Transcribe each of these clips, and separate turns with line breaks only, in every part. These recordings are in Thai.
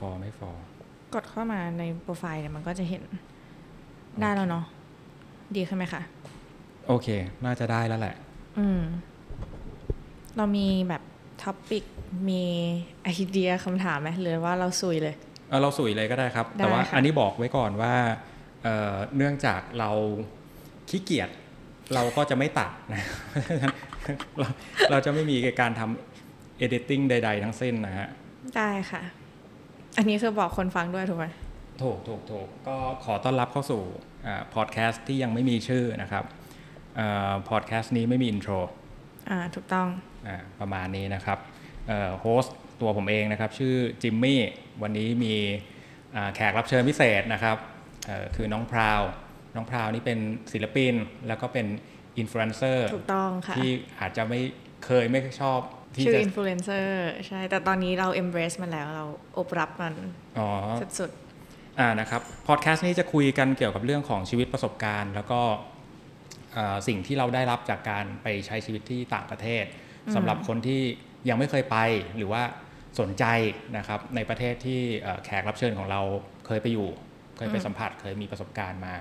follow ไม่ follow
กดเข้ามาในโปรไฟล์เนี่ยมันก็จะเห็นได้แล้วเนาะดีขึ้นไหมคะ
โอเค น่าจะได้แล้วแหละ
อืม เรามีแบบ topic มีไอเดียคำถามไหมหรือว่าเราลุยเลย
เออเราลุยเลยก็ได้ครับ
ได้
แต่ว่า
ค่ะ
อันนี้บอกไว้ก่อนว่าเอ่อเนื่องจากเราขี้เกียจเราก็จะไม่ตัดนะเราเราจะไม่มีการทำ editing ใด ๆ ทั้งสิ้นนะฮะ
ได้ค่ะ อันนี้คือบอกคนฟังด้วยถูกไหม
ถูกถูกถูกก็ขอต้อนรับเข้าสู่พอดแคสต์ที่ยังไม่มีชื่อนะครับพอดแคสต์นี้ไม่มี intro
อ่าถูกต้อง
อ่าประมาณนี้นะครับ host ตัวผมเองนะครับ ชื่อจิมมี่วันนี้มีอ่าแขกรับเชิญพิเศษนะครับเอ่อคือน้องพราว น้องพราวนี่เป็นศิลปิน แล้วก็เป็นอินฟลูเอนเซอร์
ถูกต้องค่ะ
ที่อาจจะไม่เคยไม่ชอบ ที่
ชื่อ
จะ
อินฟลูเอนเซอร์ใช่แต่ตอนนี้เรา embrace มันแล้วเราโอบรับมัน
อ๋อ
สุด
อ่านะครับพอดแคสต์นี้จะคุยกันเกี่ยวกับเรื่องของชีวิตประสบการณ์ แล้วก็เอ่อสิ่งที่เราได้รับจากการไปใช้ชีวิตที่ต่างประเทศสำหรับคนที่ยังไม่เคยไปหรือว่าสนใจนะครับในประเทศที่เอ่อแขกรับเชิญของเราเคยไปอยู่ เคยไปสัมผัสเคยมีประสบการณ์มา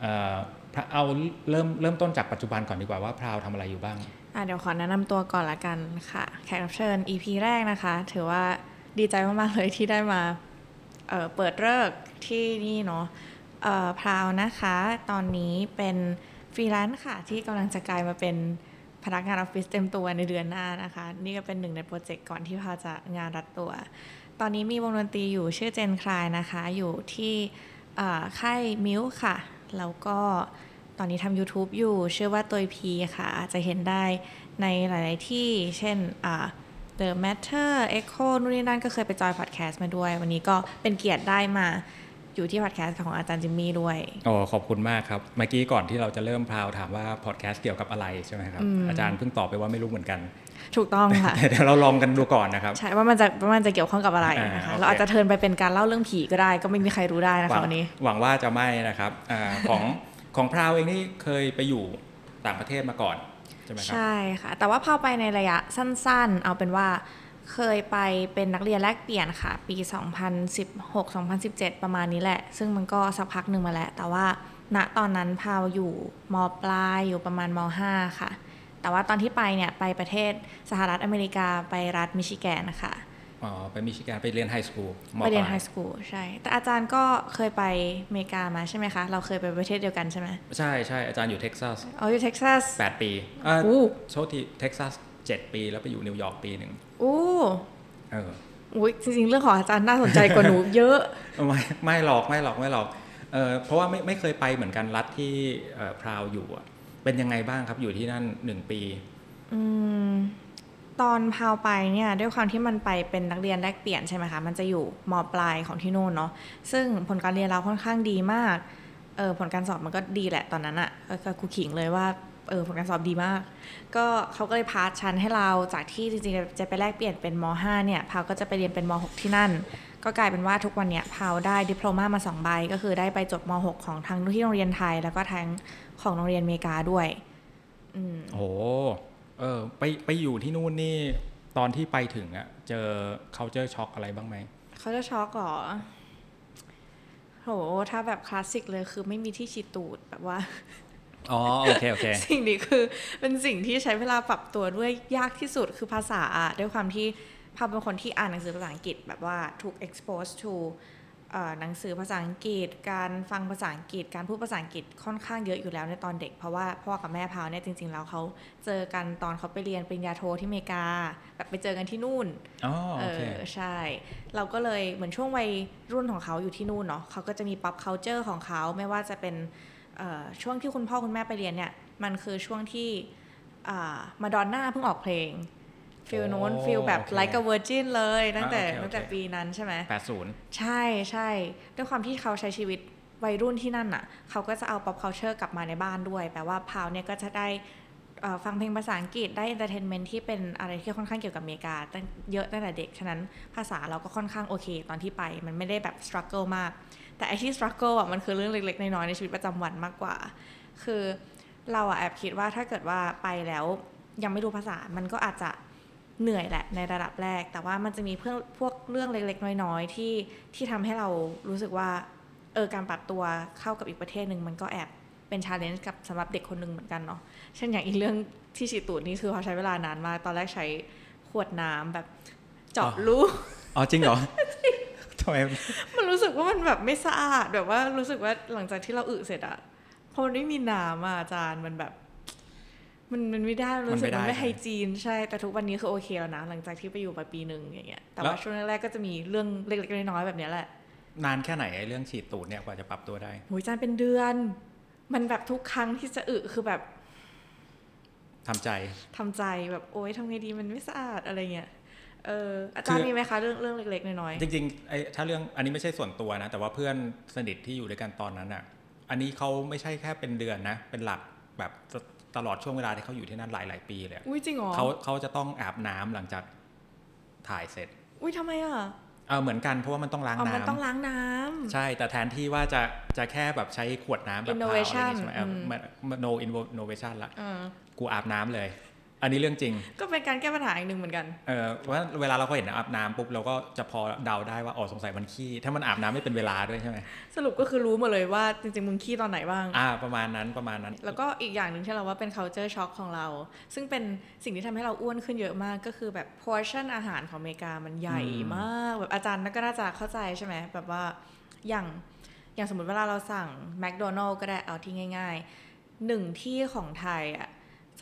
เอ่อพราวเอาเริ่มเริ่มต้นจากปัจจุบันก่อนดีกว่าว่าพราวทำอะไรอยู่บ้าง
ๆ อะเดี๋ยวขอแนะนำตัวก่อนละกันค่ะ แขกรับเชิญ EP แรกนะคะ ถือว่าดีใจมากๆเลยที่ได้มาเปิดฤกษ์ที่นี่เนาะพราวนะคะ ตอนนี้เป็นฟรีแลนซ์ค่ะ ที่กำลังจะกลายมาเป็นพนักงานออฟฟิศเต็มตัวในเดือนหน้านะคะ นี่ก็เป็นหนึ่งในโปรเจกต์ก่อนที่พราวจะงานรัดตัว ตอนนี้มีวงดนตรีอยู่ชื่อเจนคลายนะคะ อยู่ที่ค่ายมิวค่ะ แล้วก็ ตอนนี้ทำ YouTube อยู่ชื่อว่าตัวพีค่ะ อาจจะเห็นได้ในหลาย ๆ ที่เช่นอ่า The Matter Echo นู่นนี่นั่นก็เคยไปจอยพอดแคสต์มาด้วย วันนี้ก็เป็นเกียรติได้มาอยู่ที่พอดแคสต์ของอาจารย์จิมมี่ด้วย
โอ้ขอบคุณมากครับ เมื่อกี้ก่อนที่เราจะเริ่มพราวถามว่าพอดแคสต์เกี่ยวกับอะไรใช่ไหมครับ อาจารย์เพิ่งตอบไปว่าไม่รู้เหมือนกัน
ถูกต้องค่ะ
แต่เดี๋ยวเราลองกันดูก่อนนะครับ
ใช่ ว่ามันจะว่ามันจะเกี่ยวข้องกับอะไรนะคะ
อ่าโอเค
เราอาจจะเทิร์นไปเป็นการเล่าเรื่องผีก็ได้ ก็ไม่มีใครรู้ได้นะ
หวั
คะ
ง
วันนี้
หวังว่าจะไม่นะครับอาของ ของพราวเองนี่เคยไปอยู่ต่างประเทศมาก่อน ใช่ไหมครับ
ใช่ค่ะ แต่ว่าพาไปในระยะสั้นๆ เอาเป็นว่าเคยไปเป็นนักเรียนแลกเปลี่ยนค่ะ ปี 2016-2017 ประมาณนี้แหละ ซึ่งมันก็สักพักหนึ่งมาแล้ว แต่ว่าณตอนนั้นพาวอยู่มปลายอยู่ประมาณม .5 ค่ะ แต่ว่าตอนที่ไปเนี่ยไปประเทศสหรัฐอเมริกาไปรัฐมิชิแกนนะคะ
ไปมิชิแกนไปเรียน high school
ไปเรียนมป
ลาย
high school ใช่ แต่อาจารย์ก็เคยไปอเมริกามาใช่ไหมคะ เราเคยไปประเทศเดียวกันใช่ไหม
ใช่ใช่อาจารย์อยู่เท็กซัส
อ๋ออยู่เท็กซัส
8ปีอ่า
อู้
โทษทีเท็กซัส7ปีแล้วไปอยู่นิวยอร์กปีหนึ่ง
อู้
เออ
อุ้ยจริงๆ เรื่องของอาจารย์น่าสนใจกว่าหนูเยอะ
ไม่ไม่หรอกไม่หรอกไม่หรอกเออเพราะว่าไม่ไม่เคยไปเหมือนกันรัฐที่เอ่อพราวอยู่อะเป็นยังไงบ้างครับอยู่ที่นั่นหนึ่งปี
อืม ตอนพาวไปเนี่ยด้วยความที่มันไปเป็นนักเรียนแลกเปลี่ยนใช่ไหมคะ มันจะอยู่มปลายของที่นู่นเนาะซึ่งผลการเรียนเราค่อนข้างดีมากเออผลการสอบมันก็ดีแหละตอนนั้นอะก็ก็ครูขิงเลยว่าเออผลการสอบดีมาก ก็เขาก็เลยพาชั้นให้เราจากที่จริงๆจะไปแลกเปลี่ยนเป็นม .5 เนี่ยพาวก็จะไปเรียนเป็นม .6 ที่นั่น ก็กลายเป็นว่าทุกวันเนี่ยพาวได้ดิปโลมามาสองใบก็คือได้ไปจบม .6 ของทั้งที่โรงเรียนไทย แล้วก็ทั้งของโรงเรียนอเมริกาด้วย อืม
โอ้ เออไปไปอยู่ที่นู่นนี่ตอนที่ไปถึงอะเจอ culture shock อะไรบ้างไหม
เขาจะช็อกเหรอโหถ้าแบบคลาสสิกเลยคือไม่มีที่ฉีดตูดแบบว่า
อ๋อโอเคโอเค
สิ่งนี้คือเป็นสิ่งที่ใช้เวลาปรับตัวด้วยยากที่สุดคือภาษาอะด้วยความที่พาเป็นคนที่อ่านหนังสือภาษาอังกฤษแบบว่าถูก expose to เอ่อ หนังสือภาษาอังกฤษ การฟังภาษาอังกฤษ การพูดภาษาอังกฤษค่อนข้างเยอะอยู่แล้วในตอนเด็ก เพราะว่าพ่อกับแม่พาวเนี่ยจริง ๆ แล้วเขาเจอกันตอนเขาไปเรียนปริญญาโทที่อเมริกาแบบไปเจอกันที่นู่น
อ๋อ
เอ
โอเค
อใช่ เราก็เลยเหมือนช่วงวัยรุ่นของเขาอยู่ที่นู่นเนาะเขาก็จะมี pop culture ของเขาไม่ว่าจะเป็นเอ่อช่วงที่คุณพ่อคุณแม่ไปเรียนเนี่ยมันคือช่วงที่มาดอนน่าเพิ่งออกเพลง feel โน้น
โอ้
feel แบบ
โอเค
like a virgin เลยตั้งแต่
อ่าโอเค
ตั้งแต่
โอเค
ปีนั้นใช่ไหม
80
ใช่ใช่ด้วยความที่เขาใช้ชีวิตวัยรุ่นที่นั่นน่ะ เขาก็จะเอา pop culture กลับมาในบ้านด้วย แปลว่าพราวเนี่ยก็จะได้เอ่อฟังเพลงภาษาอังกฤษได้ entertainment ที่เป็นอะไรที่ค่อนข้างเกี่ยวกับอเมริกาตั้งเยอะตั้งแต่เด็ก ฉะนั้นภาษาเราก็ค่อนข้างโอเค ตอนที่ไปมันไม่ได้แบบ struggle มาก แต่ไอที่ struggle อะมันคือเรื่องเล็กๆ น้อยๆในชีวิตประจำวันมากกว่า คือเราอะแอบคิดว่าถ้าเกิดว่าไปแล้วยังไม่รู้ภาษา มันก็อาจจะ เหนื่อยแหละในระดับแรก แต่ว่ามันจะมีเพื่อพวกเรื่องเล็กๆ น้อยๆ ที่ที่ทำให้เรารู้สึกว่าเออการปรับตัวเข้ากับอีกประเทศหนึ่งมันก็แอบเป็นชาเลนจ์กับสำหรับเด็กคนหนึ่งเหมือนกันเนาะเช่นอย่างอีกเรื่องที่ฉีดตูดนี่คือเขาใช้เวลานานมากตอนแรกใช้ขวดน้ำแบบเจาะรู
อ๋อจริงเหรอทำไม
มันรู้สึกว่ามันแบบไม่สะอาดแบบว่ารู้สึกว่าหลังจากที่เราอึเสร็จอะพอมันไม่มีน้ำอะอาจารย์มันแบบ มันมันไม่ได้รู้สึกมันไม่ไฮจีนใช่แต่ทุกวันนี้คือโอเคแล้วนะหลังจากที่ไปอยู่มาปีหนึ่งอย่างเงี้ยแต่ว่าช่วงแรกๆก็จะมีเรื่องเล็กๆน้อยๆแบบเนี้ยแหละ
นานแค่ไหนไอ้เรื่องฉีดตูดเนี่ยกว่าจะปรับตัวได้
โหยอาจารย์เป็นเดือน มันแบบทุกครั้งที่จะอึคือแบบ
ทำใจ
ทำใจแบบโอ๊ยทำไงดีมันไม่สะอาดอะไรเงี้ยเอออาจารย์มีไหมคะเรื่องเรื่องเล็กๆน้อย
จริงๆไอ้ถ้าเรื่องอันนี้ไม่ใช่ส่วนตัวนะ แต่ว่าเพื่อนสนิทที่อยู่ด้วยกันตอนนั้นอะ อันนี้เขาไม่ใช่แค่เป็นเดือนนะ เป็นหลักแบบ ตตลอดช่วงเวลาที่เขาอยู่ที่นั่นหลายหลายๆปีเลยอะ
ๆอุ้ยจริงเหรอ
เขาเขาจะต้องอาบน้ำหลังจากถ่ายเสร็จ
อุ้ยทำไมอะ
เออเหมือนกันเพราะว่ามันต้องล้าง
อ๋อ
น้ำ
มันต้องล้างน้ำ
ใช่แต่แทนที่ว่าจะจะแค่แบบใช้ขวดน้ำแบบเปล่าอะไรอย่าง
Innovation
งี้ใช่ไหมเออ
อืม
มันมัน no innovation ละ
เออ
กูอาบน้ำเลย อันนี้เรื่องจริง
ก็เป็นการแก้ปัญหาอีกหนึ่งเหมือนกัน
เออว่าเวลาเราก็เห็นอาบน้ำปุ๊บเราก็จะพอเดาได้ว่าอ๋อสงสัยมันขี้ ถ้ามันอาบน้ำไม่เป็นเวลาด้วยใช่ไหม
สรุปก็คือรู้หมดเลยว่าจริงๆมึงขี้ตอนไหนบ้าง
อ่าประมาณนั้นประมาณนั้น
แล้วก็อีกอย่างหนึ่งที่เราว่าเป็น culture shock ของเรา ซึ่งเป็นสิ่งที่ทำให้เราอ้วนขึ้นเยอะมากก็คือแบบ portion อาหารของอเมริกามันใหญ่
อืม
มากแบบอาจารย์ก็น่าจะเข้าใจใช่ไหมแบบว่าอย่างอย่างสมมติเวลาเราสั่ง McDonald ก็ได้เอาที่ง่ายๆหนึ่งที่ของไทยอะ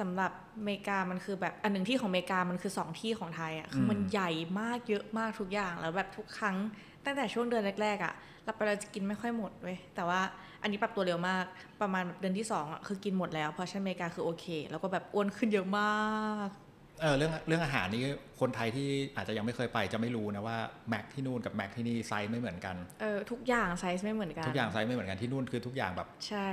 สำหรับอเมริกามันคือแบบอันหนึ่งที่ของอเมริกามันคือสองที่ของไทยอะคือมันใหญ่มากเยอะมากทุกอย่างแล้วแบบทุกครั้ง ตั้งแต่ช่วงเดือนแรกๆอะเราไปเราจะกินไม่ค่อยหมดเว้ยแต่ว่าอันนี้ปรับตัวเร็วมากประมาณแบบเดือนที่สองอะคือกินหมดแล้วเพราะฉะนั้นอเมริกาคือโอเค แล้วก็แบบอ้วนขึ้นเยอะมาก
เออเรื่องเรื่องอาหารนี่คนไทยที่อาจจะยังไม่เคยไปจะไม่รู้นะว่าแม็กที่นู่นกับแม็กที่นี่ไซส์ไม่เหมือนกัน
เออทุกอย่างไซส์ไม่เหมือนกัน
ทุกอย่างไซส์ไม่เหมือนกันที่นู่นคือทุกอย่างแบบ
ใช่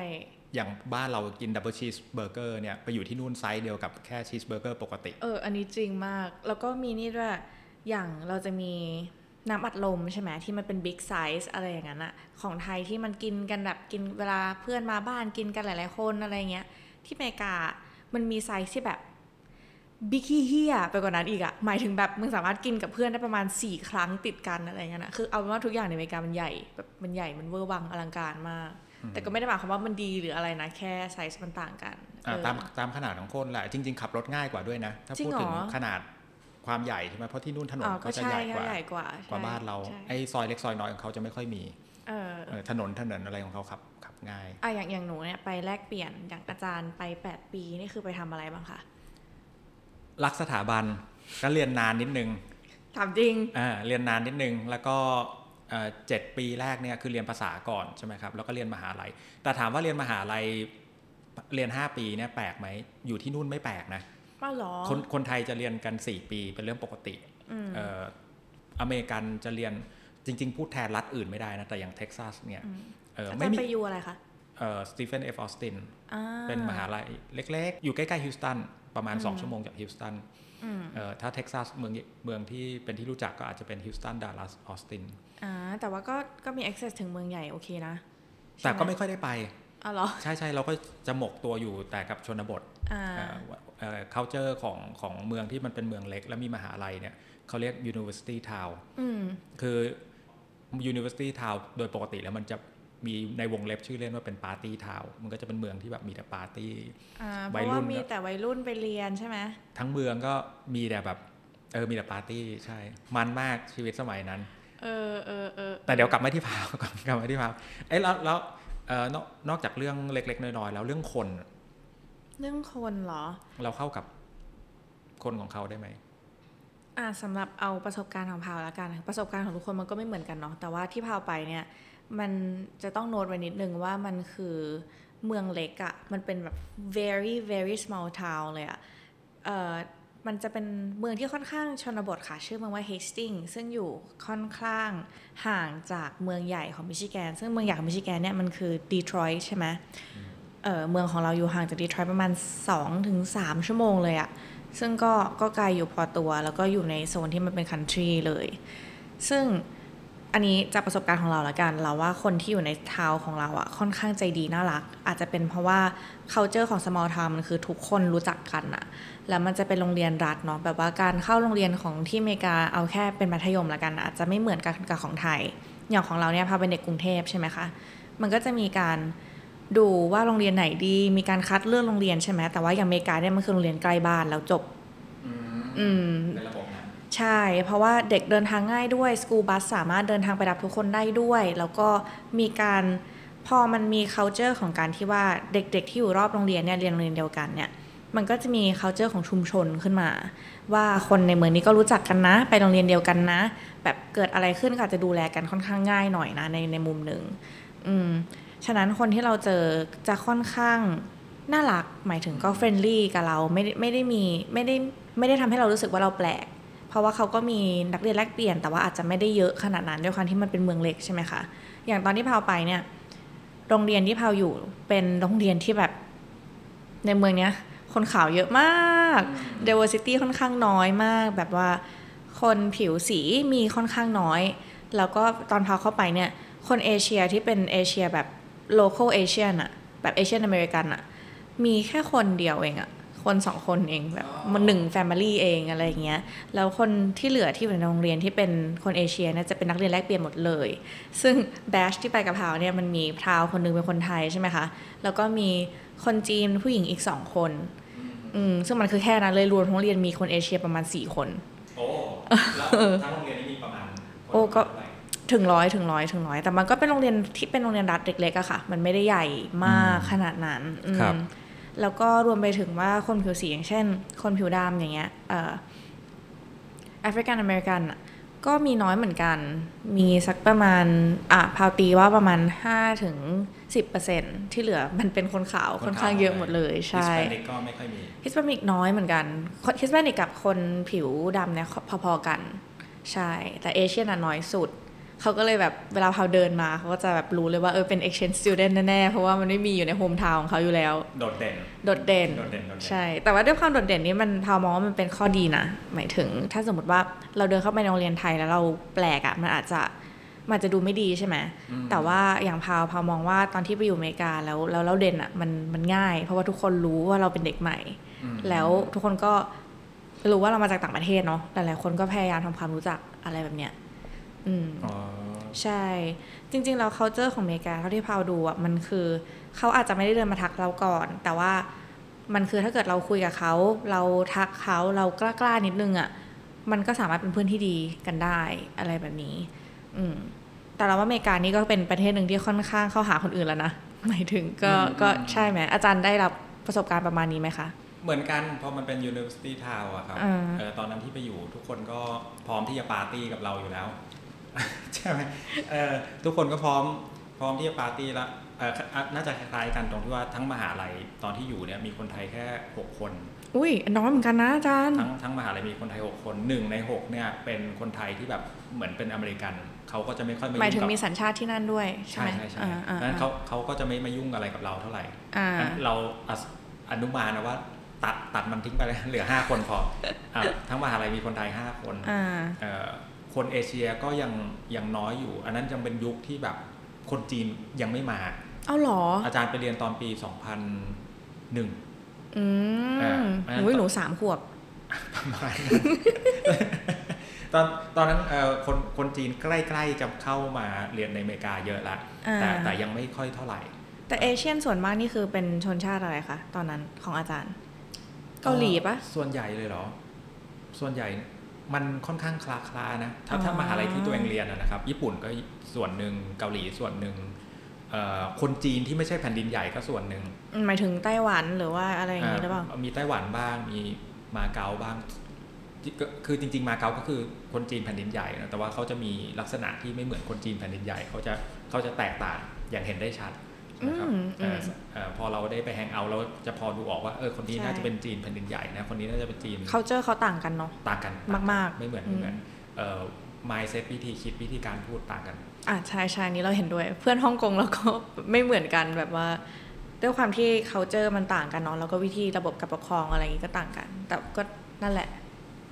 อย่างบ้านเรากินดับเบิลชีสเบอร์เกอร์เนี่ยไปอยู่ที่นู่นไซส์เดียวกับแค่ชีสเบอร์เกอร์ปกติ
เออ อันนี้จริงมาก แล้วก็มีนี่ด้วย อย่างเราจะมีน้ำอัดลมใช่ไหมที่มันเป็น big size อะไรอย่างนั้นอะของไทยที่มันกินกันแบบกินเวลาเพื่อนมาบ้านกินกันหลาย ๆ คนอะไรเงี้ย ที่อเมริกา มันมีไซส์ที่แบบ big เหี้ยไปกว่านั้นอีกอะหมายถึงแบบมึงสามารถกินกับเพื่อนได้ประมาณ 4 ครั้งติดกันอะไรเงี้ยนะคือเอาเป็นว่าทุกอย่างในอเมริกามันใหญ่แบบมันใหญ่มันเวอร์วังอลังการมาก แต่ก็ไม่ได้หมายความว่ามันดีหรืออะไรนะ แค่ไซส์มันต่างกัน
อ่า
เออ
ตามตามขนาดของคนแหละจริง ๆ ขับรถง่ายกว่าด้วยนะ ถ้า
จริง
พูดถึง
เหรอ
ขนาดความใหญ่ใช่ไหมเพราะที่นู่นถนน
อ๋อก็
ก็จะ
ใช่
ใหญ่กว่า
ใหญ่กว่า
กว่าบ้านเรา
ใช่
ไอ้ซอยเล็กซอยน้อยของเขาจะไม่ค่อยมี
เออ
เออถนนถนนอะไรของเขาขับขับง่าย
อะอย่างอย่างหนูเนี่ยไปแลกเปลี่ยนอย่างอาจารย์ไป 8 ปีนี่คือไปทำอะไรบ้างคะ
รักสถาบันก็เรียนนานนิดนึง
ถามจริง
อ่าเรียนนานนิดนึงแล้วก็ เอ่อเจ็ดปีแรกเนี่ยคือเรียนภาษาก่อนใช่ไหมครับแล้วก็เรียนมหาลัย แต่ถามว่าเรียนมหาลัยเรียน 5 ปีเนี่ยแปลกไหมอยู่ที่นู่นไม่แปลกนะ
ว่าหรอ
คนคนไทยจะเรียนกัน 4 ปีเป็นเรื่องปกติ
อืม
เอ่ออเมริกันจะเรียนจริง ๆ พูดแทนรัฐอื่นไม่ได้นะ แต่อย่างเท็กซัสเนี่ยเออ
อาจารย์ไม่
มี
ไป U อะไรคะ
เอ่อ Stephen F. Austin อ่าเป็นมหาลัยเล็ก ๆ อยู่ใกล้ ๆ ฮิวสตัน ประมาณ 2 ชั่วโมงจากฮิวสตัน
อืม
เอ่อถ้าเท็กซัสเมืองเมืองที่เป็นที่รู้จักก็อาจจะเป็นฮิวสตันดัลลัสออสติน
อ่าแต่ว่าก็ก็มี access ถึงเมืองใหญ่โอเคนะ
แต่ก็
ใช่ห
ไม่ค่อยได้ไป
อ๋อเหรอ
ใช่ใช่เราก็จะหมกตัวอยู่แต่กับชนบท
อ่า
เอ่อ culture ของของเมืองที่มันเป็นเมืองเล็ก แล้วมีมหาลัยเนี่ยเขาเรียก university town
อืม
คือ university town โดยปกติแล้วมันจะมีในวงเล็บชื่อเล่นว่าเป็น party town มันก็จะเป็นเมืองที่แบบมีแต่ปาร์ตี้
อ่าเพ
วัย
ราะ
รุ่
ว่านมี
ก็
แต่วัยรุ่นไปเรียนใช่ไหม
ทั้งเมืองก็มีแต่แบบเออมีแต่ปาร์ตี้ใช่มันมากชีวิตสมัยนั้น
เออเออเออ
แต่เดี๋ยวกลับมาที่พาวก่อนกลับมาที่พาวเอ้ยแล้วแล้วเอ่อนอกนอกจากเรื่องเล็ก ๆ น้อยๆแล้วเรื่องคน
เรื่องคนเหรอ
เราเข้ากับคนของเขาได้ไหม
อ่าสำหรับเอาประสบการณ์ของพาวแล้วกันประสบการณ์ของทุกคนมันก็ไม่เหมือนกันเนาะแต่ว่าที่พาวไปเนี่ย มันจะต้องโน้ตไว้นิดนึงว่ามันคือเมืองเล็กอะ่ะมันเป็นแบบ very very small town เลยอะ่ะเอ่อ มันจะเป็นเมืองที่ค่อนข้างชนบทค่ะ ชื่อเมืองว่า Hastings ซึ่งอยู่ค่อนข้างห่างจากเมืองใหญ่ของมิชิแกน ซึ่งเมืองใหญ่ของมิชิแกนเนี่ยมันคือดีทรอยต์ใช่ไหมเออเมืองของเราอยู่ห่างจากดีทรอยต์ประมาณ 2-3ถึง3ชั่วโมงเลยอะซึ่งก็ก็ไกลอยู่พอตัว แล้วก็อยู่ในโซนที่มันเป็นคันทรีเลย ซึ่งอันนี้จากประสบการณ์ของเราละกัน เราว่าคนที่อยู่ในทาวน์ของเราอะค่อนข้างใจดีน่ารัก อาจจะเป็นเพราะว่า culture ของ small town มันคือทุกคนรู้จักกันอะ แล้วมันจะเป็นโรงเรียนรัฐเนาะแบบว่าการเข้าโรงเรียนของที่อเมริกาเอาแค่เป็นมัธยมละกัน อาจจะไม่เหมือนกันกับของไทย อย่างของเราเนี่ยพาเป็นเด็กกรุงเทพใช่ไหมคะมันก็จะมีการดูว่าโรงเรียนไหนดี มีการคัดเลือกโรงเรียนใช่ไหมแต่ว่าอย่างอเมริกาเนี่ยมันคือโรงเรียนใกล้บ้านแล้วจบ อืม
ในระบบนั้น
ใช่ เพราะว่าเด็กเดินทางง่ายด้วยสกูบัสสามารถเดินทางไปรับทุกคนได้ด้วย แล้วก็มีการพอมันมี culture ของการที่ว่าเด็กๆ ที่อยู่รอบโรงเรียนเนี่ยเรียนโรงเรียนเดียวกันเนี่ย มันก็จะมี culture ของชุมชนขึ้นมา ว่าคนในเมืองนี้ก็รู้จักกันนะ ไปโรงเรียนเดียวกันนะ แบบเกิดอะไรขึ้นก็อาจจะดูแลกันค่อนข้างง่ายหน่อยนะในในมุมหนึ่งอืมฉะนั้นคนที่เราเจอจะค่อนข้างน่ารักหมายถึงก็ friendly กับเราไม่ได้ไม่ได้มีไม่ได้ไม่ได้ทำให้เรารู้สึกว่าเราแปลก เพราะว่าเขาก็มีนักเรียนแลกเปลี่ยน แต่ว่าอาจจะไม่ได้เยอะขนาดนั้นด้วยความที่มันเป็นเมืองเล็กใช่ไหมคะอย่างตอนที่พาวไปเนี่ย โรงเรียนที่พาวอยู่เป็นโรงเรียนที่แบบในเมืองเนี้ย คนขาวเยอะมาก diversity ค่อนข้างน้อยมาก แบบว่าคนผิวสีมีค่อนข้างน้อย แล้วก็ตอนพาวเข้าไปเนี่ย คนเอเชียที่เป็นเอเชียแบบ local Asian อะแบบ Asian American อะมีแค่คนเดียวเองอะคนสองคนเองแบบมันหนึ่ง family เองอะไรอย่างเงี้ยแล้วคนที่เหลือที่อยู่ในโรงเรียนที่เป็นคนเอเชียเนี่ยจะเป็นนักเรียนแลกเปลี่ยนหมดเลย ซึ่ง batch ที่ไปกับพาวเนี่ยมันมีพราวคนนึงเป็นคนไทยใช่ไหมคะ แล้วก็มีคนจีนผู้หญิงอีกสองคน อืมซึ่งมันคือแค่นั้นเลยรวมทั้งโรงเรียนมีคนเอเชียประมาณสี่คน
โอ้แล้วทั้งโรงเรียนนี้มีประมาณคน
โอ้ก็
เท่าไหร่
ถึงร้อยถึงร้อยถึงร้อยแต่มันก็เป็นโรงเรียนที่เป็นโรงเรียนรัฐเล็กๆอะค่ะ มันไม่ได้ใหญ่มากขนาดนั้นอืม
ครับ
แล้วก็รวมไปถึงว่าคนผิวสีอย่างเช่น คนผิวดำอย่างเงี้ยเอ่อแอฟริกันอเมริกันอะก็มีน้อยเหมือนกัน มีสักประมาณอะพาวตีว่าประมาณ5ถึง 10%ที่เหลือมันเป็นคนขาวค่อนข้างเยอะหมดเลยใช่
Hispanic ก็ไม่ค่อยมี
Hispanic น้อยเหมือนกัน Hispanic กับคนผิวดำเนี่ยพอๆกัน ใช่ แต่ Asian น่ะน้อยสุดเขาก็เลยแบบเวลาเขาเดินมาเขาก็จะแบบรู้เลยว่าเออเป็น exchange student แน่ๆ เพราะว่ามันไม่มีอยู่ใน hometown ของเขาอยู่แล้ว
โดดเด่น
โดดเด่น
โดดเด่นโดดเด่น
ใช่ แต่ว่าด้วยความโดดเด่นนี้มันพาวมองว่ามันเป็นข้อดีนะ หมายถึงถ้าสมมติว่าเราเดินเข้าไปในโรงเรียนไทยแล้วเราแปลกอะ่ะมันอาจจะ มันจะดูไม่ดีใช่ไหม แต่ว่าอย่างพาวพาวมองว่าตอนที่ไปอยู่อเมริกาแล้วแล้วเราเด่นอะ่ะมันมันง่าย เพราะว่าทุกคนรู้ว่าเราเป็นเด็กใหม่
อืม
แล้วทุกคนก็รู้ว่าเรามาจากต่างประเทศเนาะหลายๆคนก็พยายามทำความรู้จักอะไรแบบเนี้ยอืม
อ๋อ
ใช่ จริงๆแล้ว culture ของอเมริกาเท่าที่พาวดูอะมันคือเขาอาจจะไม่ได้เดินมาทักเราก่อน แต่ว่ามันคือถ้าเกิดเราคุยกับเขาเราทักเขาเรากล้าๆนิดนึงอะมันก็สามารถเป็นเพื่อนที่ดีกันได้อะไรแบบนี้ อืม แต่เราว่าอเมริกานี่ก็เป็นประเทศหนึ่งที่ค่อนข้างเข้าหาคนอื่นแล้วนะหมายถึงก็
อืม
ก็
อืม
ใช่ไหมอาจารย์ได้รับประสบการณ์ประมาณนี้ไหมคะ
เหมือนกันพอมันเป็น University Town อะครับ
อ่า
เออตอนนั้นที่ไปอยู่ทุกคนก็พร้อมที่จะปาร์ตี้กับเราอยู่แล้ว ใช่ไหมเออทุกคนก็พร้อมพร้อมที่จะปาร์ตี้แล้วเอออะน่าจะคล้ายๆกันตรงที่ว่าทั้งมหาลัยตอนที่อยู่เนี่ยมีคนไทยแค่ 6 คน
อุ้ยน้อยเหมือนกันนะอาจารย์
ทั้งทั้งมหาลัยมีคนไทย 6 คนหนึ่งใน 6 เนี่ยเป็นคนไทยที่แบบเหมือนเป็นอเมริกัน เขาก็จะไม่ค่อยมา
หมาย
ยุ่
ถึ
ง
ง
กับ
มีสัญชาติที่นั่นด้วยใช่
ใช่
ไหม
ใช่ใช่
อ่าอ่า
ดังนั้นเขาเขาก็จะไม่มายุ่งอะไรกับเราเท่าไหร่
อ่า
งั้นเราอสอนุมานนะว่าตัดตัดมันทิ้งไปเลยเหลือ5คนพออะทั้งมหาลัยมีคนไทย5คน
อ่า
เอ่อคนเอเชียก็ยังยังน้อยอยู่ อันนั้นยังเป็นยุคที่แบบคนจีนยังไม่มา
เอาเหรอ
อาจารย์ไปเรียนตอนปี2001
อื
อ่ามอันนั้น
อุ้ยหนูสามขวบ
ประมาณนั้น ตอนตอนนั้นเอ่อคนคนจีนใกล้ๆจะเข้ามาเรียนในอเมริกาเยอะละ
อ่า
แต่แต่ยังไม่ค่อยเท่าไหร่
แต่เอเชียนส่วนมากนี่คือเป็นชนชาติอะไรคะตอนนั้นของอาจารย์ เกาหลีปะ
ส่วนใหญ่เลยเหรอ ส่วนใหญ่มันค่อนข้างคลาคลาๆนะ ถ้าถ้า
อ๋อ
มหาลัยที่ตัวเองเรียนอะนะครับ ญี่ปุ่นก็ส่วนหนึ่งเกาหลีส่วนหนึ่งเอ่อคนจีนที่ไม่ใช่แผ่นดินใหญ่ก็ส่วนหนึ่ง
อืมหมายถึงไต้หวันหรือว่าอะไรอย่างนี้หรือเปล่า
อ่ามีไต้หวันบ้างมีมาเก๊าบ้างที่ก็ คือจริง ๆ มาเก๊าก็คือคนจีนแผ่นดินใหญ่นะแต่ว่าเขาจะมีลักษณะที่ไม่เหมือนคนจีนแผ่นดินใหญ่เขาจะเขาจะแตกต่างอย่างเห็นได้ชัดนะครับ
อืม
เอ่ออ
ม
เอ่อพอเราได้ไปแฮงเอาท์เราจะพอดูออกว่าเออคนนี้
ใช่
น่าจะเป็นจีนแผ่นดินใหญ่นะคนนี้น่าจะเป็นจีน
เขาเจอเขาต่างกันเนาะ
ต่างกัน
มากๆ
ไม่เหมือน
อืม
ไม่เหมือนเอ่อ mindset วิธีคิดวิธีการพูดต่างกัน
อะใช่ใช่อันนี้เราเห็นด้วย เพื่อนฮ่องกงเราก็ไม่เหมือนกันแบบว่าด้วยความที่ culture มันต่างกันเนาะแล้วก็วิธีระบบการปกครองอะไรอย่างนี้ก็ต่างกัน แต่ก็นั่นแหละ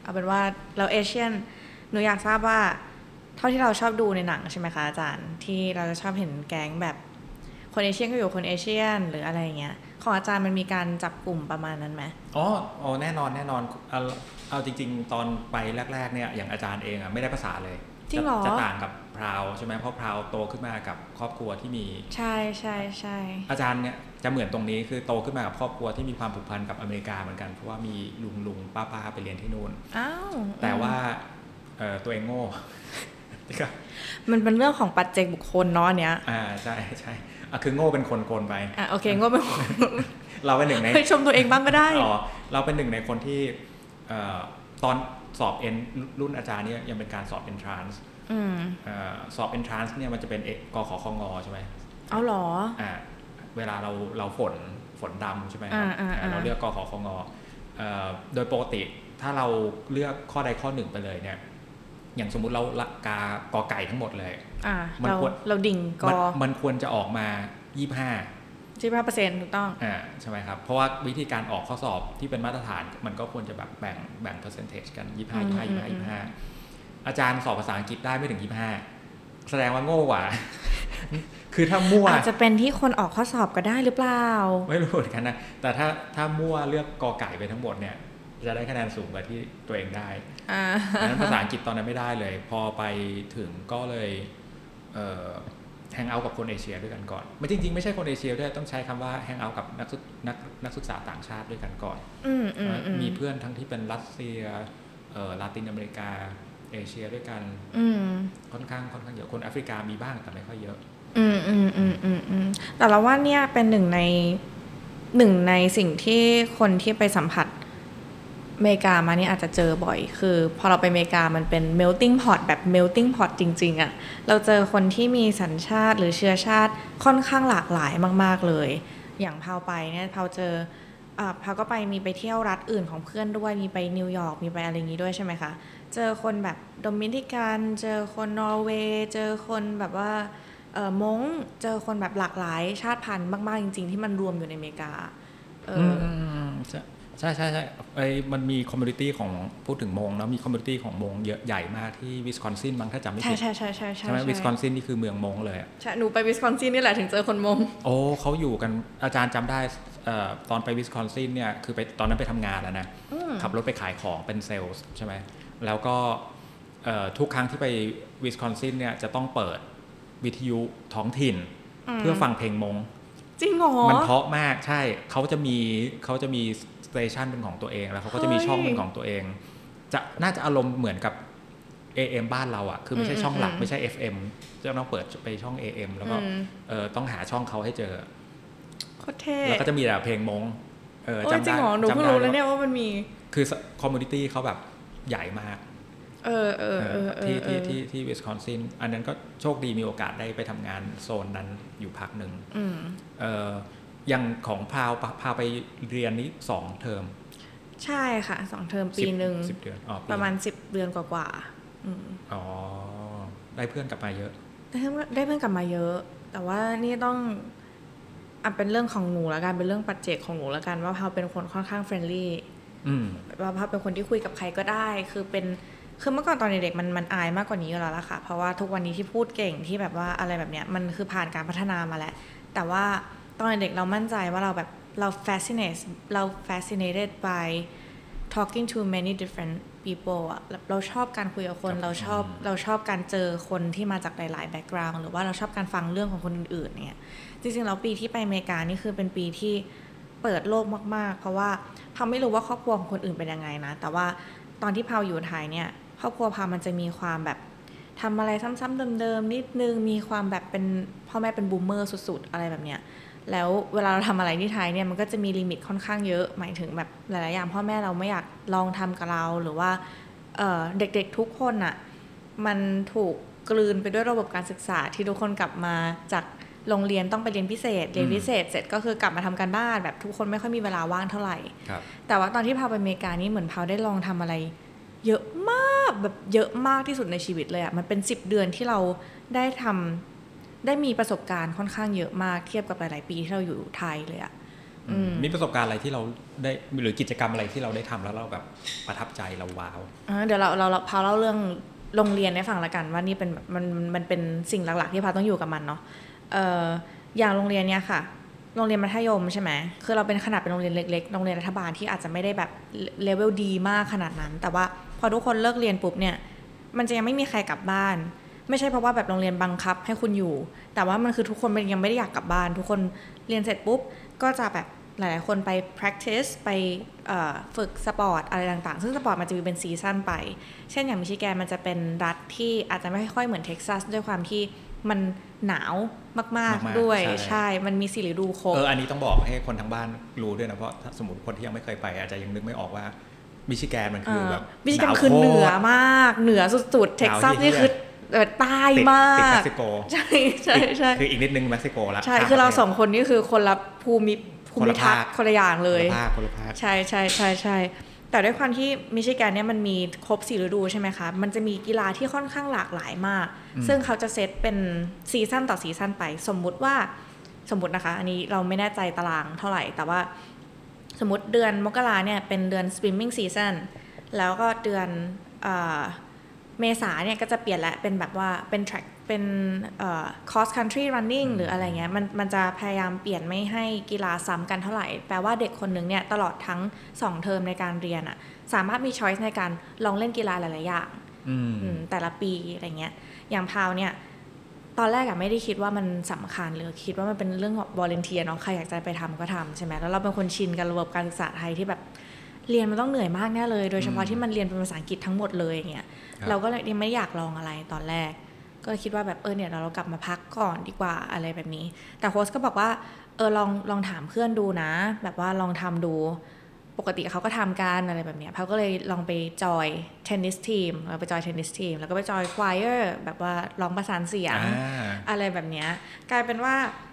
เอาเป็นว่าเราเอเชียนหนูอยากทราบว่า เท่าที่เราชอบดูในหนังใช่ไหมคะอาจารย์ ที่เราจะชอบเห็นแก๊งแบบคนเอเชียนก็อยู่คนเอเชียนหรืออะไรอย่างเงี้ยของอาจารย์มันมีการจับกลุ่มประมาณนั้นไหม
อ๋ออ๋อแน่นอนแน่นอนเอาเอาจริง ๆ ตอนไปแรก ๆ เนี่ยอย่างอาจารย์เองอะไม่ได้ภาษาเลย
จริงเหรอ
จะจะต่างกับ พราวใช่ไหมเพราะพราวโตขึ้นมากับครอบครัวที่มี
ใช่ใช่ใช่
อาจารย์เนี่ยจะเหมือนตรงนี้คือโตขึ้นมากับครอบครัวที่มีความผูกพันกับอเมริกาเหมือนกันเพราะว่ามีลุงลุงป้าป้าไปเรียนที่นู่น
อ้าว
แต่ว่าเอ่อตัวเองโง่ก็
มันเป็นเรื่องของปัจเจกบุคคลเนาะอันเนี้ย
อ่าใช่ใช่อะคือโง่เป็นคนโกนไป
อะโอเคก็เป็น
เราเป็นหนึ่งใน
เฮ้ยชมตัวเองบ้างก็ได้
อ๋อเราเป็นหนึ่งในคนที่เอ่อตอนสอบเอ็นรุ่นอาจารย์เนี่ยยังเป็นการสอบ entrance
อืม
เอ่อส อบ entrance เนี่ยมันจะเป็นเอกกขอคงใช่ไหม
เอาเหรอ
อ่าเวลาเราเราฝนฝนดำใช่ไหมครับ
อ่าอ่า
อ่า
อ่า
เราเลือกกขอคงเอ่อโดยปกติถ้าเราเลือกข้อใดข้อหนึ่งไปเลยเนี่ย อย่างสมมุติเราละกากอไก่ทั้งหมดเลย
อะ
มัน
เรา
ควร
เราดิ่งก
มัน
อ
มันควรจะออกมา25
ที่ห้าเปอร์เซ็นต์ถูกต้อง
อ่าใช่ไหมครับ เพราะว่าวิธีการออกข้อสอบที่เป็นมาตรฐานมันก็ควรจะแบบแบ่งแบ่ง percentage กัน25
อืม
25
อืม
25 25 อาจารย์สอบภาษาอังกฤษได้ไม่ถึง25แสดงว่าโง่กว่า คือถ้ามั่ว
อาจจะเป็นที่คนออกข้อสอบก็ได้หรือเปล่า
ไม่รู้เหมือนกันนะ แต่ถ้าถ้ามั่วเลือกกอไก่ไปทั้งหมดเนี่ย จะได้คะแนนสูงกว่าที่ตัวเองได้
อ่า
ดังนั้นภาษาอังกฤษตอนนั้นไม่ได้เลย พอไปถึงก็เลยแฮงเอาท์กับคนเอเชียด้วยกันก่อนไม่จริง ๆ ไม่ใช่คนเอเชียด้วยต้องใช้คำว่าแฮงเอาท์กับนักศึกนักนักศึกษาต่างชาติด้วยกันก่อน
อืมอืมอืม
มีเพื่อนทั้งที่เป็นรัสเซียเอ่อลาตินอเมริกา เอเชียด้วยกัน
อืม
ค่อนข้างค่อนข้างเยอะคนแอฟริกามีบ้างแต่ไม่ค่อยเยอะ
อืมอืมอืมอืมอืมแต่เราว่าเนี่ยเป็นหนึ่งในหนึ่งในสิ่งที่คนที่ไปสัมผัสอเมริกามานี่อาจจะเจอบ่อย คือพอเราไปอเมริกามันเป็น melting pot แบบ melting pot จริง ๆอะ่ะ เราเจอคนที่มีสัญชาติหรือเชื้อชาติค่อนข้างหลากหลายมาก ๆเลย อย่างพาวไปเนี่ยพาวเจออ่าพาวก็ไปมีไปเที่ยวรัฐอื่นของเพื่อนด้วย มีไปนิวยอร์ก มีไปอะไรอย่างนี้ด้วยใช่ไหมคะ เจอคนแบบโดมินิกัน เจอคนนอร์เวย์เจอคนแบบว่าเอ่อม้งเจอคนแบบหลากหลาย ชาติพันธุ์มาก ๆ จริง ๆ ที่มันรวมอยู่ในอเมริกาเอออ
ใช่ใช่ใช่ใช่ไอ้มันมี community ของพูดถึงม้งแล้วมี community ของม้งเยอะใหญ่มากที่วิสคอนซินบางถ้าจำไม่ผิด
ใช่ใช่ใช่ใช่
ใช่ใช่ไหม
ใช่
วิสคอนซินนี่คือเมืองม้งเลยอะ
ใช่หนูไปวิสคอนซินนี่แหละถึงเจอคนม้ง
โอ้เขาอยู่กันอาจารย์จำได้เอ่อตอนไปวิสคอนซินเนี่ยคือไปตอนนั้นไปทำงานแล้วนะ
อืม
ขับรถไปขายของเป็นเซลส์ใช่ไหม แล้วก็เอ่อทุกครั้งที่ไปวิสคอนซินเนี่ยจะต้องเปิดวิทยุท้องถิ่น เพื่อฟังเพลงม้ง
จริงเหรอ
มันเพราะมากใช่เขาจะมีเขาจะมี station เป็นของตัวเอง แล้วเขาก็จะมี
เฮ้ย
ช่องเป็นของตัวเอง จะน่าจะอารมณ์เหมือนกับ AM บ้านเราอะ่ะ คือไม่ใช่
อืม
ช่องหลัก
อืม
ไม่ใช่ FM จะต้องเปิดไปช่อง AM แล้วก็
อืม
เออต้องหาช่องเขาให้เจอ
โคตรเท่
แล้วก็จะมีแต่เพลงม้งเออ
โอ้ย
จำได้จริ
งเหรอหนู
จำ
เพิ่ง
ได้
รู้แล้วเนี่ยว่ามันมี
คือ community เขาแบบ ใหญ่มาก
เออเออเออเออ
ที่
เอ
ที่
อ
ที่ที่วิสคอนซินอันนั้นก็โชคดีมีโอกาสได้ไปทำงานโซนนั้นอยู่พักหนึ่ง
อืม
เอออย่างของพาวปะพาไปเรียนนี้สองเทอม
ใช่ค่ะสองเทอมปี
สิบ
หนึ่ง
สิบเดือนอ๋อปี
ประมาณสิบเดือนกว่าๆอืม
อ๋อ ได้เพื่อนกลับมาเยอะ
ได้เพื่อนได้เพื่อนกลับมาเยอะ แต่ว่านี่ต้องอะเป็นเรื่องของหนูแล้วกันเป็นเรื่องปัจเจกของหนูแล้วกันว่าพาวเป็นคนค่อนข้างเฟรนลี่
อืม
ว่าพาวเป็นคนที่คุยกับใครก็ได้ คือเป็นคือเมื่อก่อนตอนเด็กๆมันมันอายมากกว่านี้อยู่แล้วล่ะค่ะ เพราะว่าทุกวันนี้ที่พูดเก่งที่แบบว่าอะไรแบบเนี้ยมันคือผ่านการพัฒนามาแล้ว แต่ว่าตอนเด็กเรามั่นใจว่าเราแบบเรา fascinate เรา fascinated by talking to many different people อะเราชอบการคุยกับคน
ครับ
เราชอบ
อืม
เราชอบการเจอคนที่มาจากหลาย ๆ background หรือว่าเราชอบการฟังเรื่องของคนอื่นๆเนี่ยจริงๆแล้วปีที่ไปอเมริกานี่คือเป็นปีที่ เปิดโลกมากๆ เพราะว่าพาไม่รู้ว่าครอบครัวของคนอื่นเป็นยังไงนะ แต่ว่าตอนที่พาวอยู่ไทยเนี่ย ครอบครัวพาวมันจะมีความแบบทำอะไรซ้ำๆเดิมๆนิดนึง มีความแบบเป็นพ่อแม่เป็น boomer สุดๆ อะไรแบบเนี้ย แล้วเวลาเราทำอะไรที่ไทยเนี่ยมันก็จะมี limit ค่อนข้างเยอะ หมายถึงแบบหลายๆอย่างพ่อแม่เราไม่อยากลองทำกับเราหรือว่าเด็กๆทุกคนอะ่ะมันถูกกลืนไปด้วยระบบการศึกษาที่ทุกคนกลับมาจาก โรงเรียนต้องไปเรียนพิเศษ เรียนพิเศษ เสร็จก็คือกลับมาทำการบ้านแบบทุกคนไม่ค่อยมีเวลาว่างเท่าไหร่
ครับ
แต่ว่าตอนที่พาไปอเมริกานี่เหมือนพาได้ลองทำอะไร เยอะมากแบบเยอะมากที่สุดในชีวิตเลยอะมันเป็นสิบเดือนที่เราได้ทำได้มีประสบการณ์ค่อนข้างเยอะมากเทียบกับหลาย ๆ ปีที่เราอยู่ไทยเลยอะอืม
มีประสบการณ์อะไรที่เราได้หรือกิจกรรมอะไรที่เราได้ทำแล้วเราแบบประทับใจเราว้าว
อ่าเดี๋ยวเราเราเราพาวเล่าเรื่องโรงเรียนให้ฟังละกันว่านี่เป็นแบบมันมันเป็นสิ่งหลัก ๆ ที่พาวต้องอยู่กับมันเนาะ เอ่ออย่างโรงเรียนเนี้ยค่ะ โรงเรียนมัธยมใช่ไหมคือเราเป็นขนาดเป็นโรงเรียนเล็กๆ โรงเรียนรัฐบาลที่อาจจะไม่ได้แบบเลเวลดีมากขนาดนั้น แต่ว่าพอทุกคนเลิกเรียนปุ๊บเนี่ย มันจะยังไม่มีใครกลับบ้าน ไม่ใช่เพราะว่าแบบโรงเรียนบังคับให้คุณอยู่ แต่ว่ามันคือทุกคนมันยังไม่ได้อยากกลับบ้าน ทุกคนเรียนเสร็จปุ๊บก็จะแบบหลายๆ คนไป practice ไปฝึกสปอร์ตอะไรต่างๆ ซึ่งสปอร์ตมันจะมีเป็น season ไป เช่นอย่างมิชิแกนมันจะเป็นรัฐที่อาจจะไม่ค่อยเหมือนเท็กซัสด้วยความที่มัน หนาวมาก
มาก
ๆ
ๆ
ด้วย
ใช่
ใช่ มันมีสี่ฤดูครบ
เอออันนี้ต้องบอกให้คนทั้งบ้านรู้ด้วยนะ เพราะถ้าสมมติคนที่ยังไม่เคยไป อาจจะยังนึกไม่ออกว่ามิชิแกนมันคือแบบ
มิชิแกนคือเหนือ
โคตร
มาก เหนือสุด ๆ เท็กซัส
หนาวเหี้ย
นี่คือเออใต้
ติด
มา
ติดเม็
ก
ซิโกก
ใช่ใช่ใช่
คืออีกนิดนึงเม็กซิโกละ
ใช่
ข้ม
คือเรา
ประทศ
สองคนนี่คือคนละภูมิภู
คน
มิ
ละ
ทัศ
ภาค
น์คนละอย่างเลย
คนละภาคคนละภาค
ใช่ใช่ใช่ใช่ แต่ด้วยความที่มิชิแกนเนี่ยมันมีครบสี่ฤดูใช่ไหมคะ มันจะมีกีฬาที่ค่อนข้างหลากหลายมาก ซึ่งเขาจะเซตเป็น season ต่อ season ไป สมมุติว่าสมมตินะคะ อันนี้เราไม่แน่ใจตารางเท่าไหร่ แต่ว่าสมมติเดือนมกราเนี่ยเป็นเดือน swimming season แล้วก็เดือนเอ่อเมษาเนี่ยก็จะเปลี่ยนและเป็นแบบว่าเป็น track เป็นเอ่อ cross country running หรืออะไรเงี้ยมันมันจะพยายามเปลี่ยนไม่ให้กีฬาซ้ำกันเท่าไหร่ แปลว่าเด็กคนหนึ่งเนี่ยตลอดทั้ง 2 เทอมในการเรียนอะสามารถมี choice ในการลองเล่นกีฬาหลาย ๆ อย่าง
อืม
อืมแต่ละปีอะไรเงี้ยอย่างพราวเนี่ยตอนแรกอะไม่ได้คิดว่ามันสำคัญเลยคิดว่ามันเป็นเรื่อง voluntary เนาะใครอยากจะไปทำก็ทำใช่ไหมแล้วเราเป็นคนชินกับระบบการศึกษาไทยที่แบบเรียนมันต้องเหนื่อยมากแน่เลย โดยเฉพาะที่มันเรียนเป็นภาษาอังกฤษทั้งหมดเลยอย่างเงี้ย
ครับ
เราก็เลยยังไม่อยากลองอะไรตอนแรก ก็คิดว่าแบบเออเนี่ยเรากลับมาพักก่อนดีกว่าอะไรแบบนี้ แต่ host ก็บอกว่าเออลองลองถามเพื่อนดูนะ แบบว่าลองทำดูปกติเขาก็ทำกันอะไรแบบเนี้ยเขาก็เลยลองไป join tennis team เราไป join tennis team แล้วก็ไป join choir แบบว่าร้องประสานเสียง
อ่า
อะไรแบบเนี้ยกลายเป็นว่าเ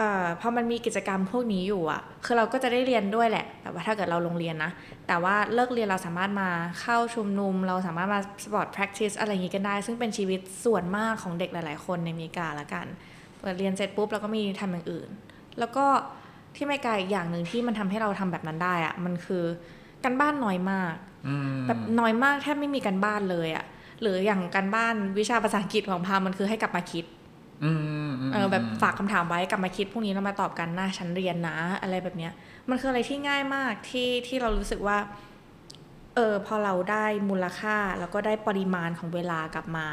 อ่อพอมันมีกิจกรรมพวกนี้อยู่อะคือเราก็จะได้เรียนด้วยแหละแบบว่าถ้าเกิดเราลงเรียนนะ แต่ว่าเลิกเรียนเราสามารถมาเข้าชุมนุม เราสามารถมาสปอร์ต practice อะไรอย่างงี้กันได้ ซึ่งเป็นชีวิตส่วนมากของเด็กหลาย ๆ คนในอเมริกาละกัน เปิดเรียนเสร็จปุ๊บเราก็มีทำอย่างอื่น แล้วก็ที่อเมริกาอีกอย่างหนึ่งที่มันทำให้เราทำแบบนั้นได้อะมันคือการบ้านน้อยมาก
อืม
แบบน้อยมากแทบไม่มีการบ้านเลยอะหรืออย่างการบ้านวิชาภาษาอังกฤษของพามันคือให้กลับมาคิด
อืมมม
เออแบบฝากคำถามไว้กลับมาคิดพรุ่งนี้เรามาตอบกันหน้าชั้นเรียนนะ อะไรแบบเนี้ย มันคืออะไรที่ง่ายมากที่ที่เรารู้สึกว่า เออพอเราได้มูลค่าแล้วก็ได้ปริมาณของเวลากลับมา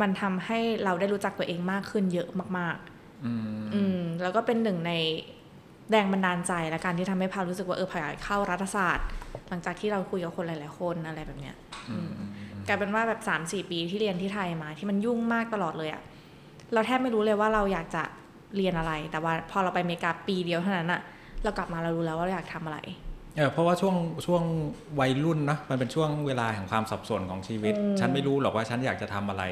มันทำให้เราได้รู้จักตัวเองมากขึ้นเยอะมาก
อืม
ๆอืมแล้วก็เป็นหนึ่งในแรงบันดาลใจและการที่ทำให้พารู้สึกว่าเออพาอยากเข้ารัฐศาสตร์ หลังจากที่เราคุยกับคนหลาย ๆ คนอะไรแบบเนี้ย
อืม
กลายเป็นว่าแบบสามสี่ปีที่เรียนที่ไทยมา ที่มันยุ่งมากตลอดเลยอะ เราแทบไม่รู้เลยว่าเราอยากจะเรียนอะไร แต่ว่าพอเราไปอเมริกาปีเดียวเท่านั้นอะเรากลับมาเรารู้แล้วว่าเราอยากทำอะไร
เออเพราะว่าช่วงช่วงวัยรุ่นเนอะมันเป็นช่วงเวลาแห่งความสับสนของชีวิต
อืม
ฉันไม่รู้หรอกว่าฉันอยากจะทำอะไร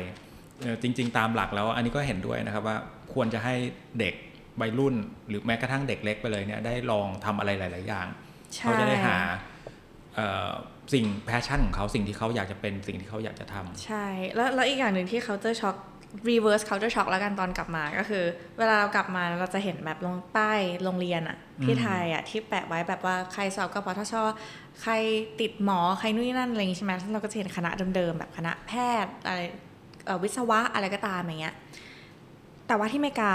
เออจริง ๆ ตามหลักแล้ว อันนี้ก็เห็นด้วยนะครับว่าควรจะให้เด็กวัยรุ่น หรือแม้กระทั่งเด็กเล็กไปเลยเนี่ยได้ลองทำอะไรหลาย ๆ อย่างเขาจะได้หาเอ่อสิ่งแพชชั่นของเขาสิ่งที่เขาอยากจะเป็นสิ่งที่เขาอยากจะทำ
ใช่ แล้วแล้วอีกอย่างหนึ่งที่ culture shock reverse culture shock แล้วกันตอนกลับมาก็คือ เวลาเรากลับมาเราจะเห็นแบบลงป้ายโรงเรียนอะที่
อืม
ไทยอะที่แปะไว้แบบว่าใครสอบกปทชใครติดหมอใครนู่นนนั่นอะไรอย่างงี้ใช่ไหมแล้วเราก็จะเห็นคณะเดิมๆแบบคณะแพทย์อะไรเอ่อวิศวะอะไรก็ตามอย่างเงี้ยแต่ว่าที่อเมริกา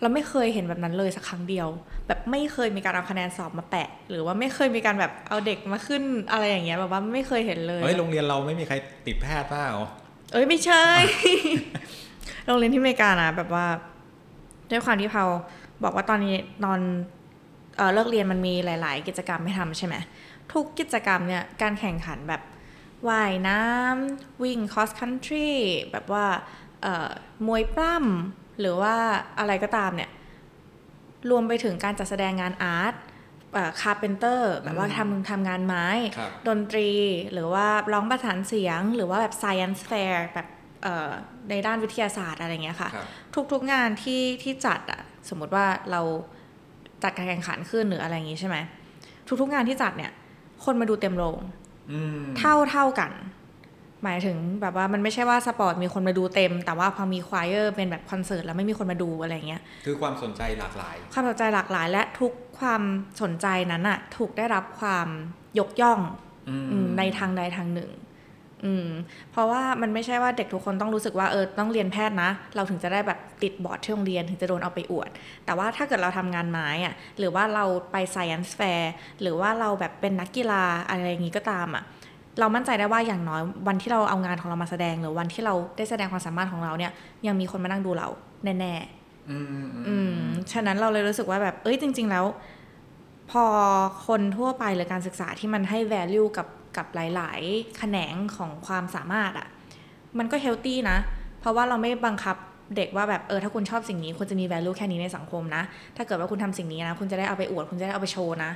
เราไม่เคยเห็นแบบนั้นเลยสักครั้งเดียว แบบไม่เคยมีการเอาคะแนนสอบมาแปะ หรือว่าไม่เคยมีการแบบเอาเด็กมาขึ้นอะไรอย่างเงี้ยแบบว่าไม่เคยเห็นเลย
เฮ้ยโรงเรียนเราไม่มีใครติดแพทย์เปล่า
เอ้ยไม่ใช่ โรงเรียนที่อเมริกานะแบบว่าด้วยความที่เขาบอกว่าตอนนี้ตอนเออเลิกเรียนมันมีหลาย ๆ กิจกรรมให้ทำใช่ไหมทุกกิจกรรมเนี่ยการแข่งขันแบบว่ายน้ำวิ่ง cross country แบบว่ามวยปล้ำหรือว่าอะไรก็ตามเนี่ย รวมไปถึงการจัดแสดงงาน art carpenter แบบว่าทำทำงานไม้
ครับ
ดนตรีหรือว่าร้องประสานเสียง หรือว่าแบบ science fair แบบเอ่อในด้านวิทยาศาสตร์อะไรเงี้ยค่ะ
ครับ
ทุกๆงานที่ที่จัดอะสมมุติว่าเราจัดการแข่งขันขึ้นหรืออะไรอย่างงี้ใช่ไหมทุกๆงานที่จัดเนี่ย คนมาดูเต็มโรง
อืม
เท่าเท่ากัน หมายถึงแบบว่ามันไม่ใช่ว่าสปอร์ตมีคนมาดูเต็ม แต่ว่าพอมี choir เป็นแบบคอนเสิร์ตแล้วไม่มีคนมาดูอะไรเงี้ย
คือความสนใจหลากหลาย
ความสนใจหลากหลาย และทุกความสนใจนั้นอะถูกได้รับความยกย่อง
อืม
อืมในทางใดทางหนึ่งออืมเพราะว่ามันไม่ใช่ว่าเด็กทุกคนต้องรู้สึกว่าเออต้องเรียนแพทย์นะ เราถึงจะได้แบบติดบอร์ดที่โรงเรียนถึงจะโดนเอาไปอวด แต่ว่าถ้าเกิดเราทำงานไม้อะหรือว่าเราไป science fair หรือว่าเราแบบเป็นนักกีฬาอะไรอย่างนี้ก็ตามอะ เรามั่นใจได้ว่าอย่างน้อยวันที่เราเอางานของเรามาแสดง หรือวันที่เราได้แสดงความสามารถของเราเนี่ย ยังมีคนมานั่งดูเราแน่ๆ
อืมอืมอืม
อืมฉะนั้นเราเลยรู้สึกว่าแบบเอ้ยจริง ๆ แล้ว พอคนทั่วไปหรือการศึกษาที่มันให้ value กับกับหลาย ๆ แขนงของความสามารถอะ่ะ มันก็เฮลตี้นะ เพราะว่าเราไม่บังคับเด็กว่าแบบเออถ้าคุณชอบสิ่งนี้คุณจะมี value แค่นี้ในสังคมนะ ถ้าเกิดว่าคุณทำสิ่งนี้นะ คุณจะได้เอาไปอวด คุณจะได้เอาไปโชว์นะ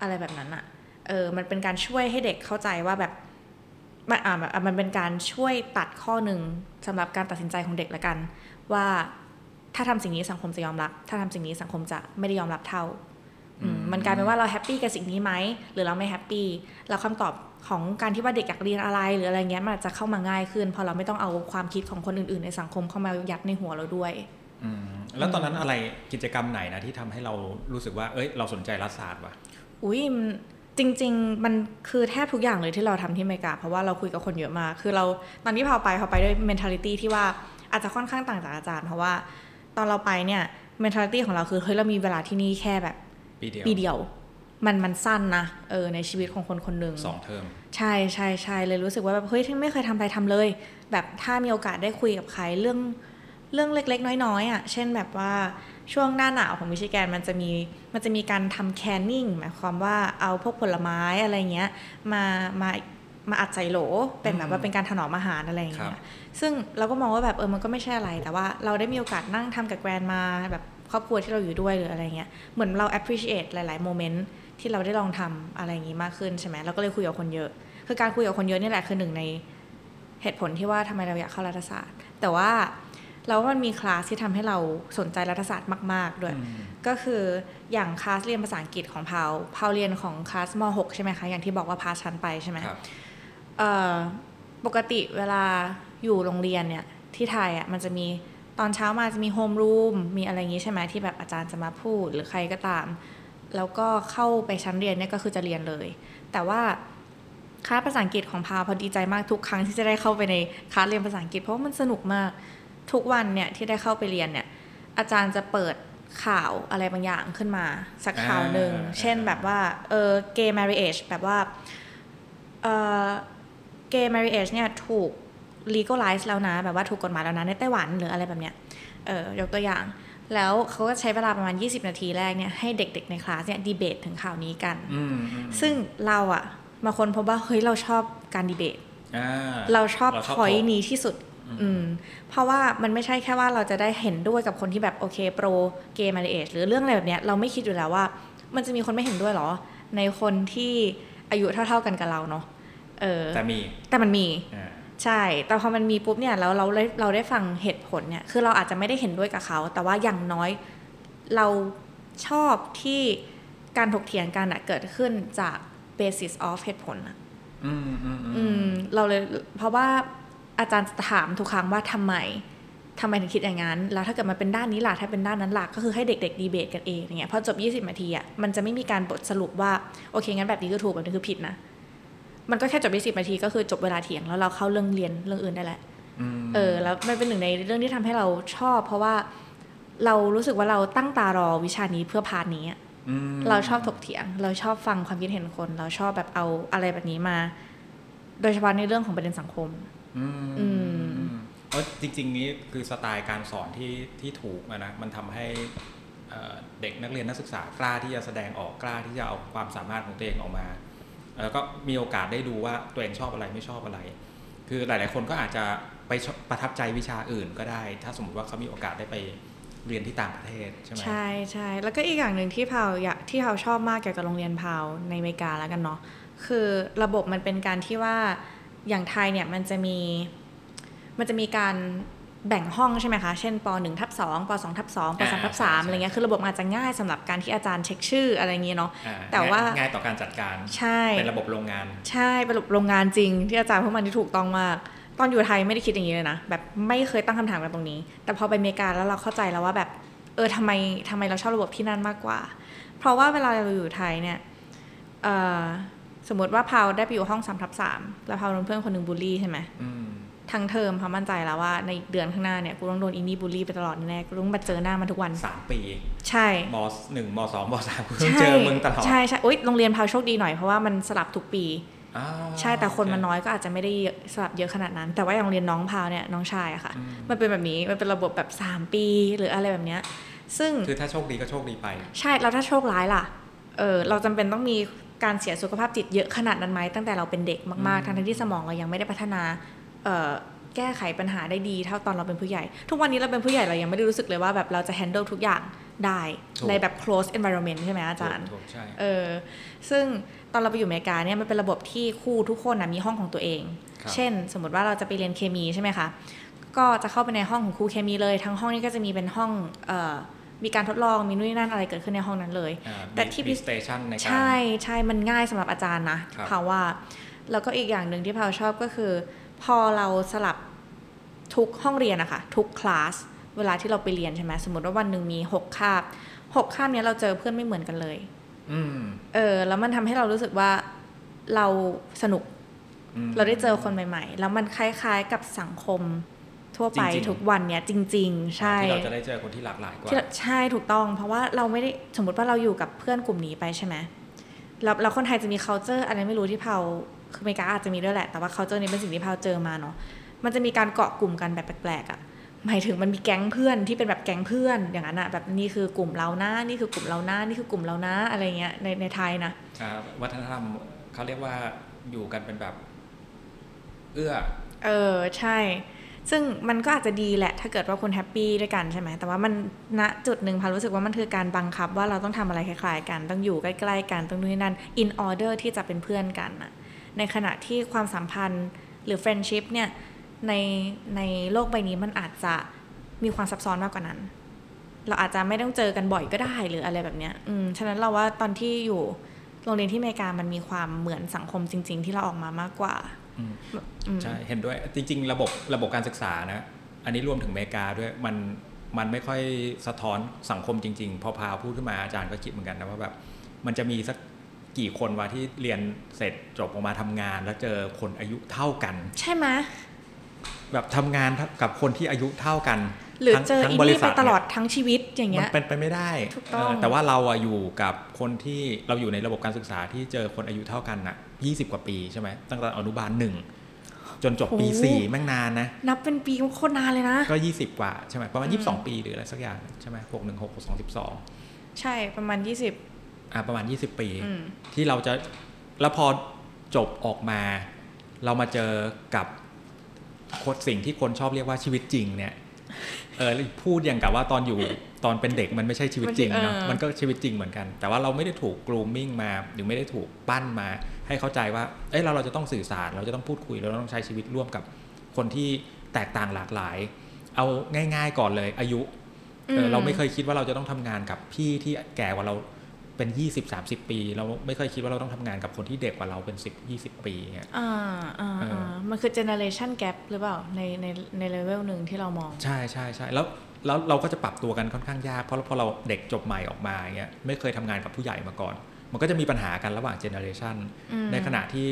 อะไรแบบนั้นอะ่ะ เออมันเป็นการช่วยให้เด็กเข้าใจว่าแบบมันอ่าแบบมันเป็นการช่วยตัดข้อหนึ่งสำหรับการตัดสินใจของเด็กละกัน ว่าถ้าทำสิ่งนี้สังคมจะยอมรับ ถ้าทำสิ่งนี้สังคมจะไม่ได้ยอมรับเท่าอืมมันกลายเป็นว่าเราแฮปปี้กับสิ่งนี้ไหมหรือเราไม่แฮปปี้แล้วคำตอบของการที่ว่าเด็กอยากเรียนอะไร หรืออะไรเงี้ยมันอาจจะเข้ามาง่ายขึ้นเพราะเราไม่ต้องเอาความคิดของคนอื่น ๆ ในสังคมเข้ามายัดในหัวเราด้วย
อืมแล้วตอนนั้นอะไรกิจกรรมไหนนะที่ทำให้เรารู้สึกว่าเอ้ยเราสนใจรัฐศาสตร์วะ
อุ้ยมัน จริง ๆ มันคือแทบทุกอย่างเลยที่เราทำที่อเมริกา เพราะว่าเราคุยกับคนเยอะมาก คือเราตอนที่พาไปพาไปด้วย mentality ที่ว่าอาจจะค่อนข้างต่างจากอาจารย์ เพราะว่าตอนเราไปเนี่ย mentality ของเราคือเฮ้ยเรามีเวลาที่นี่แค่แบบ
ปีเดียว
ปีเดียว มันมันสั้นนะเออในชีวิตของคนคนหนึ่ง
สองเทอม
ใช่ใช่ใช่เลยรู้สึกว่าแบบเฮ้ยที่ไม่เคยทำอะไรทำเลย แบบถ้ามีโอกาสได้คุยกับใครเรื่องเรื่องเล็ก ๆ น้อยๆอะเช่นแบบว่า ช่วงหน้าหนาวของมิชิแกนมันจะมีมันจะมีการทำแคนนิ่งหมายความว่าเอาพวกผลไม้อะไรเงี้ยมามามาอัดใส่โหลเป็นแบบว่าเป็นการถนอมอาหารอะไรอย่าง
ครั
เงี้
บ
ยซึ่งเราก็มองว่าแบบเออมันก็ไม่ใช่อะไร แต่ว่าเราได้มีโอกาสนั่งทำกับแกรนมาแบบครอบครัวที่เราอยู่ด้วยหรืออะไรเงี้ยเหมือนเรา appreciate หลายๆโมเมนต์ที่เราได้ลองทำอะไรอย่างงี้มากขึ้นใช่ไหมเราก็เลยคุยกับคนเยอะ คือการคุยกับคนเยอะนี่แหละคือหนึ่งในเหตุผลที่ว่าทำไมเราอยากเข้ารัฐศาสตร์ แต่ว่า เราว่ามันมีคลาสที่ทำให้เราสนใจรัฐศาสตร์มากๆด้วย
อืม
ก็คืออย่างคลาสเรียนภาษาอังกฤษของพาวพาวเรียนของคลาสม .6 ใช่ไหมคะ อย่างที่บอกว่าพาชั้นไปใช่ไหม
ครับ
เอ่อปกติเวลาอยู่โรงเรียนเนี่ยที่ไทยอะมันจะมีตอนเช้ามาจะมีโฮมรูมมีอะไรอย่างงี้ใช่ไหมที่แบบอาจารย์จะมาพูดหรือใครก็ตาม แล้วก็เข้าไปชั้นเรียนเนี่ยก็คือจะเรียนเลย แต่ว่าคลาสภาษาอังกฤษของพาวพอดีใจมากทุกครั้งที่จะได้เข้าไปในคลาสเรียนภาษาอังกฤษเพราะว่ามันสนุกมาก ทุกวันเนี่ยที่ได้เข้าไปเรียนเนี่ย อาจารย์จะเปิดข่าวอะไรบางอย่างขึ้นมา สักข่าวหนึ่ง
อ่า
เช่นแบบว่าเออ gay marriage แบบว่าเออ gay marriage เนี่ยถูก legalize แล้วนะ แบบว่าถูกกฎหมายแล้วนะ ในไต้หวันหรืออะไรแบบเนี้ยเออยกตัวอย่าง แล้วเขาก็ใช้เวลาประมาณ 20 นาทีแรกเนี่ยให้เด็กๆในคลาสเนี่ยดีเบตถึงข่าวนี้กัน
อืมอืม
ซึ่งเราอะมาคนพบว่าเฮ้ยเราชอบการดีเบต
อ่า
เราชอบ
เราชอบ
พอย
ถก
นี้ที่สุด อืมเพราะว่ามันไม่ใช่แค่ว่าเราจะได้เห็นด้วยกับคนที่แบบโอเคโปรเกย์มาริเอหรือเรื่องอะไรแบบเนี้ยเราไม่คิดอยู่แล้วว่า มันจะมีคนไม่เห็นด้วยเหรอ ในคนที่อายุเท่า ๆกันกับเราเนาะเออ
แต่มี
แต่มันมี
อ่า
ใช่ แต่พอมันมีปุ๊บเนี่ยแล้วเราได้เราได้ฟังเหตุผลเนี่ย คือเราอาจจะไม่ได้เห็นด้วยกับเขา แต่ว่าอย่างน้อยเราชอบที่การถกเถียงกันอะเกิดขึ้นจาก basis of เหตุผลอะ
อืมอืมอื
อื
ม
มเราเลยเพราะว่า อาจารย์จะถามทุกครั้งว่าทำไมทำไมถึงคิดอย่างนั้น แล้วถ้าเกิดมันเป็นด้านนี้ล่ะถ้าเป็นด้านนั้นล่ะก็คือให้เด็ก ๆ ดีเบตกันเองอย่างเงี้ยพอจบ 20 นาทีอะมันจะไม่มีการบทสรุปว่าโอเคงั้นแบบนี้คือถูกแบบนี้คือผิดนะมันก็แค่จบ 20 นาทีก็คือจบเวลาเถียงแล้วเราเข้าเรื่องเรียนเรื่องอื่นได้แหละ
อืม
เออแล้วมันเป็นหนึ่งในเรื่องที่ทำให้เราชอบ เพราะว่าเรารู้สึกว่าเราตั้งตารอวิชานี้เพื่อพาร์ทนี้อะ
อืม
เราชอบถกเถียง เราชอบฟังความคิดเห็นคน เราชอบแบบเอาอะไรแบบนี้มา โดยเฉพาะในเรื่องของประเด็นสังคม
อืมเพราะจริง ๆ นี้คือสไตล์การสอนที่ที่ถูกนะมันทำให้เด็กนักเรียนนักศึกษากล้าที่จะแสดงออกกล้าที่จะเอาความสามารถของตัวเองออกมา แล้วก็มีโอกาสได้ดูว่าตัวเองชอบอะไรไม่ชอบอะไร คือหลาย ๆ คนก็อาจจะไปประทับใจวิชาอื่นก็ได้ ถ้าสมมติว่าเขามีโอกาสได้ไปเรียนที่ต่างประเทศใช่ไหม
ใช่ใช่แล้วก็อีกอย่างหนึ่งที่พาวอยากที่พาวชอบมากเกี่ยวกับโรงเรียนพาวในอเมริกาแล้วกันเนาะคือระบบมันเป็นการที่ว่า อย่างไทยเนี่ยมันจะมีมันจะมีการแบ่งห้องใช่ไหมคะ เช่นป .1 ทับ2ป .2 ทับ2ป .3 ทับ3อะไรเงี้ย คือระบบมันอาจจะง่ายสำหรับการที่อาจารย์เช็คชื่ออะไรเงี้ยเนาะ
อ่
แต่ว่า
ง่ยง่ายต่อการจัดการ
ใช่
เป็นระบบโรงงาน
ใช่ เป็นโรงงานจริง ที่อาจารย์พูดมาที่ถูกต้องมาก ตอนอยู่ไทยไม่ได้คิดอย่างนี้เลยนะ แบบไม่เคยตั้งคำถามกันตรงนี้ แต่พอไปอเมริกาแล้วเราเข้าใจแล้วว่าแบบ เออทำไมทำไมเราชอบระบบที่นั่นมากกว่า เพราะว่าเวลาเราอยู่ไทยเนี่ยเอ่อ สมมติว่าพาวได้ไปอยู่ห้องสามทับสามแล้วพาวโดนเพื่อนคนหนึ่งบูลลี่ใช่ไหม
อืม
ทั้งเทอมพาวมั่นใจแล้วว่าในเดือนข้างหน้าเนี่ยกูต้องโดนอินนี่บูลลี่ไปตลอดแน่ๆกูต้องมาเจอหน้ามันทุกวัน
สามปี
ใช่
มหนึ่งมสองมสามกูต้องเจอมึงตลอด
ใช่ใช่อุ้ยโรงเรียนพาวโชคดีหน่อยเพราะว่ามันสลับทุกปี
อ่า
ใช่แต่คนมัน
โอเน้
อยก็อาจจะไม่ได้เยอะสลับเยอะขนาดนั้น แต่ว่าอย่างโรงเรียนน้องพาวเนี่ยน้องชายอะค่ะ
อืม
มันเป็นแบบนี้มันเป็นระบบแบบ 3 ปี หรืออะไรแบบเนี้ยซึ่ง
คือถ้าโชคดีก็โชคดีไป
ใช่แล้วถ้าโชคร้ายล่ะเออเราจำเป็นต้องมี การเสียสุขภาพจิตเยอะขนาดนั้นไหมตั้งแต่เราเป็นเด็กมาก
อืม
ๆทั้งๆที่สมองเรายังไม่ได้พัฒนาเอ่อแก้ไขปัญหาได้ดีเท่าตอนเราเป็นผู้ใหญ่ ทุกวันนี้เราเป็นผู้ใหญ่เรายังไม่ได้รู้สึกเลยว่าแบบเราจะ handle ทุกอย่างได้ในแบบ close environment ใช่ไหมอาจารย์
ถูกๆใช่
เออซึ่งตอนเราไปอยู่อเมริกาเนี่ยมันเป็นระบบที่ครูทุกคนนะมีห้องของตัวเอง
ครับ
เช่น สมมติว่าเราจะไปเรียนเคมีใช่ไหมคะก็จะเข้าไปในห้องของครูเคมีเลย ทั้งห้องนี้ก็จะมีเป็นห้องเอ่อ มีการทดลองมีนู่นนี่นั่นอะไรเกิดขึ้นในห้องนั้นเลย
อ่า
แต่ที่
มีสเตชันในการ
ใช่ใช่มันง่ายสำหรับอาจารย์นะครับเพราะว่าแล้วก็อีกอย่างหนึ่งที่พาวชอบก็คือ พอเราสลับทุกห้องเรียนนะคะทุกคลาสเวลาที่เราไปเรียนใช่ไหมสมมติว่าวันหนึ่งมีหกคาบหกคาบเนี้ยเราเจอเพื่อนไม่เหมือนกันเลย
อืม
เออ แล้วมันทำให้เรารู้สึกว่าเราสนุก
อืม
เราได้เจอคนใหม่ ๆ แล้วมันคล้ายๆกับสังคม ทั่วไป
จริงๆ
ทุกวันเนี้ยจริง ๆ ใช่
ที่เราจะได้เจอคนที่หลากหลายกว่า
ที่เราใช่ถูกต้อง เพราะว่าเราไม่ได้สมมติว่าเราอยู่กับเพื่อนกลุ่มนี้ไปใช่ไหมแล้วแล้วคนไทยจะมี culture อะไรไม่รู้ที่เราคืออเมริกาอาจจะมีด้วยแหละ แต่ว่า culture นี้เป็นสิ่งที่เราเจอมาเนาะมันจะมีการเกาะกลุ่มกันแบบแปลกๆอะ่ะหมายถึงมันมีแก๊งเพื่อนที่เป็นแบบแก๊งเพื่อนอย่างนั้นอะแบบนี่คือกลุ่มเรานะนี่คือกลุ่มเรานะนี่คือกลุ่มเรานะอะไรเงี้ยในในไทยนะ
อ่าวัฒนธรรมเขาเรียกว่าอยู่กันเป็นแบบ เอื้อ
เออใช่ ซึ่งมันก็อาจจะดีแหละ ถ้าเกิดว่าคุณแฮปปี้ด้วยกันใช่ไหม แต่ว่ามันณจุดหนึ่งพารู้สึกว่ามันคือการบังคับว่าเราต้องทำอะไรคล้ายๆ กัน ต้องอยู่ใกล้ๆกันต้องนู่นนั่น in order ที่จะเป็นเพื่อนกันนะในขณะที่ความสัมพันธ์หรือ friendship เนี่ยในในโลกใบนี้มันอาจจะมีความซับซ้อนมากกว่านั้น เราอาจจะไม่ต้องเจอกันบ่อยก็ได้หรืออะไรแบบเนี้ย อืม ฉะนั้นเราว่าตอนที่อยู่โรงเรียนที่อเมริกามันมีความเหมือนสังคมจริง ๆ ที่เราออกมามากกว่า
ใช่เห็นด้วยจริง ๆ ระบบระบบการศึกษานะ อันนี้รวมถึงอเมริกาด้วยมันมันไม่ค่อยสะท้อนสังคมจริง ๆ พอพาพูดขึ้นมาอาจารย์ก็คิดเหมือนกันนะว่าแบบมันจะมีสักกี่คนวะที่เรียนเสร็จจบออกมาทำงาน แล้วเจอคนอายุเท่ากัน
ใช่ไหม
แบบทำงานกับคนที่อายุเท่ากัน
หรือ
ทั้ง
เจอ
ทั้ง
อิน
บริ
นี่
ษั
ไป
ท
ตลอด
เนี่ย
ทั้งชีวิตอย่าง
มั
เงี้
น
ย
เป็นไปไม่ได้
ถูกต้อง
เแต่ว่าเราอะอยู่กับคนที่เราอยู่ในระบบการศึกษาที่เจอคนอายุเท่ากันอะ 20กว่าปีใช่ไหมตั้งแต่อนุบาลหนึ่งจนจบปี
โอ้โห
สี่แม่งนานนะ
นับเป็นปีโคตรนานเลยนะ
ก็20กว่าใช่ไหมประมาณ
อืม
22ปีหรืออะไรสักอย่างใช่ไหมหกหนึ่งหกสองสิบสอง
ใช่ประมาณ20
อะประมาณ20ปี
อืม
ที่เราจะแล้วพอจบออกมา เรามาเจอกับคนสิ่งที่คนชอบเรียกว่าชีวิตจริงเนี่ยเออพูดอย่างกับว่าตอนอยู่ตอนเป็นเด็กมันไม่ใช่ชีวิตจริงเนาะ
เออ
มันก็ชีวิตจริงเหมือนกัน แต่ว่าเราไม่ได้ถูกกรูมมิ่งมาหรือไม่ได้ถูกปั้นมา ให้เข้าใจว่า เอ้ยเราเราจะต้องสื่อสาร เราจะต้องพูดคุย เราต้องใช้ชีวิตร่วมกับคนที่แตกต่างหลากหลาย เอาง่าย ๆก่อนเลยอายุเออเราไม่เคยคิดว่าเราจะต้องทำงานกับพี่ที่แก่กว่าเราเป็น 20 30 ปี เราไม่เคยคิดว่าเราต้องทำงานกับคนที่เด็กกว่าเราเป็น 10 20 ปีเงี้ย
อ่าอ่า
เอออ่
อ่ามันคือ generation gap หรือเปล่า ในในในเลเวลหนึ่งที่เรามอง
ใช่ใช่ใช่แล้วแล้วเราก็จะปรับตัวกันค่อนข้างยากเพราะพอเราเด็กจบใหม่ออกมาเงี้ยไม่เคยทำงานกับผู้ใหญ่มาก่อน มันก็จะมีปัญหากันระหว่าง generation อื
ม
ในขณะที่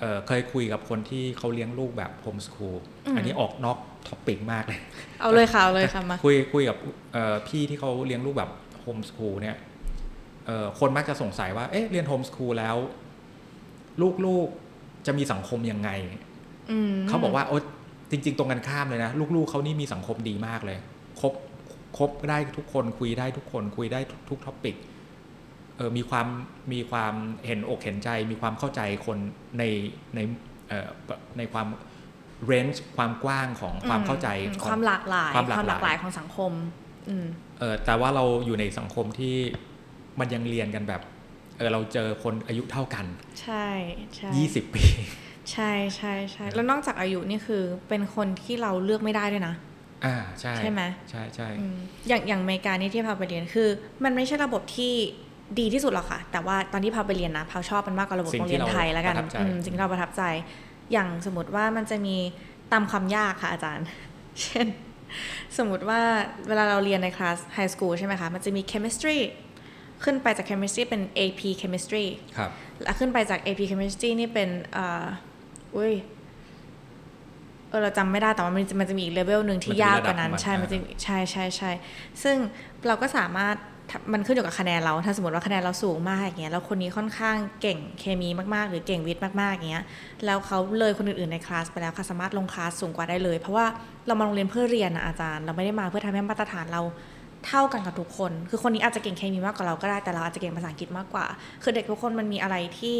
เอ่อเคยคุยกับคนที่เขาเลี้ยงลูกแบบ home school
อืม
อันนี้ออกนอก topic มากเลย
เอาเลยค่ะ เอาเลยค่ะมา
คุยคุยกับเอ่อพี่ที่เขาเลี้ยงลูกแบบ home school เนี่ยเอ่อคนมักจะสงสัยว่า เอ๊ะ เรียน home school แล้ว ลูกๆจะมีสังคมยังไง
อืม
เขาบอกว่าโอ๊ยจริง ๆ ตรงกันข้ามเลยนะ ลูกๆเขานี่มีสังคมดีมากเลย คบคบได้ทุกคนคุยได้ทุกคนคุยได้ทุก topic เออ มีความมีความเห็นอกเห็นใจ มีความเข้าใจคนในในเอ่อในความ range ความกว้างของความเข้าใจ
อืม
ของ
ความหลากหลาย
ความหลากหลาย
หลายของสังคมอืม
เออแต่ว่าเราอยู่ในสังคมที่มันยังเรียนกันแบบเออเราเจอคนอายุเท่ากัน
ใช่ใช่
20ปี
ใช่ใช่ใช่แล้วนอกจากอายุนี่คือเป็นคนที่เราเลือกไม่ได้ด้วยนะ
อ่าใช่
ใช่ไหม
ใช่ใช่
อืมอย่างอย่างอเมริกานี่ที่พาไปเรียนคือ มันไม่ใช่ระบบที่ ดีที่สุดหรอกค่ะ แต่ว่าตอนที่พาไปเรียนนะพาชอบมันมากกว่าระบบ
สิ่ง
โรง
ที่
เรียนไทยแล้วกัน
เราประทับใจ
อืมสิ่งที่เราประทับใจ อย่างสมมติว่ามันจะมีตามความยากค่ะอาจารย์ เช่น สมมติว่าเวลาเราเรียนในคลาสไฮสคูลใช่ไหมคะ มันจะมี chemistry ขึ้นไปจาก chemistry เป็น AP chemistry
ครับ
แล้วขึ้นไปจาก AP chemistry นี่เป็นเอ่ออุ้ยเออเราจำไม่ได้แต่ว่ามันจะมันจะมีอีกเลเวลหนึ่งที่
มันจะมี
ยากกว่านั้น
ระดับของมัน
ใช่
อ่ามั
มันจะใช่ใช่ใช่ซึ่งเราก็สามารถ มันขึ้นอยู่กับคะแนนเรา ถ้าสมมติว่าคะแนนเราสูงมากอย่างเงี้ย แล้วคนนี้ค่อนข้างเก่งเคมีมากๆ หรือเก่งวิทย์มากๆอย่างเงี้ย แล้วเขาเลยคนอื่นๆในคลาสไปแล้วเขาสามารถลงคลาสสูงกว่าได้เลย เพราะว่าเรามาโรงเรียนเพื่อเรียนนะอาจารย์ เราไม่ได้มาเพื่อทำให้มาตรฐานเราเท่ากันกับทุกคน คือคนนี้อาจจะเก่งเคมีมากกว่าเราก็ได้ แต่เราอาจจะเก่งภาษาอังกฤษมากกว่า คือเด็กทุกคนมันมีอะไรที่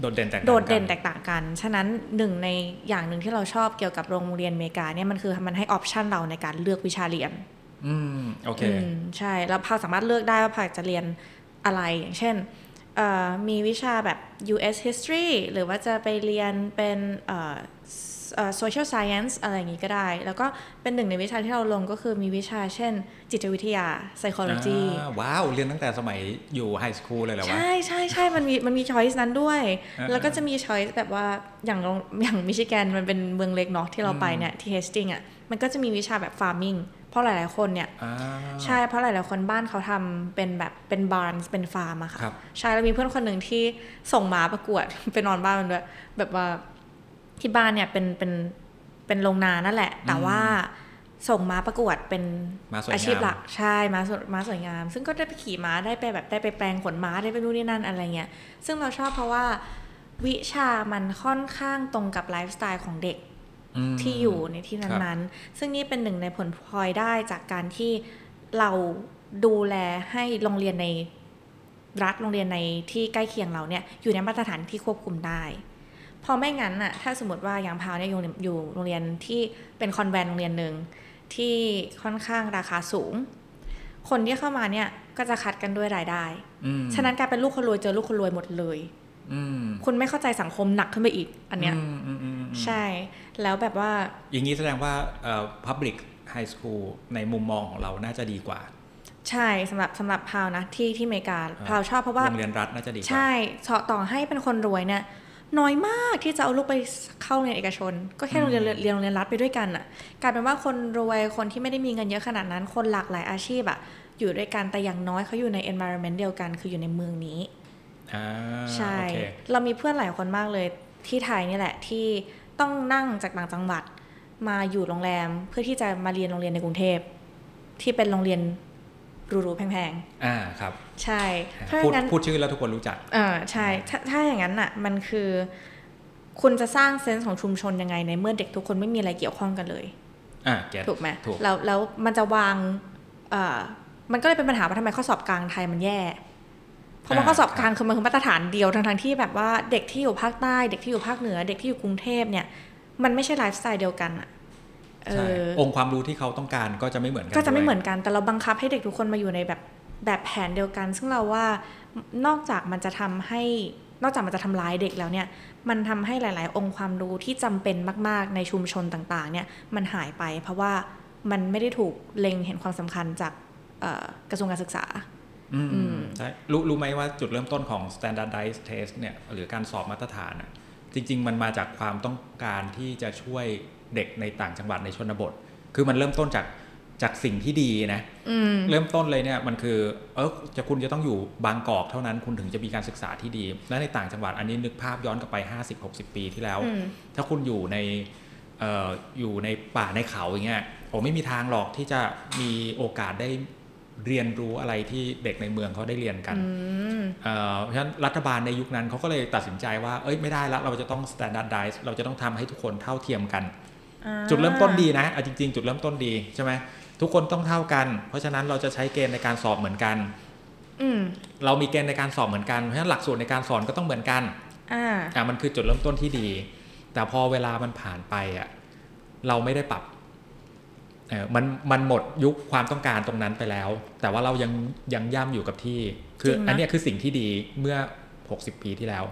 โดดเด่นแตกต่าง
โดดเด่น
กั
แตกต่างกัน ฉะนั้นหนึ่งในอย่างหนึ่งที่เราชอบเกี่ยวกับโรงเรียนอเมริกาเนี่ยมันคือมันให้ออปชันเราในการเลือกวิชาเรียน
อืมโอเค
อืมใช่แล้วพาสามารถเลือกได้ว่าพาจะเรียนอะไรอย่างเช่นเอ่อมีวิชาแบบ US history หรือว่าจะไปเรียนเป็นเอ่อเอ่อ social science อะไรอย่างนี้ก็ได้ แล้วก็เป็นหนึ่งในวิชาที่เราลงก็คือมีวิชาเช่น จิตวิทยา psychology
อ่าว้าว เรียนตั้งแต่สมัยอยู่ high school เลยเหรอวะ
ใช่ใช่ใช่มันมีมันมี choice นั้นด้วย
อ่า
แล้วก็จะมี choice แบบว่าอย่างโรงอย่างมิชิแกนมันเป็นเมืองเล็กเนาะที่เราไปเนี่ยที่ Hastings อะมันก็จะมีวิชาแบบ farming เพราะหลาย ๆ คนเนี่ย
อ่า
ใช่เพราะหลาย ๆ คนบ้านเขาทำเป็นแบบเป็น barn เป็นฟาร์มอะค่ะ
ครับ
ใช่แล้วมีเพื่อนคนหนึ่งที่ส่งหมาประกวดไปนอนบ้านมันด้วยแบบว่าที่บ้านเนี่ยเป็นเป็นเป็นโรงนานั่นแหละ แต่ว่าส่งม้าประกวดเป็น
ม้าสวยงาม
อาชีพหลักใช่ม้าสวยม้าสวยงาม ซึ่งก็ได้ไปขี่ม้าได้ไปแบบได้ไปแปลงขนม้าได้ไปนู่นนี่นั่นอะไรเงี้ยซึ่งเราชอบเพราะว่าวิชามันค่อนข้างตรงกับไลฟ์สไตล์ของเด็ก
อืม
ที่อยู่ในที่
ครับ
นั้นๆ ซึ่งนี่เป็นหนึ่งในผลพลอยได้จากการที่เราดูแลให้โรงเรียนในรัฐโรงเรียนในที่ใกล้เคียงเราเนี่ยอยู่ในมาตรฐานที่ควบคุมได้เพอไม่งั้นน่ะถ้าสมมติว่าอย่างพาวเนี่ยอยู่อยู่โรงเรียนที่เป็นคอนแวนต์โรงเรียนหนึ่งที่ค่อนข้างราคาสูง คนที่เข้ามาเนี่ยก็จะคัดกันด้วยรายได้
อืม
ฉะนั้นกลายเป็นลูกคนรวยเจอลูกคนรวยหมดเลย
อืม
คุณไม่เข้าใจสังคมหนักขึ้นไปอีก อันเนี้ย
อืมอืมอืมอืม
ใช่ แล้วแบบว่า
อย่างนี้แสดงว่าเอ่อ public high school ในมุมมองของเราน่าจะดีกว่า
ใช่สำหรับสำหรับพาวนะที่ที่อเมริกาพาวชอบเพราะว่า
โรงเรียนรัฐน่าจะดีกว่า
ใช่ต่อให้เป็นคนรวยเนี่ยน้อยมากที่จะเอาลูกไปเข้าโรงเรียนเอกชน ก็แค่โรงเรียนเรียนโรงเรียนรัฐไปด้วยกันอะกลายเป็นว่าคนรวยคนที่ไม่ได้มีเงินเยอะขนาดนั้น คนหลากหลายอาชีพอะอยู่ด้วยกันแต่อย่างน้อยเขาอยู่ใน environment เดียวกัน คืออยู่ในเมืองนี้
อ่า
ใช่
โอเค
เรามีเพื่อนหลายคนมากเลยที่ไทยนี่แหละที่ต้องนั่งจากต่างจังหวัดมาอยู่โรงแรมเพื่อที่จะมาเรียนโรงเรียนในกรุงเทพ ที่เป็นโรงเรียนหรูๆแพง
อ่าครับ
ๆใช่เพราะ
พูด
งั้น
พูดชื่อแล้วทุกคนรู้จัก
เออใช่ถ้าถ้าอย่างนั้นอะมันคือ คุณจะสร้างเซนส์ของชุมชนยังไงในเมื่อเด็กทุกคนไม่มีอะไรเกี่ยวข้องกันเลย
อ่าเก็ต
ถูกไหม
ถูก
แล้วแล้วมันจะวางเอ่อมันก็เลยเป็นปัญหาว่าทำไมข้อสอบกลางไทยมันแย่ เพราะว่าข้อสอบกลางคือมันคือมาตรฐานเดียวทั้งทั้งๆที่แบบว่าเด็กที่อยู่ภาคใต้ เด็กที่อยู่ภาคเหนือ เด็กที่อยู่กรุงเทพเนี่ย มันไม่ใช่ไลฟ์สไตล์เดียวกันอะเอ
ใช่
อ
องค์ความรู้ที่เขาต้องการก็จะไม่เหมือนกัน
ก็จะไม่
ด้วย
เหมือนกันแต่เราบังคับให้เด็กทุกคนมาอยู่ในแบบแบบแผนเดียวกัน ซึ่งเราว่านอกจากมันจะทำให้นอกจากมันจะทำร้ายเด็กแล้วเนี่ย มันทำให้หลาย ๆ องค์ความรู้ที่จำเป็นมาก ๆ ในชุมชนต่าง ๆ เนี่ย มันหายไป เพราะว่ามันไม่ได้ถูกเล็งเห็นความสำคัญจากเอ่อกระทรวงการศึกษา
อืม
อืม
ใช่รู้รู้ไหมว่าจุดเริ่มต้นของ standardized test เนี่ยหรือการสอบมาตรฐานอะจริง ๆ มันมาจากความต้องการที่จะช่วยเด็กในต่างจังหวัดในชนบท คือมันเริ่มต้นจากจากสิ่งที่ดีนะ
อืม
เริ่มต้นเลยเนี่ยมันคือเออจะคุณจะต้องอยู่บางกอกเท่านั้นคุณถึงจะมีการศึกษาที่ดี และในต่างจังหวัดอันนี้นึกภาพย้อนกลับไป 50-60 ปีที่แล้ว
อืม
ถ้าคุณอยู่ในเอ่ออยู่ในป่าในเขาอย่างเงี้ยโอ้ไม่มีทางหรอกที่จะมีโอกาสได้ เรียนรู้อะไรที่เด็กในเมืองเขาได้เรียนกัน
อืม
เอ่อเพราะฉะนั้นรัฐบาลในยุคนั้นเขาก็เลยตัดสินใจว่า เอ้ยไม่ได้ละเราจะต้อง standardize เราจะต้องทำให้ทุกคนเท่าเทียมกัน
อ่า
จุดเริ่มต้นดีนะเอาจริง ๆ จุดเริ่มต้นดีใช่ไหมทุกคนต้องเท่ากัน เพราะฉะนั้นเราจะใช้เกณฑ์ในการสอบเหมือนกัน
อืม
เรามีเกณฑ์ในการสอบเหมือนกันเพราะฉะนั้นหลักสูตรในการสอนก็ต้องเหมือนกัน
อ่า
อะมันคือจุดเริ่มต้นที่ดี แต่พอเวลามันผ่านไปอะเราไม่ได้ปรับเออ มันมันหมดยุคความต้องการตรงนั้นไปแล้ว แต่ว่าเรายังยังย่ำอยู่กับที่ คือ
จริงนะ
อันเนี้ยคือสิ่งที่ดีเมื่อ 60 ปีที่แล้ว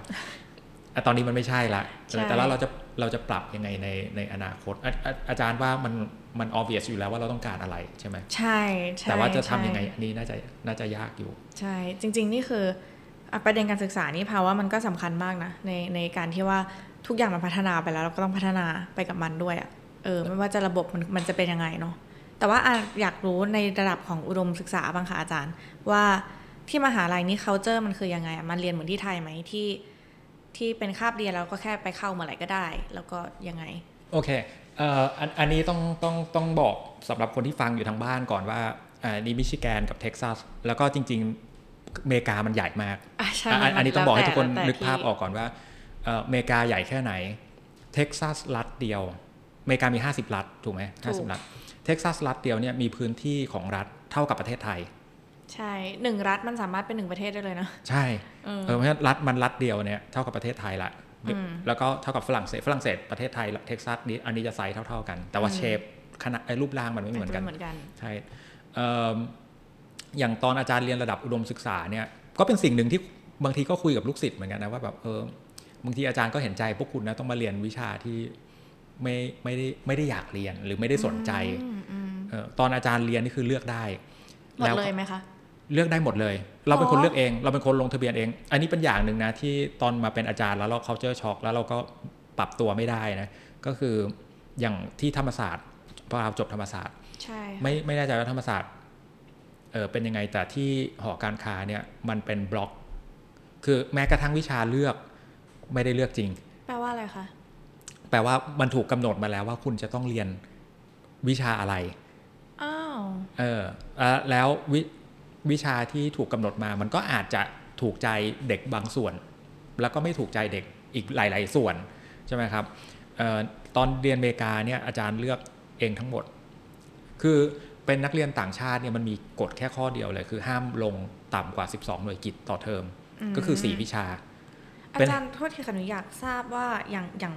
อะตอนนี้มันไม่ใช่ละ
ใช่
แต่แล้วเราจะเราจะปรับยังไงในในอนาคตอาอาอาจารย์ว่ามันมัน obvious อยู่แล้วว่าเราต้องการอะไรใช่ไหม
ใช่ใช่
แต่ว่าจะทำ
ใช่
ยังไงอันนี้น่าจะน่าจะยากอยู่
ใช่จริง ๆ นี่คืออะประเด็นการศึกษานี่ภาวะมันก็สำคัญมากนะในในการที่ว่าทุกอย่างมันพัฒนาไปแล้วเราก็ต้องพัฒนาไปกับมันด้วยอะ่ะ เออไม่ว่าจะระบบมันมันจะเป็นยังไงเนาะแต่ว่าอะอยากรู้ในระดับของอุดมศึกษาบ้างค่ะอาจารย์ ว่าที่มหาลัยนี่ culture มันคือยังไงอะมันเรียนเหมือนที่ไทยไหมที่ที่เป็นคาบเรียนแล้วก็แค่ไปเข้าเมื่อไหร่ก็ได้ แล้วก็ยังไง
โอเคเอ่ออันอันนี้ต้องต้องต้องบอกสำหรับคนที่ฟังอยู่ทางบ้านก่อนว่าอ่านี่มิชิแกนกับเท็กซัสแล้วก็จริง ๆอเมริกามันใหญ่มาก
อะใช่
อะอันอันนี้ต้อง
แล้ว
บอกให้
แต่
ทุกคน
แล้วแต่
นึกภาพ
ที่
ออกก่อนว่าเอ่ออเมริกาใหญ่แค่ไหนเท็กซัสรัฐเดียว อเมริกามี 50 รัฐถูกไหมห้าสิบรัฐ เท็กซัสรัฐเดียวเนี่ยมีพื้นที่ของรัฐเท่ากับประเทศไทย
ใช่หนึ่งรัฐมันสามารถเป็นหนึ่งประเทศได้เลยนะ
ใช่
เออ
เออเพราะฉะนั้นรัฐมันรัฐเดียวเนี่ยเท่ากับประเทศไทยละ
อืม
แล้วก็เท่ากับฝรั่งเศสฝรั่งเศสประเทศไทยเท็กซัสนี้อันนี้จะไซส์เท่าๆกัน แต่ว่า
อืม
shape ขนาดไอ้รูปร่างมันไม่เหมือนกัน
เหมือนกัน
ใช่เอิ่มอย่างตอนอาจารย์เรียนระดับอุดมศึกษาเนี่ยก็เป็นสิ่งหนึ่งที่บางทีก็คุยกับลูกศิษย์เหมือนกันนะว่าแบบเออบางทีอาจารย์ก็เห็นใจพวกคุณนะต้องมาเรียนวิชาที่ ไม่ไม่ได้ไม่ได้อยากเรียนหรือไม่ได้สนใจ
อืมอืม
เออตอนอาจารย์เรียนนี่คือเลือกได้
หมดเลยไหมคะ
เลือกได้หมดเลย เราเป็นคน
อ๋อ
เลือกเอง เราเป็นคนลงทะเบียนเอง อันนี้เป็นอย่างหนึ่งนะที่ตอนมาเป็นอาจารย์แล้วเรา culture shock แล้วเราก็ปรับตัวไม่ได้นะก็คืออย่างที่ธรรมศาสตร์พอเราจบธรรมศาสตร์
ใช่ค่ะ
ไม่ไม่แน่ใจว่าธรรมศาสตร์เออเป็นยังไงแต่ที่หอการค้าเนี่ยมันเป็นบล็อก คือแม้กระทั่งวิชาเลือกไม่ได้เลือกจริง
แปลว่าอะไรคะ
แปลว่ามันถูกกำหนดมาแล้วว่าคุณจะต้องเรียนวิชาอะไร
อ้าว
เออเอ่อแล้ววิวิชาที่ถูกกำหนดมา มันก็อาจจะถูกใจเด็กบางส่วน แล้วก็ไม่ถูกใจเด็กอีกหลาย ๆ ส่วนใช่ไหมครับเออตอนเรียนอเมริกาเนี่ยอาจารย์เลือกเองทั้งหมด คือเป็นนักเรียนต่างชาติเนี่ยมันมีกฎแค่ข้อเดียวเลย คือห้ามลงต่ำกว่า 12 หน่วยกิตต่อเทอม ก็คือ 4 วิชา
อา
เป็น
จารย์โทษทีค่ะหนูอยากทราบว่าอย่างอย่าง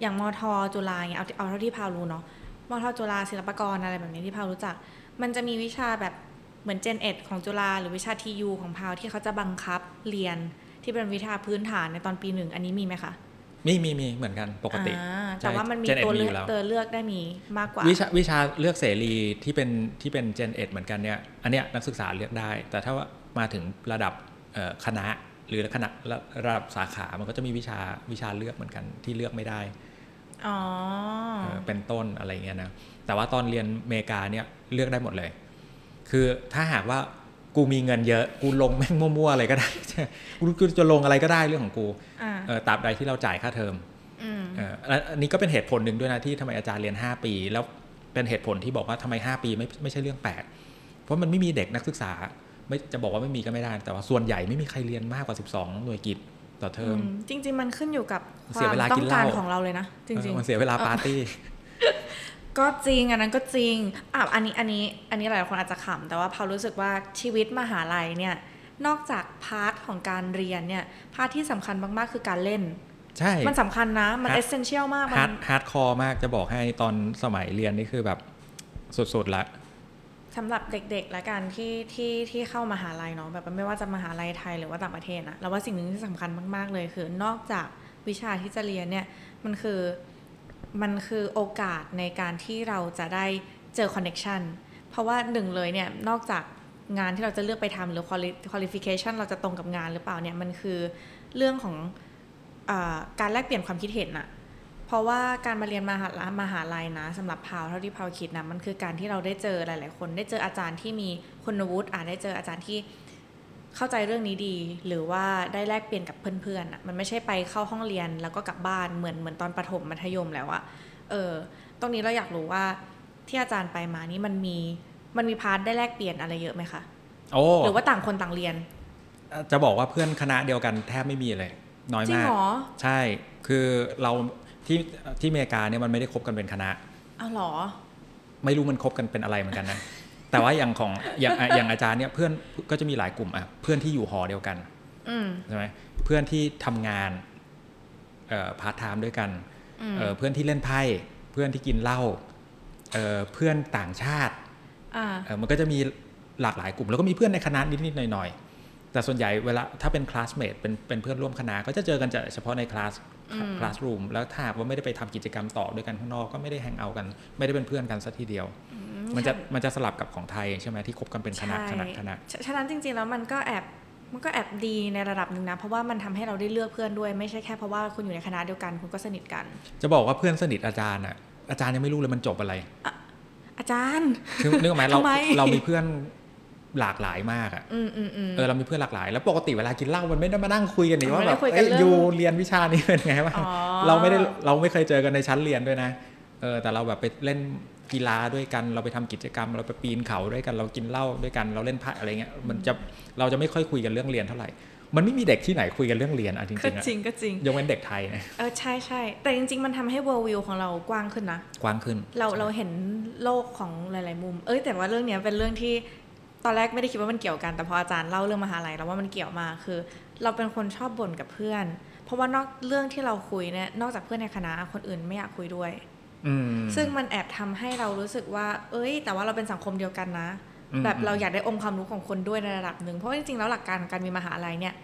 อย่างมทจุฬาเนี่ยเอาเอาเท่าที่พาวรู้เนาะมทจุฬาศิลปากรอะไรแบบนี้ที่พาวรู้จัก มันจะมีวิชาแบบเหมือนเจนเอ็ดของจุฬาหรือวิชาทียูของพาวที่เขาจะบังคับเรียนที่เป็นวิชาพื้นฐานในตอนปีหนึ่งอันนี้มีไหมคะ
มีมีมีเหมือนกันปกติ
อ่าแต่ว่ามันมี
Gen Ed
ตัว
มี
เลื
อยู่
อก
แล้ว
ตัวเลือกได้มีมากกว่า
วิชาวิชาเลือกเสรีที่เป็นที่เป็น Gen 1เหมือนกันเนี่ยอันเนี้ยนักศึกษาเลือกได้ แต่ถ้าว่ามาถึงระดับเอ่อคณะหรือคณะระระดับสาขา มันก็จะมีวิชาวิชาเลือกเหมือนกันที่เลือกไม่ได้
อ๋อ
เออเป็นต้นอะไรเงี้ยนะ แต่ว่าตอนเรียนอเมริกาเนี่ยเลือกได้หมดเลย คือถ้าหากว่ากูมีเงินเยอะ กูลงแม่งมั่วๆอะไรก็ได้ กูกูจะลงอะไรก็ได้เรื่องของกู
อ่า
เออตราบใดที่เราจ่ายค่าเทอม
อืม
เอ่อและอันนี้ก็เป็นเหตุผลหนึ่งด้วยนะที่ทำไมอาจารย์เรียน 5 ปี แล้วเป็นเหตุผลที่บอกว่าทำไม 5 ปีไม่ไม่ใช่เรื่องแปลก เพราะมันไม่มีเด็กนักศึกษา ไม่จะบอกว่าไม่มีก็ไม่ได้ แต่ว่าส่วนใหญ่ไม่มีใครเรียนมากกว่า 12 หน่วยกิต ต่อเทอม
อืมจริง ๆ มันขึ้นอยู่กับค
เสียวา
ม
เวลา
ต้
กิ
อนง
เห
การ
ล้า
ของเราเลยนะ จริง
เออมันเสียเวลาปาร์ตี้
ๆก็จริงอันนั้นก็จริงอะอันนี้อันนี้ อันนี้หลายคนอาจจะขำแต่ว่าพารู้สึกว่าชีวิตมหาลัยเนี่ย นอกจาก part ของการเรียนเนี่ย part ที่สำคัญมากๆคือการเล่น
ใช่
มันสำคัญนะ มัน hard essential มาก มัน
hard hardcore มากจะบอกให้ตอนสมัยเรียนนี่คือแบบสุดๆละ
สำหรับเด็กๆและกันที่ที่ที่เข้ามหาลัยเนาะแบบไม่ว่าจะมหาลัยไทยหรือว่าต่างประเทศนะแล้วว่าสิ่งหนึ่งที่สำคัญมากๆเลย คือนอกจากวิชาที่จะเรียนเนี่ยมันคือมันคือโอกาสในการที่เราจะได้เจอ connection เพราะว่าหนึ่งเลยเนี่ยนอกจากงานที่เราจะเลือกไปทำหรือ quali- qualification เราจะตรงกับงานหรือเปล่าเนี่ยมันคือเรื่องของอการแลกเปลี่ยนความคิดเห็นอะ เพราะว่าการมาเรียนมหาลัยมหาลัยนะสำหรับพราวเท่าที่พราวคิดนะมันคือการที่เราได้เจอหลาย ๆ คน ได้เจออาจารย์ที่มีคุณวุฒิอาจได้เจออาจารย์ที่เข้าใจเรื่องนี้ดี หรือว่าได้แลกเปลี่ยนกับเพื่อนๆอะมันไม่ใช่ไปเข้าห้องเรียนแล้วก็กลับบ้านเหมือนเหมือนตอนประถมมัธยมแล้วอะเออตรงนี้เราอยากรู้ว่าที่อาจารย์ไปมานี่มันมีมันมีพาร์ทได้แลกเปลี่ยนอะไรเยอะไหมคะ
โอ้
หรือว่าต่างคนต่างเรียน
จะบอกว่าเพื่อนคณะเดียวกันแทบไม่มีเลย น้อย
จริง
มาก
เหรอ
ใช่คือเรา ที่ที่อเมริกาเนี่ยมันไม่ได้คบกันเป็นคณะ
อ้าวเหรอ
ไม่รู้มันคบกันเป็นอะไรเหมือนกันนะ แต่ว่าอย่างของอย่างอะอย่างอาจารย์เนี่ยเพื่อนก็จะมีหลายกลุ่มอะเพื่อนที่อยู่หอเดียวกัน
อืม
ใช่ไหมเพื่อนที่ทำงานเอ่อพาร์ทไทม์ด้วยกัน
อืม
เอ่อเพื่อนที่เล่นไพ่เพื่อนที่กินเหล้าเอ่อเพื่อนต่างชาติ
อ่า
เอ่อมันก็จะมีหลากหลายกลุ่ม แล้วก็มีเพื่อนในคณะนิดๆหน่อยๆแต่ส่วนใหญ่เวลาถ้าเป็น classmate เป็นเป็นเพื่อนร่วมคณะก็จะเจอกันจะเฉพาะในคลาส
อืม
classroom แล้วถ้าหากว่าไม่ได้ไปทำกิจกรรมต่อด้วยกันข้างนอกก็ไม่ได้ hang out กัน ไม่ได้เป็นเพื่อนกันสักทีเดียว มันจะมันจะสลับกับของไทยใช่ไหมที่คบกันเป็นคณะ
ใช่
คณะคณะ
ฉะฉะนั้นจริง ๆ แล้วมันก็แอบมันก็แอบดีในระดับหนึ่งนะ เพราะว่ามันทำให้เราได้เลือกเพื่อนด้วย ไม่ใช่แค่เพราะว่าคุณอยู่ในคณะเดียวกันคุณก็สนิทกัน
จะบอกว่าเพื่อนสนิทอาจารย์อะอาจารย์ยังไม่รู้เลยมันจบอะไร
อาจารย์
คือนึกออกไหมเรา
ทำไม
เรามีเพื่อน หลากหลายมากอะ
อืมอืมอืม
เออเรามีเพื่อนหลากหลาย แล้วปกติเวลากินเหล้ามันไม่ได้มานั่งคุยกันนี่
อ๋อ
ว่า
ไม่
แบ
ได้
บ
คุยกัน
เอ้ย
เรื่อง
อยู่เรียนวิชานี้เป็นไงวะ
อ๋อ
เราไม่ได้เราไม่เคยเจอกันในชั้นเรียนด้วยนะเออแต่เราแบบไปเล่นกีฬาด้วยกัน เราไปทำกิจกรรม เราไปปีนเขาด้วยกันเรากินเหล้าด้วยกันเราเล่นไพ่อะไรเงี้ยมันจะเราจะไม่ค่อยคุยกันเรื่องเรียนเท่าไหร่มันไม่มีเด็กที่ไหนคุยกันเรื่องเรียนอะจ
ก็
ริงๆอะ
จริงก็จริง
ยกเว้นเด็กไทยนะ
เออใช่ใช่แต่จริง ๆ มันทำให้ world view ของเรากว้างขึ้นนะ
กว้างขึ้น
เราเราเห็นโลกของหลาย ๆ มุม เอ้ยแต่ว่าเรื่องเนี้ยเป็นเรื่องที่ ตอนแรกไม่ได้คิดว่ามันเกี่ยวกัน แต่พออาจารย์เล่าเรื่องมหาลัยแล้วว่ามันเกี่ยวมากคือ เราเป็นคนชอบบ่นกับเพื่อน เพราะว่านอกเรื่องที่เราคุยเนี่ยนอกจากเพื่อนในคณะคนอื่นไม่อยากคุยด้วย
อืม
ซึ่งมันแอบทำให้เรารู้สึกว่า เอ้ย แต่ว่าเราเป็นสังคมเดียวกันนะ
อืม
แบบเราอยากได้องค์ความรู้ของคนด้วยในระดับหนึ่งเพราะว่าจริงๆแล้วหลักการของการมีมหาลัยเนี่ย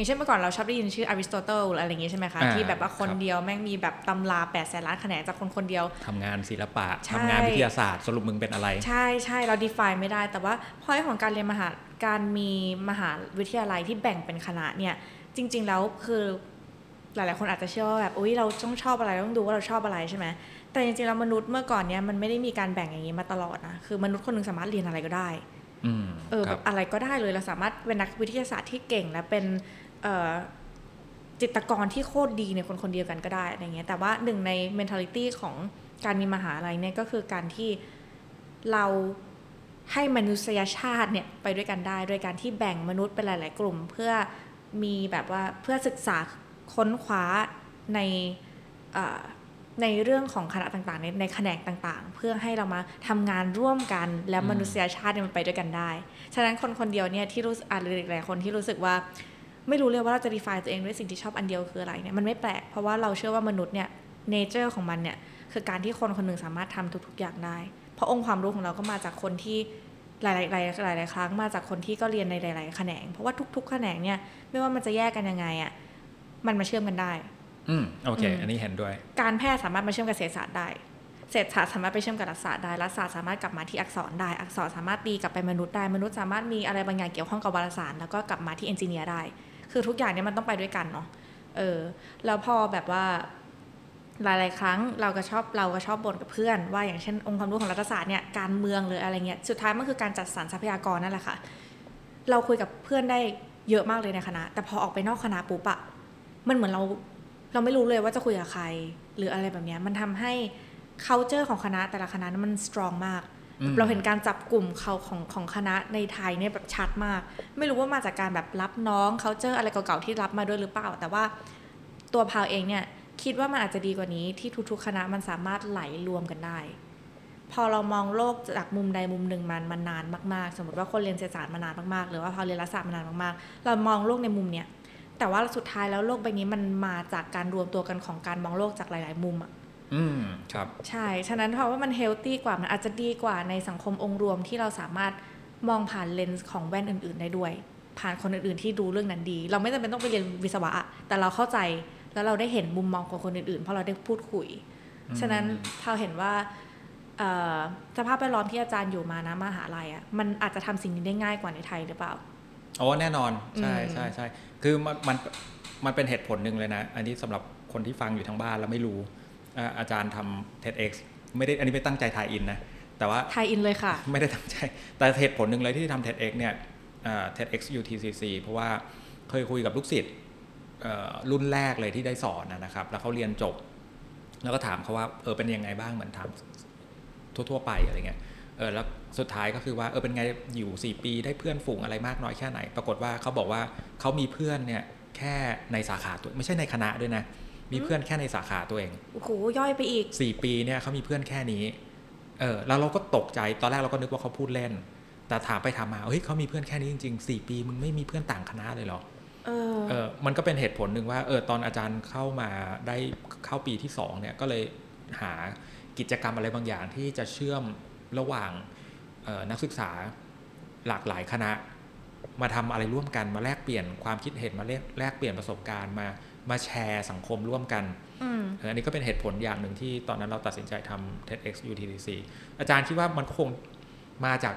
อย่างเช่นเมื่อก่อนเราชอบได้ยินชื่ออริสโตเติลหรืออะไรอย่างงี้ใช่ไหมคะ
อ่า
ที่แบบว่าคน
ครับ
เดียวแม่งมีแบบตำรา8ปดแสนล้านแขนงจากคนคนเดียว
ทำงานศิลปะ
ใช่
ทำงานวิทยาศาสตร์สรุปมึงเป็นอะไร
ใช่ใช่เรา define ไม่ได้ แต่ว่าพอยของการเรียนมหาการมีมหาวิทยาลัยที่แบ่งเป็นคณะเนี่ยจริง ๆ แล้วคือหลาย ๆ คนอาจจะเชื่อว่าแบบอุ้ยเราต้องชอบอะไรต้องดูว่าเราชอบอะไรใช่ไหมแต่จริงๆแล้วมนุษย์เมื่อก่อนเนี่ยมันไม่ได้มีการแบ่งอย่างนี้มาตลอดนะคือมนุษย์คนหนึงสามารถเรียนอะไรก็ได้
อืม
เออ
ค
แบ
รับบ
อะไรก็ได้เลยเราสามารถเป็นนักวิทยาศาสตร์ที่เก่งและเป็นเอ่อ จิตกรที่โคตรดีในคนคนเดียวกันก็ได้อะไรเงี้ยแต่ว่าหนึ่งใน mentality ของการมีมหาลัยเนี่ยก็คือการที่เราให้มนุษยชาติเนี่ยไปด้วยกันได้ โดยการที่แบ่งมนุษย์เป็นหลาย ๆ กลุ่ม เพื่อมีแบบว่าเพื่อศึกษาค้นคว้าในในเรื่องของคณะต่างๆ ในในแขนงต่างๆ เพื่อให้เรามาทำงานร่วมกันและมนุษยชาติเนี่ยมันไปด้วยกันได้ ฉะนั้นคนคนเดียวเนี่ยที่รู้สึกอานหรือหลายๆคนที่รู้สึกว่า ไม่รู้เลยว่าเราจะ define ตัวเองด้วยสิ่งที่ชอบอันเดียวคืออะไรเนี่ยมันไม่แปลกเพราะว่าเราเชื่อว่ามนุษย์เนี่ย nature ของมันเนี่ยคือการที่คนคนหนึ่งสามารถทำทุก ๆ อย่างได้ เพราะองค์ความรู้ของเราก็มาจากคนที่หลายๆหลายๆหลายๆครั้งมาจากคนที่ก็เรียนในหลาย ๆ แขนง เพราะว่าทุก ๆ แขนงเนี่ยไม่ว่ามันจะแยกกันยังไงอะ่ะมันมาเชื่อมกันได้
อืมโอเค
อืม
อันนี้เห็นด้วย
การแพทย์สามารถมาเชื่อมกับเศรษฐศาสตร์ได้ เศรษฐศาสตร์สามารถไปเชื่อมกับรัฐศาสตร์ได้ รัฐศาสตร์สามารถกลับมาที่อักษรได้ อักษรสามารถตีกลับไปมนุษย์ได้ มนุษย์สามารถมีอะไรบางอย่างเกี่ยวข้องกับวารสาร แล้วก็กลับมาที่เอนจิเนียร์ได้ คือทุกอย่างเนี่ยมันต้องไปด้วยกันเนาะเออแล้วพอแบบว่าหลายๆ ครั้งเราก็ชอบเราก็ชอบบ่นกับเพื่อน ว่าอย่างเช่นองค์ความรู้ของรัฐศาสตร์เนี่ยการเมืองหรืออะไรเงี้ยสุดท้ายมันคือการจัดสรรทรัพยากรนั่นแหละค่ะ เราคุยกับเพื่อนได้เยอะมากเลยในคณะ แต่พอออกไปนอกคณะปุ๊บอะมันเหมือนเราเราไม่รู้เลยว่าจะคุยกับใคร หรืออะไรแบบเนี้ยมันทำให้ culture ของคณะแต่ละคณะนั้นมัน strong มาก เราเห็นการจับกลุ่มเขาของของคณะในไทยเนี่ยแบบชัดมาก ไม่รู้ว่ามาจากการแบบรับน้อง culture อะไรเก่าๆที่รับมาด้วยหรือเปล่า แต่ว่าตัวพาวเองเนี่ยคิดว่ามันอาจจะดีกว่านี้ที่ทุกๆคณะมันสามารถไหลรวมกันได้ พอเรามองโลกจากมุมใดมุมหนึ่งมันมันนานมากๆ สมมติว่าคนเรียนเศรษฐศาสตร์มานานมากๆ หรือว่าพอเรียนรัฐศาสตร์มานานมากๆ เรามองโลกในมุมเนี้ยแต่ว่าสุดท้ายแล้วโลกใบนี้มันมาจากการรวมตัวกันของการมองโลกจากหลาย ๆ มุมอะ
อืมครับ
ใช่ ฉะนั้นเพราะว่ามัน healthy กว่ามันอาจจะดีกว่าในสังคมองค์รวมที่เราสามารถมองผ่านเลนส์ของแว่นอื่น ๆ ได้ด้วย ผ่านคนอื่น ๆ ที่ดูเรื่องนั้นดี เราไม่จำเป็นต้องไปเรียนวิศวะอะแต่เราเข้าใจแล้วเราได้เห็นมุมมองของคนอื่น ๆ เพราะเราได้พูดคุย
อืม
ฉะนั้นพอเห็นว่าเอ่อสภาพแวดล้อมที่อาจารย์อยู่มานะมหาลัยอะมันอาจจะทำสิ่งนี้ได้ง่ายกว่าในไทยหรือเปล่า
โอ้แน่นอนใช่
อืม
ใช่ใช่คือมันมันมันเป็นเหตุผลหนึ่งเลยนะ อันนี้สำหรับคนที่ฟังอยู่ทางบ้านแล้วไม่รู้ อ่าอาจารย์ทำ TEDx ไม่ได้อันนี้ไม่ตั้งใจถ่ายอินนะ แต่ว่า
ไทยอินเลยค่ะ
ไม่ได้ตั้งใจ แต่เหตุผลหนึ่งเลยที่ทำ TEDx เนี่ยอ่า TEDx UTCC เพราะว่าเคยคุยกับลูกศิษย์เอ่อรุ่นแรกเลยที่ได้สอนนะนะครับ แล้วเขาเรียนจบ แล้วก็ถามเขาว่าเออเป็นยังไงบ้างเหมือนถามทั่ว ๆ ไปอะไรเงี้ยเออแล้วสุดท้ายก็คือว่าเออเป็นไงอยู่ 4 ปีได้เพื่อนฝูงอะไรมากน้อยแค่ไหน ปรากฏว่าเขาบอกว่าเขามีเพื่อนเนี่ยแค่ในสาขาตัวไม่ใช่ในคณะด้วยนะ มีเพื่อนแค่ในสาขาตัวเอง
โอ้โหย่อยไปอีก
สี่ปีเนี่ยเขามีเพื่อนแค่นี้เออแล้วเราก็ตกใจตอนแรกเราก็นึกว่าเขาพูดเล่น แต่ถามไปถามมาเฮ้ยเขามีเพื่อนแค่นี้จริงๆสี่ปีมึงไม่มีเพื่อนต่างคณะเลยเหรอ
เออ
เออมันก็เป็นเหตุผลหนึ่งว่าเออตอนอาจารย์เข้ามาได้เข้าปีที่สองเนี่ยก็เลยหากิจกรรมอะไรบางอย่างที่จะเชื่อมระหว่างเอ่อนักศึกษาหลากหลายคณะ มาทำอะไรร่วมกันมาแลกเปลี่ยนความคิดเห็นมาแลกแลกเปลี่ยนประสบการณ์มา มาแชร์สังคมร่วมกัน
อืม
เอออันนี้ก็เป็นเหตุผลอย่างหนึ่งที่ตอนนั้นเราตัดสินใจทำ TEDx UTDC อาจารย์คิดว่ามันคงมาจาก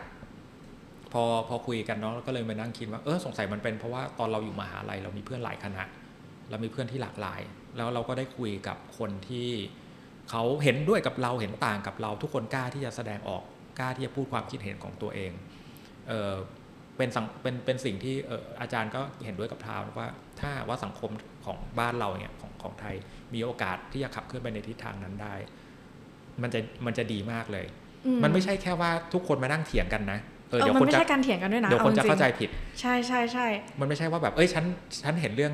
พอพอคุยกันเนาะแล้วก็เลยมานั่งคิดว่าเออสงสัยมันเป็นเพราะว่าตอนเราอยู่มหาลัยเรามีเพื่อนหลายคณะเรามีเพื่อนที่หลากหลาย แล้วเราก็ได้คุยกับคนที่เขาเห็นด้วยกับเราเห็นต่างกับเราทุกคนกล้าที่จะแสดงออกกล้าที่จะพูดความคิดเห็นของตัวเองเออเป็นสังเป็นเป็นสิ่งที่เอออาจารย์ก็เห็นด้วยกับพราวว่าถ้าว่าสังคม ของบ้านเราเนี่ยของของไทยมีโอกาสที่จะขับเคลื่อนไปในทิศทางนั้นได้ มันจะมันจะดีมากเลย
อื
มันไม่ใช่แค่ว่าทุกคนมานั่งเถียงกันนะเออ
เออ
เดี๋ยว
มัน
คน
ไม่
จะ
ใช่การเถียงกันด้วยนะ
เดี๋ยวคนจะ
อจริง
เข้าใจผิด
ใช่ใช่ใช่
มันไม่ใช่ว่าแบบเอ้ยฉันฉันเห็นเรื่อง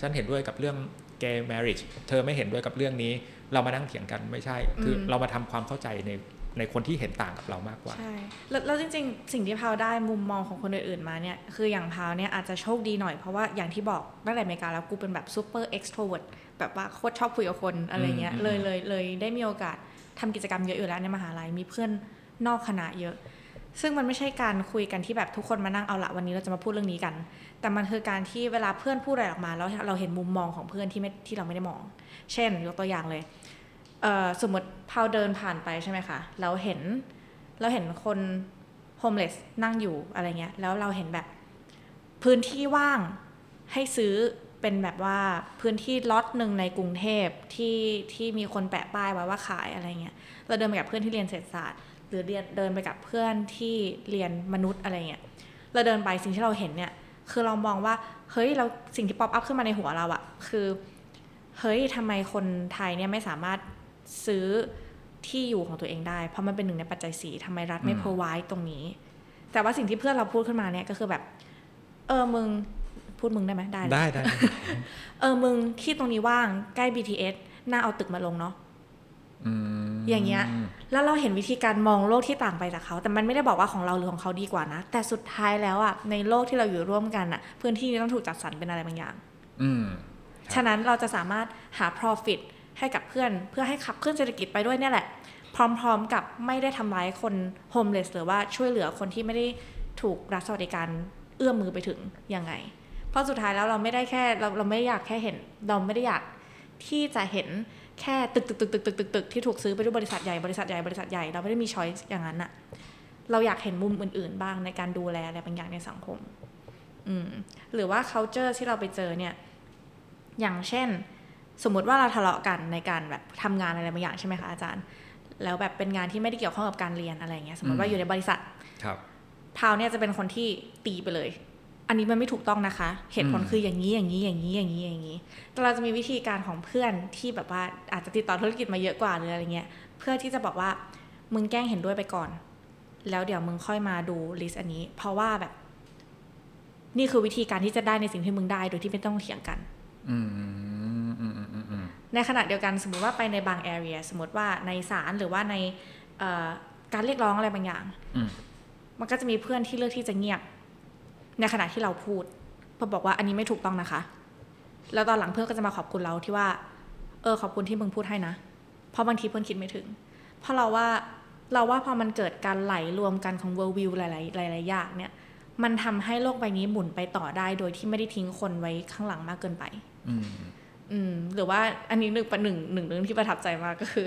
ฉันเห็นด้วยกับเรื่อง gay marriage เธอไม่เห็นด้วยกับเรื่องนี้ เรามานั่งเถียงกันไม่ใช่ คืออ
ม
เรามาทำความเข้าใจใน ในคนที่เห็นต่างกับเรามากกว่า
ใช่แล้วแล้วจริงๆ สิ่งที่พราวได้มุมมองของคนอื่นๆมาเนี่ย คืออย่างพราวเนี่ยอาจจะโชคดีหน่อยเพราะว่าอย่างที่บอกตั้งแต่อเมริกาแล้วกูเป็นแบบ super extrovertแบบว่าโคตรชอบคุยกับคนอะไรเงี้ย
อืม
เลยเลยเลยได้มีโอกาสทำกิจกรรมเยอะอยู่แล้วในมหาลัยมีเพื่อนนอกคณะเยอะ ซึ่งมันไม่ใช่การคุยกันที่แบบทุกคนมานั่งเอาละวันนี้เราจะมาพูดเรื่องนี้กัน แต่มันคือการที่เวลาเพื่อนพูดอะไรออกมา แล้วเราเห็นมุมมองของเพื่อนที่ไม่ที่เราไม่ได้มอง เช่น ยกตัวอย่างเลยเอ่อ สมมติพาวเดินผ่านไปใช่ไหมคะเราเห็นเราเห็นคนโฮมเลสนั่งอยู่อะไรเงี้ย แล้วเราเห็นแบบพื้นที่ว่างให้ซื้อเป็นแบบว่าพื้นที่ล็อตหนึ่งในกรุงเทพที่ที่มีคนแปะป้ายไว้ว่าขายอะไรเงี้ยเราเดินไปกับเพื่อนที่เรียนเศรษฐศาสตร์ หรือเรียนเดินไปกับเพื่อนที่เรียนมนุษย์อะไรเงี้ยเราเดินไปสิ่งที่เราเห็นเนี่ย คือเรามองว่าเฮ้ยเราสิ่งที่ป๊อปอัพขึ้นมาในหัวเราอะคือเฮ้ยทำไมคนไทยเนี่ยไม่สามารถ ซื้อที่อยู่ของตัวเองได้ เพราะมันเป็นหนึ่งในปัจจัยสี่ทำไมรัฐไม่
อืม
provide ตรงนี้ แต่ว่าสิ่งที่เพื่อนเราพูดขึ้นมาเนี่ยก็คือแบบ เออมึงพูดมึงได้ไหมได้เลย
ได้ได้
เออมึงที่ตรงนี้ว่างใกล้ BTS น่าเอาตึกมาลงเนาะ
อืม
อย่างเงี้ย แล้วเราเห็นวิธีการมองโลกที่ต่างไปจากเขา แต่มันไม่ได้บอกว่าของเราหรือของเขาดีกว่านะ แต่สุดท้ายแล้วอะในโลกที่เราอยู่ร่วมกันอะพื้นที่นี้ต้องถูกจัดสรรเป็นอะไรบางอย่าง
อืมครับ
ฉะนั้นเราจะสามารถหา profit ให้กับเพื่อน เพื่อให้ขับเคลื่อนเศรษฐกิจไปด้วยเนี่ยแหละ พร้อมๆกับไม่ได้ทำร้ายคนโฮมเลสหรือว่าช่วยเหลือคนที่ไม่ได้ถูกรัฐสวัสดิการเอื้อมมือไปถึงยังไง เพราะสุดท้ายแล้วเราไม่ได้แค่เราเราไม่ได้อยากแค่เห็น เราไม่ได้อยากที่จะเห็นแค่ตึกตึกตึกตึกตึกตึกตึกที่ถูกซื้อไปด้วยบริษัทใหญ่บริษัทใหญ่บริษัทใหญ่เราไม่ได้มีช้อยส์อย่างนั้นอะเราอยากเห็นมุมอื่น ๆ บ้างในการดูแลอะไรบางอย่างในสังคม อืมหรือว่า culture ที่เราไปเจอเนี่ย อย่างเช่น สมมุติว่าเราทะเลาะกันในการแบบทำงานอะไรบางอย่างใช่ไหมคะอาจารย์ แล้วแบบเป็นงานที่ไม่ได้เกี่ยวข้องกับการเรียนอะไรเงี้ยสมมติว่า
อืม
อยู่ในบริษัท
ครับ
พาวเนี่ยจะเป็นคนที่ตีไปเลย อันนี้มันไม่ถูกต้องนะคะ เหตุผล
อืม
คืออย่างนี้อย่างนี้อย่างนี้อย่างนี้อย่างนี้ แต่เราจะมีวิธีการของเพื่อนที่แบบว่าอาจจะติดต่อธุรกิจมาเยอะกว่าหรืออะไรเงี้ย เพื่อที่จะบอกว่ามึงแกล้งเห็นด้วยไปก่อน แล้วเดี๋ยวมึงค่อยมาดูลิสต์อันนี้ เพราะว่าแบบ นี่คือวิธีการที่จะได้ในสิ่งที่มึงได้โดยที่ไม่ต้องเถียงกัน
อืมอืมอืมอืมอืมอืม
ในขณะเดียวกันสมมติว่าไปในบาง area สมมติว่าในศาลหรือว่าในเอ่อการเรียกร้องอะไรบางอย่าง
อืม
มันก็จะมีเพื่อนที่เลือกที่จะเงียบ ในขณะที่เราพูดพอบอกว่าอันนี้ไม่ถูกต้องนะคะ แล้วตอนหลังเพื่อนก็จะมาขอบคุณเราที่ว่า เออขอบคุณที่มึงพูดให้นะ เพราะบางทีเพื่อนคิดไม่ถึง เพราะเราว่าเราว่าพอมันเกิดการไหลรวมกันของ world view หลายๆหลายๆอย่างเนี่ย มันทำให้โลกใบนี้หมุนไปต่อได้โดยที่ไม่ได้ทิ้งคนไว้ข้างหลังมากเกินไป
อืม
อืมหรือว่าอันนี้หนึ่งประหนึ่งหนึ่งเรื่องที่ประทับใจมากก็คือ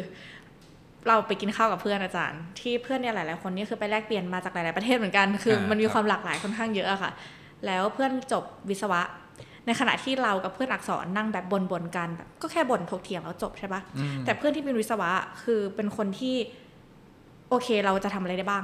เราไปกินข้าวกับเพื่อนอาจารย์ ที่เพื่อนเนี่ยหลาย ๆ คนนี่คือไปแลกเปลี่ยนมาจากหลาย ๆ ประเทศเหมือนกัน คืออามันมี
ครับ
ความหลากหลายค่อนข้างเยอะอะค่ะ แล้วเพื่อนจบวิศวะ ในขณะที่เรากับเพื่อนอักษรนั่งแบบบ่นๆกันแบบก็แค่บ่นถกเถียงแล้วจบใช่ปะ
อืม
แต่เพื่อนที่เป็นวิศวะคือเป็นคนที่ โอเคเราจะทำอะไรได้บ้าง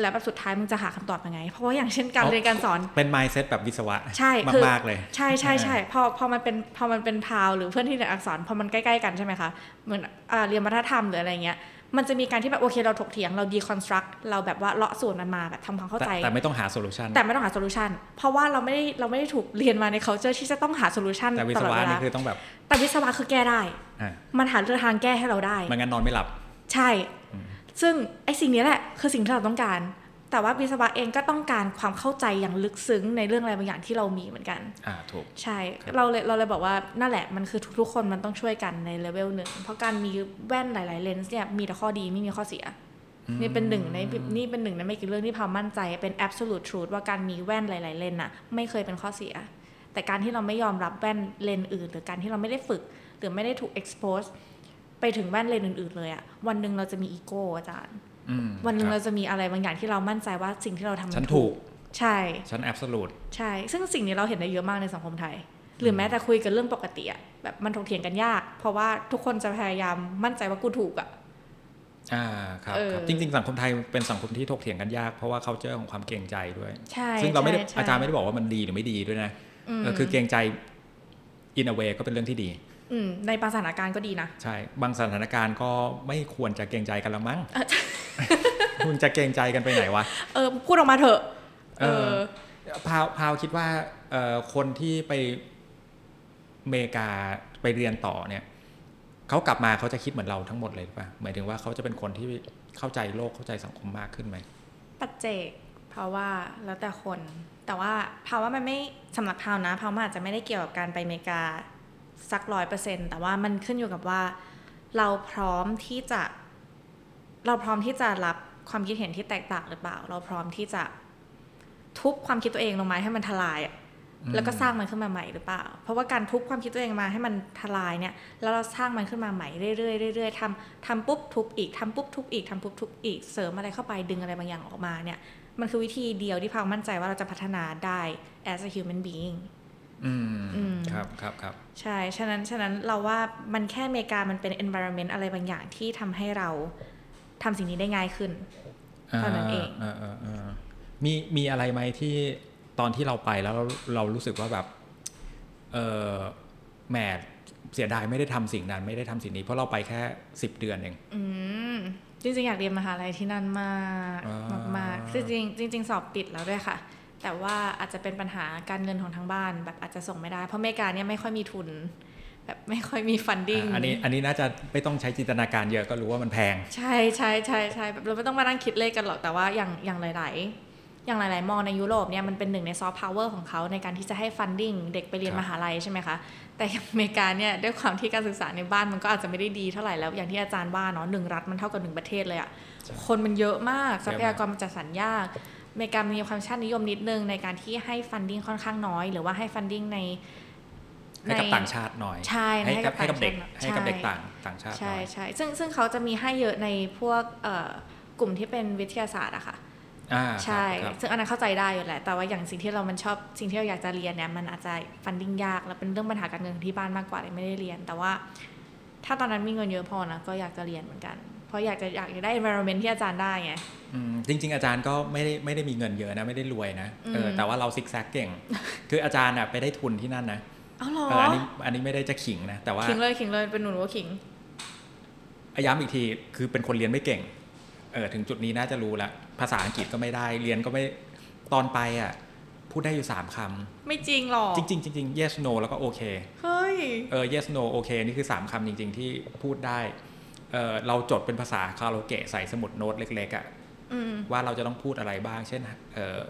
แล้วแบบสุดท้ายมึงจะหาคำตอบยังไง เพราะว่าอย่างเช่นการเรียนการสอน
เป็น mindset แบบวิศวะ
ใช่คือ
มากๆเลย
ใช่ใช่ใช่พอพอมันเป็นพอมันเป็นพราวหรือเพื่อนที่เรียนอักษรพอมันใกล้ๆกันใช่ไหมคะเหมือนอ่าเรียนวัฒนธรรมหรืออะไรเงี้ยมันจะมีการที่แบบโอเคเราถกเถียงเรา deconstruct เราแบบว่าเลาะส่วนมันมาแบบทำความเข้า
แต่
ใจ
แต่ไม่ต้องหา solution
แต่ไม่ต้องหา solution เพราะว่าเราไม่ได้เราไม่ได้ถูกเรียนมาใน culture ที่จะต้องหา solution
แต่วิศวะต
ลอดเวลา
นี่คือต้องแบบ
แต่วิศวะคือแก้ได้
อ่า
มันหาทางแก้ให้เราได้
ไม่งั้นนอนไม่หลับ
ใช่ ซึ่งไอ้สิ่งนี้แหละคือสิ่งที่เราต้องการ แต่ว่าวิศวะเองก็ต้องการความเข้าใจอย่างลึกซึ้งในเรื่องอะไรบางอย่างที่เรามีเหมือนกัน
อ่าถูก
ใช่ เราเลยเราเลยบอกว่านั่นแหละมันคือทุกๆคนมันต้องช่วยกันในเลเวลหนึ่ง เพราะการมีแว่นหลายๆเลนส์เนี่ยมีแต่ข้อดีไม่มีข้อเสียนี่เป็นหนึ่งในนี่เป็นหนึ่งในไม่กี่เรื่องที่พามั่นใจเป็น absolute truth ว่าการมีแว่นหลาย ๆ เลนส์น่ะไม่เคยเป็นข้อเสีย แต่การที่เราไม่ยอมรับแว่นเลนส์อื่น หรือการที่เราไม่ได้ฝึก หรือไม่ได้ถูก expose ไปถึงแว่นเลนส์อื่น ๆ เลยอะวันหนึ่งเราจะมีอีโก้อาจารย์
อืม
วันหนึ่ง
ค
เรา
บ
จะมีอะไรบางอย่างที่เรามั่นใจว่าสิ่งที่เราทำมั
ฉันถูก
ใช่
ฉัน absolute
ใช่ ซึ่งสิ่งนี้เราเห็นได้เยอะมากในสังคมไทย หรือแม้แต่คุยกันเรื่องปกติอะแบบมันถกเถียงกันยาก เพราะว่าทุกคนจะพยายามมั่นใจว่ากูถูกอะ
อ่าครับ
เออ
ครับจริง ๆ สังคมไทยเป็นสังคมที่ถกเถียงกันยากเพราะว่า culture ของความเกรงใจด้วย
ใช่
ซึ่งเราไม่ได้
ใช่ใช่
อาจารย์ไม่ได้บอกว่ามันดีหรือไม่ดีด้วยนะ
ม
เออคือเกรงใจ in a way ก็เป็นเรื่องที่ดี
อืม ในบางสถานการณ์ก็ดีนะ
ใช่ บางสถานการณ์ก็ไม่ควรจะเกรงใจกันละมั้งคุณจะเกรงใจกันไปไหนวะ
เออพูดออกมาเถอะ
เออพาวพาวคิดว่าเอ่อคนที่ไปอเมริกาไปเรียนต่อเนี่ยเขากลับมาเขาจะคิดเหมือนเราทั้งหมดเลยหรือเปล่ะหมายถึงว่าเขาจะเป็นคนที่เข้าใจโลกเข้าใจสังคมมากขึ้นไหม
ปัจเจกเพราะว่าแล้วแต่คน แต่ว่าภาวะมันไม่สำหรับพาวนะพาวมันอาจจะไม่ได้เกี่ยวกับการไปอเมริกา สักร้อยเปอร์เซ็นแต่ว่ามันขึ้นอยู่กับว่า เราพร้อมที่จะ เราพร้อมที่จะรับความคิดเห็นที่แตกต่างหรือเปล่า เราพร้อมที่จะทุบความคิดตัวเองลงมาให้มันทลายแล้วก็สร้างมันขึ้นมาใหม่หรือเปล่า เพราะว่าการทุบความคิดตัวเองมาให้มันทลายเนี่ย แล้วเราสร้างมันขึ้นมาใหม่เรื่อยๆเรื่อยๆทำทำปุ๊บทุบอีกทำปุ๊บทุบอีกทำปุ๊บทุบอีก เสริมอะไรเข้าไปดึงอะไรบางอย่างออกมาเนี่ย มันคือวิธีเดียวที่พาวมั่นใจว่าเราจะพัฒนาได้ as a human being
อืม
อืม
ครับครับครับ
ใช่ ฉะนั้นฉะนั้นเราว่ามันแค่อเมริกามันเป็น environment อะไรบางอย่างที่ทำให้เราทำสิ่งนี้ได้ง่ายขึ้นเท่านั้นเองาา
อ่ามีมีอะไรไหมที่ตอนที่เราไปแล้วเราเรารู้สึกว่าแบบเออแหมเสียดายไม่ได้ทำสิ่งนั้นไม่ได้ทำสิ่งนี้ เพราะเราไปแค่สิบเดือนเอง
อืมจริงๆ อยากเรียนมหาลัยที่นั่นมาก
อ่ามา
กมากๆคือจริงจริงๆสอบติดแล้วด้วยค่ะ แต่ว่าอาจจะเป็นปัญหาการเงินของทางบ้าน แบบอาจจะส่งไม่ได้ เพราะอเมริกาเนี่ยไม่ค่อยมีทุน แบบไม่ค่อยมี funding
อะอันนี้อันนี้น่าจะไม่ต้องใช้จินตนาการเยอะก็รู้ว่ามันแพง
ใช่ใช่ใช่ใช่แบบเราไม่ต้องมานั่งคิดเลขกันหรอกแต่ว่าอย่างอย่างหลาย ๆ อย่างหลาย ๆ มอในยุโรปเนี่ยมันเป็นหนึ่งในซอฟต์พาวเวอร์ของเขาในการที่จะให้ funding เด็กไปเรียน
ครับ
มหาลัยใช่ไหมคะแต่อย่างอเมริกาเนี่ยด้วยความที่การศึกษาในบ้านมันก็อาจจะไม่ได้ดีเท่าไหร่แล้วอย่างที่อาจารย์ว่าเนาะหนึ่งรัฐมันเท่ากับหนึ่งประเทศเลยอะคนมันเยอะมากทรัพยากรมันจัดสรรยาก อเมริกามีความชาตินิยมนิดนึงในการที่ให้ funding ค่อนข้างน้อย หรือว่าให้ funding ใน
ให้กับ
ใน
ต่างชาติหน่อย
ใช่
ให้
ให้
กั
กั
บบให้กับเด็ก
ต่างชาติ
ให้กับเด็ก
ใช่
ต่างต่างชาติห
ใช่
น่อย
ใช่ซึ่งซึ่งเขาจะมีให้เยอะในพวกเอ่อกลุ่มที่เป็นวิทยาศาสตร์อะค่ะ
อ่า
ใช่
ครับ
ซึ่งอันนั้นเข้าใจได้อยู่แหละ แต่ว่าอย่างสิ่งที่เรามันชอบ สิ่งที่เราอยากจะเรียนเนี่ยมันอาจจะฟันดิ้งยาก แล้วเป็นเรื่องปัญหาการเงินของที่บ้านมากกว่าเลยไม่ได้เรียน แต่ว่า ถ้าตอนนั้นมีเงินเยอะพอนะก็อยากจะเรียนเหมือนกัน เพราะอยากจะอยากจะได้ environment ที่อาจารย์ได้ไง
อืมจริง ๆ อาจารย์ก็ไม่ได้ไม่ได้มีเงินเยอะนะ ไม่ได้รวยนะเออ
อืม
แต่ว่าเราซิกแซกเก่ง คืออาจารย์อะไปได้ทุนที่นั่นนะ
เอาเหรอ
เอออันนี้อันนี้ไม่ได้จะขิงนะแต่ว่า
ขิงเลยขิงเลยเป็นหนูหนูว่าขิง
ย้ำอีกทีคือเป็นคนเรียนไม่เก่งเออถึงจุดนี้น่าจะรู้ละภาษาอังกฤษก็ไม่ได้เรียนก็ไม่ตอนไปอะพูดได้อยู่สามคำ
ไม่จริงหรอก
จริงๆจริงๆ yes no แล้วก็โอเค
เฮ้ย
เออ yes no โอเค นี่คือ 3คำจริง ๆ ที่พูดได้ เออเราจดเป็นภาษาคาราโอเกะใส่สมุดโน้ตเล็กๆอะ่ะ
อืม
ว่าเราจะต้องพูดอะไรบ้าง เช่นเออ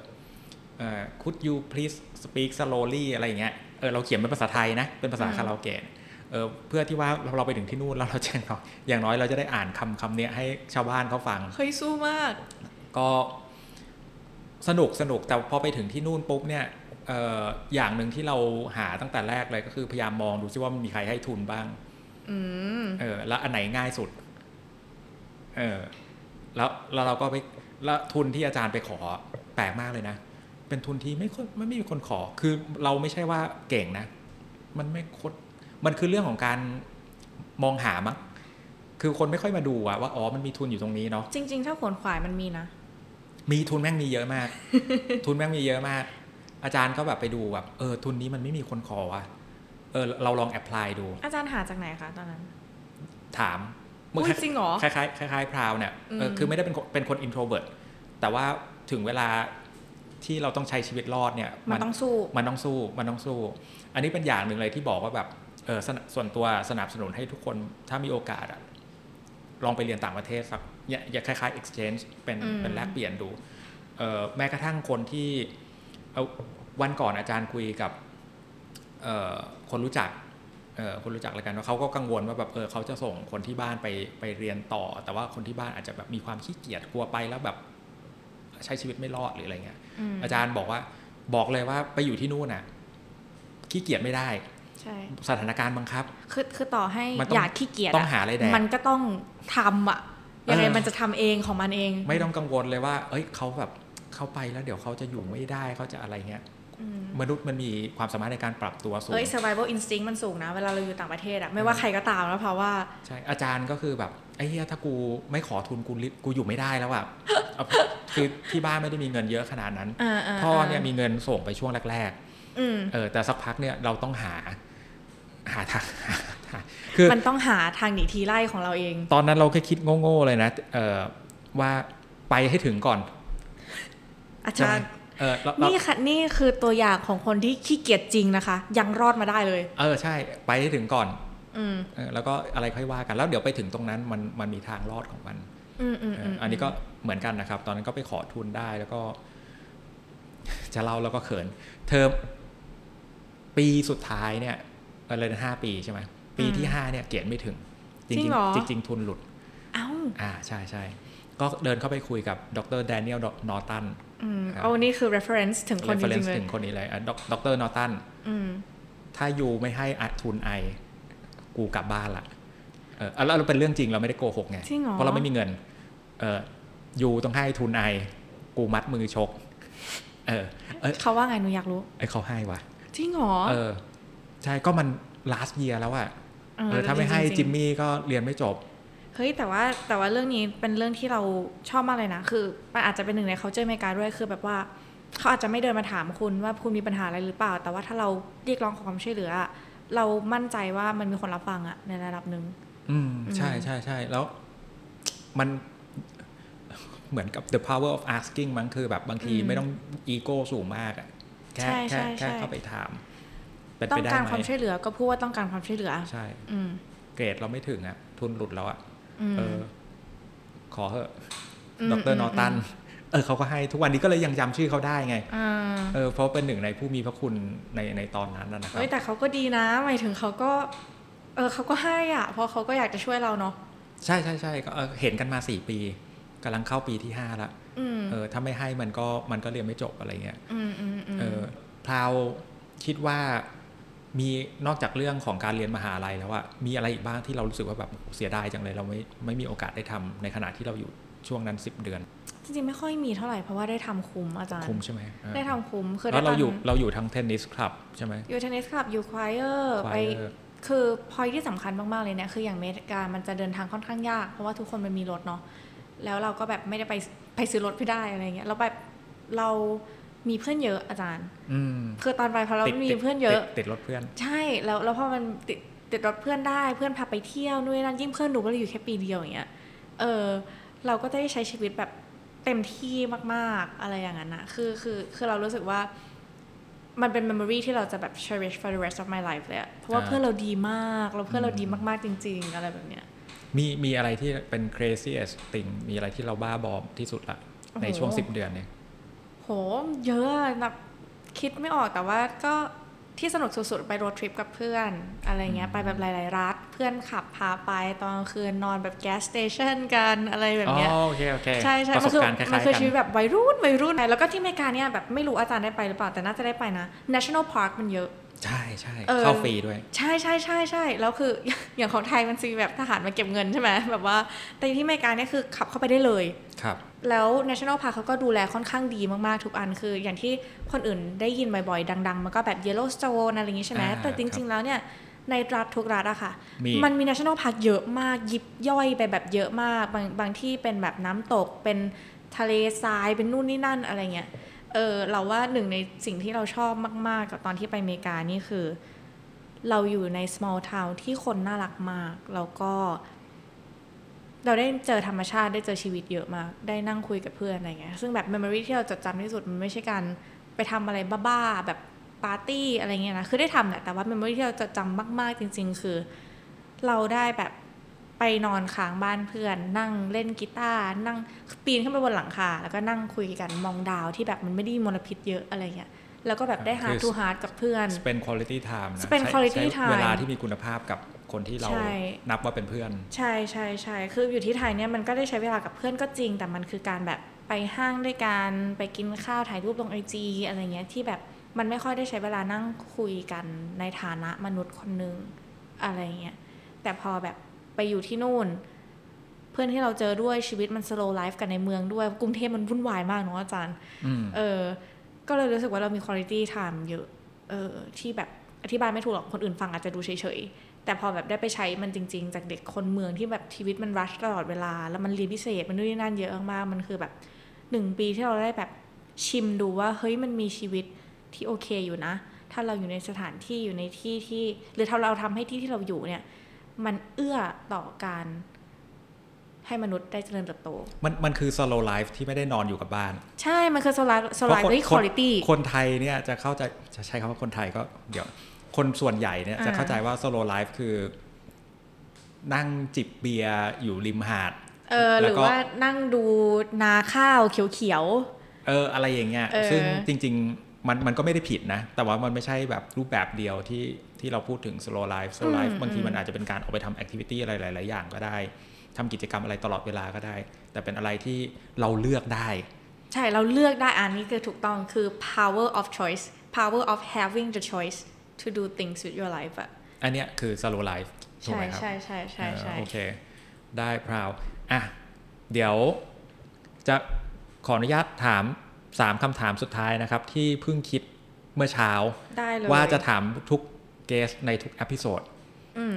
เออ could you please speak slowly อะไรอย่างเงี้ยเออเราเขียนเป็นภาษาไทยนะ เป็นภาษา
อืม
คาราโอเกะเออเพื่อที่ว่าเราไปถึงที่นู่นแล้วเราจะอย่างน้อยเราจะได้อ่านคำคำเนี้ยให้ชาวบ้านเขาฟัง
เฮ้ยสู้มาก
ก็สนุกสนุกแต่พอไปถึงที่นู่นปุ๊บเนี่ยเอออย่างหนึ่งที่เราหาตั้งแต่แรกเลยก็คือพยายามมองดูซิว่ามันมีใครให้ทุนบ้าง
อืม
เออ แล้วอันไหนง่ายสุด เออ แล้วแล้วเราก็ไปแล้วทุนที่อาจารย์ไปขอแปลกมากเลยนะ เป็นทุนที่ไม่ค่อยไม่ไม่มีคนขอ คือเราไม่ใช่ว่าเก่งนะ มันไม่คดมันคือเรื่องของการมองหามั้งคือคนไม่ค่อยมาดูอะว่าอ๋อมันมีทุนอยู่ตรงนี้เนาะ
จริง ๆ ถ้าขวนขวายมันมีนะ
มีทุนแม่งมีเยอะมาก ทุนแม่งมีเยอะมาก อาจารย์ก็แบบไปดูแบบเออทุนนี้มันไม่มีคนขอว่ะ เออเราลอง apply ดู
อาจารย์หาจากไหนคะตอนนั้น
ถาม
อุ๊ยจริงเหรอ
คล้ายๆคล้ายๆพราวเนี่ยเออ
อืม
คือไม่ได้เป็นคนเป็นคน introvert แต่ว่าถึงเวลาที่เราต้องใช้ชีวิตรอดเนี่ย
มันต้องสู้
มันต้องสู้มันต้องสู้ อันนี้เป็นอย่างหนึ่งเลยที่บอกว่าแบบเออสนส่วนตัวสนับสนุนให้ทุกคนถ้ามีโอกาสอะลองไปเรียนต่างประเทศสักอย่าอย่าคล้ายๆ exchange เป็น
อืม
เป็นแลกเปลี่ยนดูเออแม้กระทั่งคนที่เอาวันก่อนอาจารย์คุยกับเอ่อ คนรู้จักเอ่อคนรู้จักแล้วกันว่าเขาก็กังวลว่าแบบเออเขาจะส่งคนที่บ้านไปไปเรียนต่อ แต่ว่าคนที่บ้านอาจจะแบบมีความขี้เกียจกลัวไปแล้วแบบใช้ชีวิตไม่รอดหรืออะไรเงี้ย
ม
อาจารย์บอกว่าบอกเลยว่าไปอยู่ที่นู่นน่ะขี้เกียจไม่ได้
ใช่
สถานการณ์บังคับ
คือคือต่อให้
มันต้อง
อยากขี้เกียจ
ต้องหาอะไรแดก
มันก็ต้องทำอะยังไง
เออ
มันจะทำเองของมันเอง
ไม่ต้องกังวลเลยว่า เอ้ยเขาแบบเขาไปแล้วเดี๋ยวเขาจะอยู่ไม่ได้เขาจะอะไรเงี้ย
อื ม
มนุษย์มันมีความสามารถในการปรับตัวสูง
เอ้ย survival instinct มันสูงนะ เวลาเราอยู่ต่างประเทศอะไม่ว่าใครก็ตามแล้วเพราะว่า
ใช่ อาจารย์ก็คือแบบไอ้เหี้ยถ้ากูไม่ขอทุนกูลิกูอยู่ไม่ได้แล้วอะเอาคือที่บ้านไม่ได้มีเงินเยอะขนาดนั้น
อ่าๆๆ
พ่อเนี่ยมีเงินส่งไปช่วงแรก
อืม
ๆเออ แต่สักพักเนี่ยเราต้องหาหาทางหาหาคือ
มันต้องหาทางหนีทีไล่ของเราเอง
ตอนนั้นเราแค่คิดโง่ๆเลยนะเออว่าไปให้ถึงก่อน
อาจารย์
เออแล้วแล้ว
นี่ค่ะนี่คือตัวอย่างของคนที่ขี้เกียจจริงนะคะ ยังรอดมาได้เลย
เออใช่ ไปให้ถึงก่อน
อืม
เออแล้วก็อะไรค่อยว่ากันแล้วเดี๋ยวไปถึงตรงนั้นมันมันมีทางรอดของมัน
อืมอืม
เอ
อื
อ
ม
อันนี้ก็เหมือนกันนะครับ ตอนนั้นก็ไปขอทุนได้แล้วก็ จะเล่าแล้วก็เขิน เทอมปีสุดท้ายเนี่ยเออเลยห้าปีใช่ไหมปีที่ห้าเนี่ยเกรดไม่ถึง จริงจริงจริงๆทุนหลุด
เอ้า
อ่าใช่ใช่ก็เดินเข้าไปคุยกับดรแดเนียลนอตัน
อืม
ครับ
เอานี่คือ reference ถึงคนจริง
reference
ๆเลย
ถึงคนนี้เลยดรนอตัน
อืม
ถ้ายูไม่ให้อะทุนไอ กูกลับบ้านละเออแล้วเราเป็นเรื่องจริงเราไม่ได้โกหกไง
จริงเหรอ
เพราะเราไม่มีเงิน เออยูต้องให้ทุนไอ กูมัดมือชก เออเออ
เขาว่าไงหนูอยากรู้
ไอเขาให้วะ
จริงเหรอ
เออ ใช่ก็มัน last year แล้วอะ
เออ
เออถ้าไม่ให้
จริงๆ
จิมมี่ก็เรียนไม่จบ
เฮ้ยแต่ว่าแต่ว่าเรื่องนี้เป็นเรื่องที่เราชอบมากเลยนะ คือมันอาจจะเป็นหนึ่งใน culture อเมริกาด้วยคือแบบว่าเขาอาจจะไม่เดินมาถามคุณว่าคุณมีปัญหาอะไรหรือเปล่า แต่ว่าถ้าเราเรียกร้องขอความช่วยเหลืออะเรามั่นใจว่ามันมีคนรับฟังอะในระดับหนึ่ง
อืมใช่ใช่ใช่แล้วมันเหมือนกับ the power of asking มั้งคือแบบบางที
อืม
ไม่ต้องอีโก้สูงมากอะแค่
ใช่
แค่
ใช่
แค่
ใช่
เข้าไปถามเป็น
ต้อ
ไป
ง
ได้
การ
ไหม
ความช่วยเหลือก็พูดว่าต้องการความช่วยเหลือ
ใช่
อืม
เกรดเราไม่ถึงอะทุนหลุดแล้วอะ
อืม
เออ ขอเหอะ
อืม
ด
อื
ร
ม
นอตัน เออเขาก็ให้ทุกวันนี้ก็เลยยังจำชื่อเขาได้ไง
อ่า
เออเพราะเป็นหนึ่งในผู้มีพระคุณในในตอนนั้นนะนะครับ
เฮ้ยแต่เขาก็ดีนะหมายถึงเขาก็ เออเขาก็ให้อะ เพราะเขาก็อยากจะช่วยเราเนาะ
ใช่ใช่ใช่ก็เออเห็นกันมาสี่ปีกำลังเข้าปีที่ห้าละ
อืม
เออถ้าไม่ให้มันก็มันก็เรียนไม่จบอะไรเงี้ย
อืมอืมอืม
เออพราวคิดว่า มีนอกจากเรื่องของการเรียนมหาลัยแล้วอะมีอะไรอีกบ้างที่เรารู้สึกว่าแบบเสียดายจังเลย เราไม่ไม่มีโอกาสได้ทำในขณะที่เราอยู่ช่วงนั้นสิบเดือน
จริงๆ ไม่ค่อยมีเท่าไหร่เพราะว่าได้ทำคุ้มอาจารย์
คุ้มใช่ไหมเออ
ได้ทำคุ้มคือ
แล้วเรา
ได้
อยู่
ทำ
เราอยู่ทั้งเทนนิสคลับใช่ไหม
อยู่เทนนิสคลับอยู่ควายเออร์ไป
Choir
คือพอยที่สำคัญมากๆเลยเนี่ยคืออย่างอเมริกามันจะเดินทางค่อนข้างยาก เพราะว่าทุกคนมันมีรถเนาะแล้วเราก็แบบไม่ได้ไปไปซื้อรถไม่ได้อะไรเงี้ยแล้วแบบเรา มีเพื่อนเยอะอาจารย์
อืม
คือตอนไปพอเรา
ติด
ไม่มี
ติด
เพื่อนเยอะ
ติดติดรถเพื่อน
ใช่แล้วแล้วพอมันติดติดรถเพื่อนได้เพื่อนพาไปเที่ยวนู่นนนั่นยิ่งเพื่อนหนูก็เลยอยู่แค่ปีเดียวอย่างเงี้ยเออเราก็ได้ใช้ชีวิตแบบเต็มที่มากๆอะไรอย่างนั้นนะคือคือคือเรารู้สึกว่ามันเป็น memory ที่เราจะแบบ cherish for the rest of my life เลยอะเพราะว่า
อ่า
เพื่อนเราดีมากแล้วเพื่อนเราดีมากๆจริง ๆ อะไรแบบเนี้ย
มีมีอะไรที่เป็น craziest thing มีอะไรที่เราบ้าบอมที่สุดละ
โอ้โห
ในช่วงสิบเดือนเนี่ย
โห เยอะอะแบบคิดไม่ออกแต่ว่าก็ที่สนุกสุดๆไปโรดทริปกับเพื่อนอะไรเงี้ยไปแบบหลาย ๆ รัฐเพื่อนขับพาไปตอนกลางคืนนอนแบบแก๊สสเตชันกันอะไรแบบ
อ๋อ
เนี้ย
โอเคโอเค
ใช่ใช่
ประส
มัน
บ
คือ
การณ์คล้ายๆ
มันคือ
กั
ชีวิต
น
แบบวัยรุ่นวัยรุ่นแล้วก็ที่อเมริกาเนี่ยแบบไม่รู้อาจารย์ได้ไปหรือเปล่าแต่น่าจะได้ไปนะ national park มันเยอะ
ใช่ใช่
เออ
เข้าฟรีด้วย
ใช่ใช่ใช่ใช่แล้วคืออย่างของไทยมันจะมีแบบทหารมาเก็บเงินใช่ไหมแบบว่าแต่ที่อเมริกาเนี่ยคือขับเข้าไปได้เลย
ครับ
แล้ว National Park เขาก็ดูแลค่อนข้างดีมาก ๆ ทุกอันคือ อย่างที่คนอื่นได้ยินบ่อยๆ ดัง ๆ มันก็แบบ Yellowstone อะไรอย่างงี้ใช่ไหม
อ่า
แต่จริง ๆ แล้วเนี่ย ในรัฐทุกรัฐอะค่ะ
มี
มันมี National Park เยอะมาก ยิบย่อยไปแบบเยอะมาก บางบางที่เป็นแบบน้ำตกเป็นทะเลทรายเป็นนู่นนี่นั่นอะไรเงี้ยเออเราว่าหนึ่งในสิ่งที่เราชอบมาก ๆ กับตอนที่ไปอเมริกานี่คือ เราอยู่ใน small town ที่คนน่ารักมาก แล้วก็ เราได้เจอธรรมชาติได้เจอชีวิตเยอะมาก ได้นั่งคุยกับเพื่อนอะไรเงี้ยซึ่งแบบ memory ที่เราจดจำที่สุดมันไม่ใช่การไปทำอะไรบ้าๆแบบปาร์ตี้อะไรเงี้ยนะคือได้ทำแหละแต่ว่า memory ที่เราจดจำมากๆจริง ๆ คือ เราได้แบบไปนอนค้างบ้านเพื่อน นั่งเล่นกีตาร์นั่งปีนขึ้นไปบนหลังคาแล้วก็นั่งคุยกันมองดาวที่แบบมันไม่ได้มีมลพิษเยอะอะไรเงี้ยแล้วก็แบบได้
คือ
hard to hard กับเพื่อน
spend quality time นะ
spend
ใช้
quality
ใช้
time
เวลาที่มีคุณภาพกับ คนที่เรา
ใช่
นับว่าเป็นเพื่อน
ใช่ใช่ใช่คืออยู่ที่ไทยเนี่ยมันก็ได้ใช้เวลากับเพื่อนก็จริง แต่มันคือการแบบไปห้างด้วยกันไปกินข้าวถ่ายรูปลงไอจีอะไรเงี้ยที่แบบมันไม่ค่อยได้ใช้เวลานั่งคุยกันในฐานะมนุษย์คนหนึ่งอะไรเงี้ยแต่พอแบบไปอยู่ที่นู่น เพื่อนที่เราเจอด้วยชีวิตมัน slow life กันในเมืองด้วยกรุงเทพมันวุ่นวายมากเนาะอาจารย์
อืม
เออ ก็เลยรู้สึกว่าเรามี quality time เยอะ เออที่แบบอธิบายไม่ถูกหรอกคนอื่นฟังอาจจะดูเฉยๆ แต่พอแบบได้ไปใช้มันจริง ๆ จากเด็กคนเมืองที่แบบชีวิตมันรัชตลอดเวลา แล้วมันเรียนพิเศษมันนู่นนี่นั่นเยอะมากๆมันคือแบบหนึ่งปีที่เราได้แบบชิมดูว่าเฮ้ยมันมีชีวิตที่โอเคอยู่นะ ถ้าเราอยู่ในสถานที่อยู่ในที่ที่ หรือถ้าเราทำให้ที่ที่เราอยู่เนี่ย มันเอื้อต่อการให้มนุษย์ได้เจริญเติบโต
มันมันคือ slow life ที่ไม่ได้นอนอยู่กับบ้าน
ใช่ มันคือโซลาร์โซลาร์
เพราะ
ด้วย
คน
คุณภาพ
คนไทยเนี่ยจะเข้าใจจะใช้คำว่าคนไทยก็เดี๋ยว คนส่วนใหญ่เนี่ย
อ่า
จะเข้าใจว่า slow life คือ นั่งจิบเบียร์อยู่ริมหาด
เออห
แล้ว
รือ
ก็
ว่านั่งดูนาข้าวเขียว
เอออะไรอย่างเงี้ย
เออ
ซึ่งจริง ๆ มันมันก็ไม่ได้ผิดนะ แต่ว่ามันไม่ใช่แบบรูปแบบเดียวที่ที่เราพูดถึง slow life slow life บางทีมันอาจจะเป็นการออกไปทำ activity อะไรหลาย ๆ อย่างก็ได้ทำกิจกรรมอะไรตลอดเวลาก็ได้ แต่เป็นอะไรที่เราเลือกได้
ๆใช่เราเลือกได้อันนี้คือถูกต้องคือ power of choice power of having the choice to do things with your life อะ
อันเนี้ยคือ slow life ถูก
ใช่
ไหมครับ
ใช่ใช่ใช่ใช่
เออโอเค ได้พราวอะ เดี๋ยวจะขออนุญาตถามสามคำถามสุดท้ายนะครับ ที่เพิ่งคิดเมื่อเช้า
ได้เลย
ว่าจะถามทุกguest ในทุก episode
อืม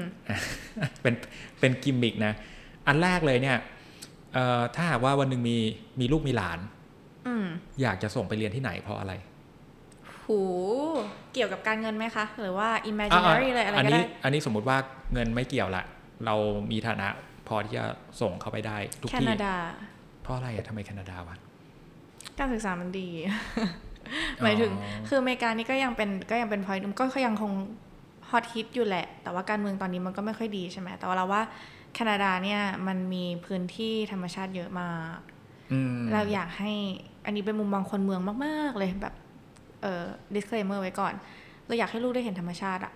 เป็นเป็นกิมมิกนะ อันแรกเลยเนี่ยเอ่อถ้าหากว่าวันหนึ่งมีมีลูกมีหลาน
อืม
อยากจะส่งไปเรียนที่ไหนเพราะอะไร
หูเกี่ยวกับการเงินไหมคะ หรือว่า imaginary เลยอะไร
อัน
ก็
นี้
ได้
อันนี้สมมุติว่าเงินไม่เกี่ยวละเรามีฐานะพอที่จะส่งเข้าไปได้ทุกที่
แคนาดา
เพราะอะไรอะทำไมแคนาดาวะ
การศึกษามันดี หมายถึง
อ๋อ
คืออเมริกานี่ก็ยังเป็นก็ยังเป็นพอยต์ก็ยังคงฮอตฮิตอยู่แหละ แต่ว่าการเมืองตอนนี้มันก็ไม่ค่อยดีใช่ไหมแต่ว่าเราว่าแคนาดาเนี่ยมันมีพื้นที่ธรรมชาติเยอะมาก
อืม
เราอยากให้อันนี้เป็นมุมมองคนเมืองมาก ๆ เลยแบบ เอ่อ disclaimer ไว้ก่อน เราอยากให้ลูกได้เห็นธรรมชาติอะ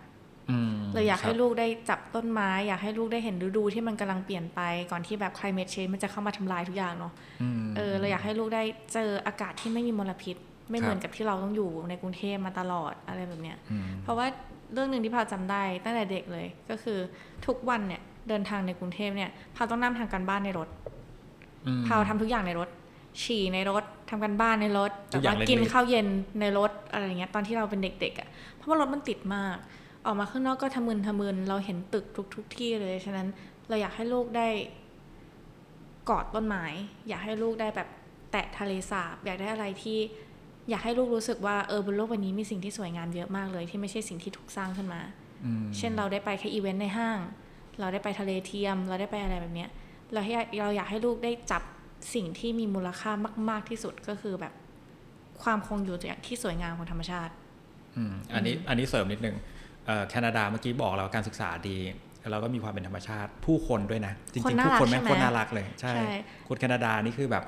อืม
เราอยากให้
ครับ
ลูกได้จับต้นไม้ อยากให้ลูกได้เห็นฤดูที่มันกำลังเปลี่ยนไปก่อนที่แบบ climate change มันจะเข้ามาทำลายทุกอย่างเนาะ
อืม
เออเราอยากให้ลูกได้เจออากาศที่ไม่มีมลพิษ ไม่
ครับ
เหมือนกับที่เราต้องอยู่ในกรุงเทพมาตลอดอะไรแบบเนี้ย
อืม
เพราะว่าเรื่องหนึ่งที่พาวจำได้ตั้งแต่เด็กเลย ก็คือทุกวันเนี่ยเดินทางในกรุงเทพเนี่ยพาวต้องนั่งทางการบ้านในรถ
อืม
พาวทำทุกอย่างในรถ ฉี่ในรถทำกันบ้านในรถ
ทุ
แต่
กอย่า
ว่าง
เล็กๆ
กินข้าวเย็นในรถอะไรอย่างเงี้ยตอนที่เราเป็นเด็กๆอะ่ะเพราะว่ารถมันติดมาก ออกมาข้างนอกก็ทะมึนทะมึนเราเห็นตึกทุกทุกๆที่เลยฉะนั้นเราอยากให้ลูกได้กอดต้นไม้อยากให้ลูกได้แบบแตะทะเลสาบ อยากได้อะไรที่อยากให้ลูกรู้สึกว่าเออบนโลกใบนี้มีสิ่งที่สวยงามเยอะมากเลย ที่ไม่ใช่สิ่งที่ถูกสร้างขึ้นมา
อืม
เช่นเราได้ไปแค่อีเวนต์ในห้าง เราได้ไปทะเลเทียม เราได้ไปอะไรแบบเนี้ยเราให้เราอยากให้ลูกได้จับ สิ่งที่มีมูลค่ามาก ๆที่สุดก็คือแบบความคงอยู่อย่างที่สวยงามของธรรมชาติ
อืมอันนี้อันนี้เสริมนิดนึงเอ่อแคนาดาเมื่อกี้บอกแล้วการศึกษาดีแล้วก็มีความเป็นธรรมชาติผู้คนด้วยนะจ
คน
ริงๆ
น่า
ผู้
รัก
คนแม่ง
ใช่ไหม
โคนน่ารักเลยใช่
ใช่
คนแคนาดานี่คือแบบ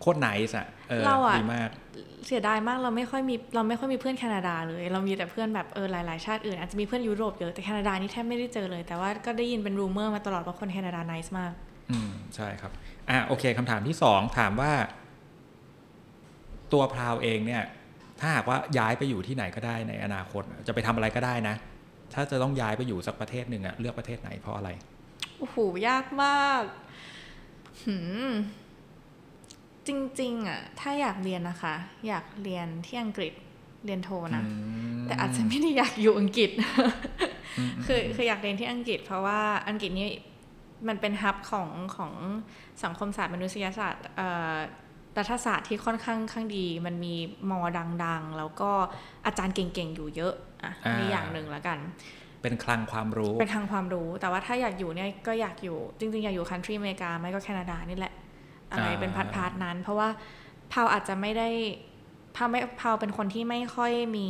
โคตร nice อะเออ
เราอะ
ดีมาก
เสียดายมากเราไม่ค่อยมีเราไม่ค่อยมีเพื่อนแคนาดาเลย เรามีแต่เพื่อนแบบเออหลายๆ ชาติอื่น อาจจะมีเพื่อนยุโรปเยอะแต่แคนาดานี่แทบไม่ได้เจอเลย แต่ว่าก็ได้ยินเป็น rumor มาตลอดว่าคนแคนาดา nice มาก
อืมใช่ครับ อะโอเคคำถามที่สองถามว่า ตัวพราวเองเนี่ย ถ้าหากว่าย้ายไปอยู่ที่ไหนก็ได้ในอนาคต จะไปทำอะไรก็ได้นะ ถ้าจะต้องย้ายไปอยู่สักประเทศหนึ่งอะเลือกประเทศไหนเพราะอะไร
โอ้โหยากมากหืมจริงๆอะถ้าอยากเรียนนะคะ อยากเรียนที่อังกฤษเรียนโทนะแต่อาจจะไม่ได้อยากอยู่อังกฤษ คือคืออยากเรียนที่อังกฤษ เพราะว่าอังกฤษนี่ มันเป็นฮับของของสังคมศาสตร์มนุษยศาสตร์เอ่อรัฐศาสตร์ที่ค่อนข้างข้างดี มันมีมอดัง ๆ แล้วก็อาจารย์เก่งๆอยู่เยอะอะ
อ่านี่
นี่อย่างหนึ่งแล้วกัน
เป็นคลังความรู้
เป็นทางความรู้ แต่ว่าถ้าอยากอยู่เนี่ยก็อยากอยู่ จริง ๆ อยากอยู่ country อเมริกา ไม่ก็แคนาดานี่แหละ อะไร
อ่า
เป็น part partนั้น เพราะว่าพราวอาจจะไม่ได้พราวไม่พราวเป็นคนที่ไม่ค่อยมี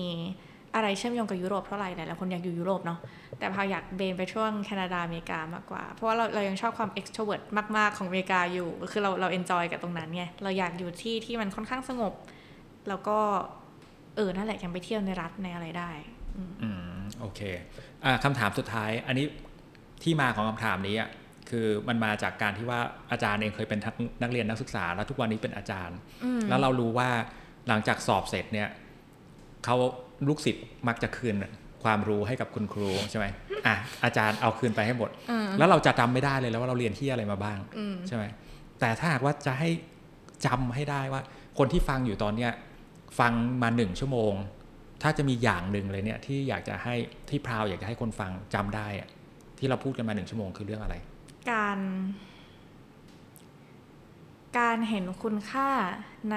อะไรเชื่อมโยงกับยุโรปเท่าไหร่หลายๆคนอยากอยู่ยุโรปเนาะแต่พาวอยากเบนไปช่วงแคนาดาอเมริกามากกว่า เพราะว่าเราเรายังชอบความ extrovert มากๆของอเมริกาอยู่ คือเราเรา enjoy กับตรงนั้นไงเราอยากอยู่ที่ที่มันค่อนข้างสงบ แล้วก็เออนั่นแหละยังไปเที่ยวในรัฐในอะไรได้อืม
อืมโอเคอะคำถามสุดท้าย อันนี้ที่มาของคำถามนี้อะคือมันมาจากการที่ว่าอาจารย์เองเคยเป็นทักนักเรียนนักศึกษา แล้วทุกวันนี้เป็นอาจารย์
อืม
แล้วเรารู้ว่าหลังจากสอบเสร็จเนี่ยเขา ลูกศิษย์มักจะคืนความรู้ให้กับคุณครูใช่ไหมอะอาจารย์เอาคืนไปให้หมด
อืม
แล้วเราจะจำไม่ได้เลยแล้วว่าเราเรียนที่อะไรมาบ้าง
อืม
ใช่ไหมแต่ถ้าหากว่าจะให้จำให้ได้ว่า คนที่ฟังอยู่ตอนเนี้ยฟังมาหนึ่งชั่วโมง ถ้าจะมีอย่างหนึ่งเลยเนี่ยที่อยากจะให้ที่พราวอยากจะให้คนฟังจำได้อะที่เราพูดกันมาหนึ่งชั่วโมงคือเรื่องอะไร
การ การเห็นคุณค่าใน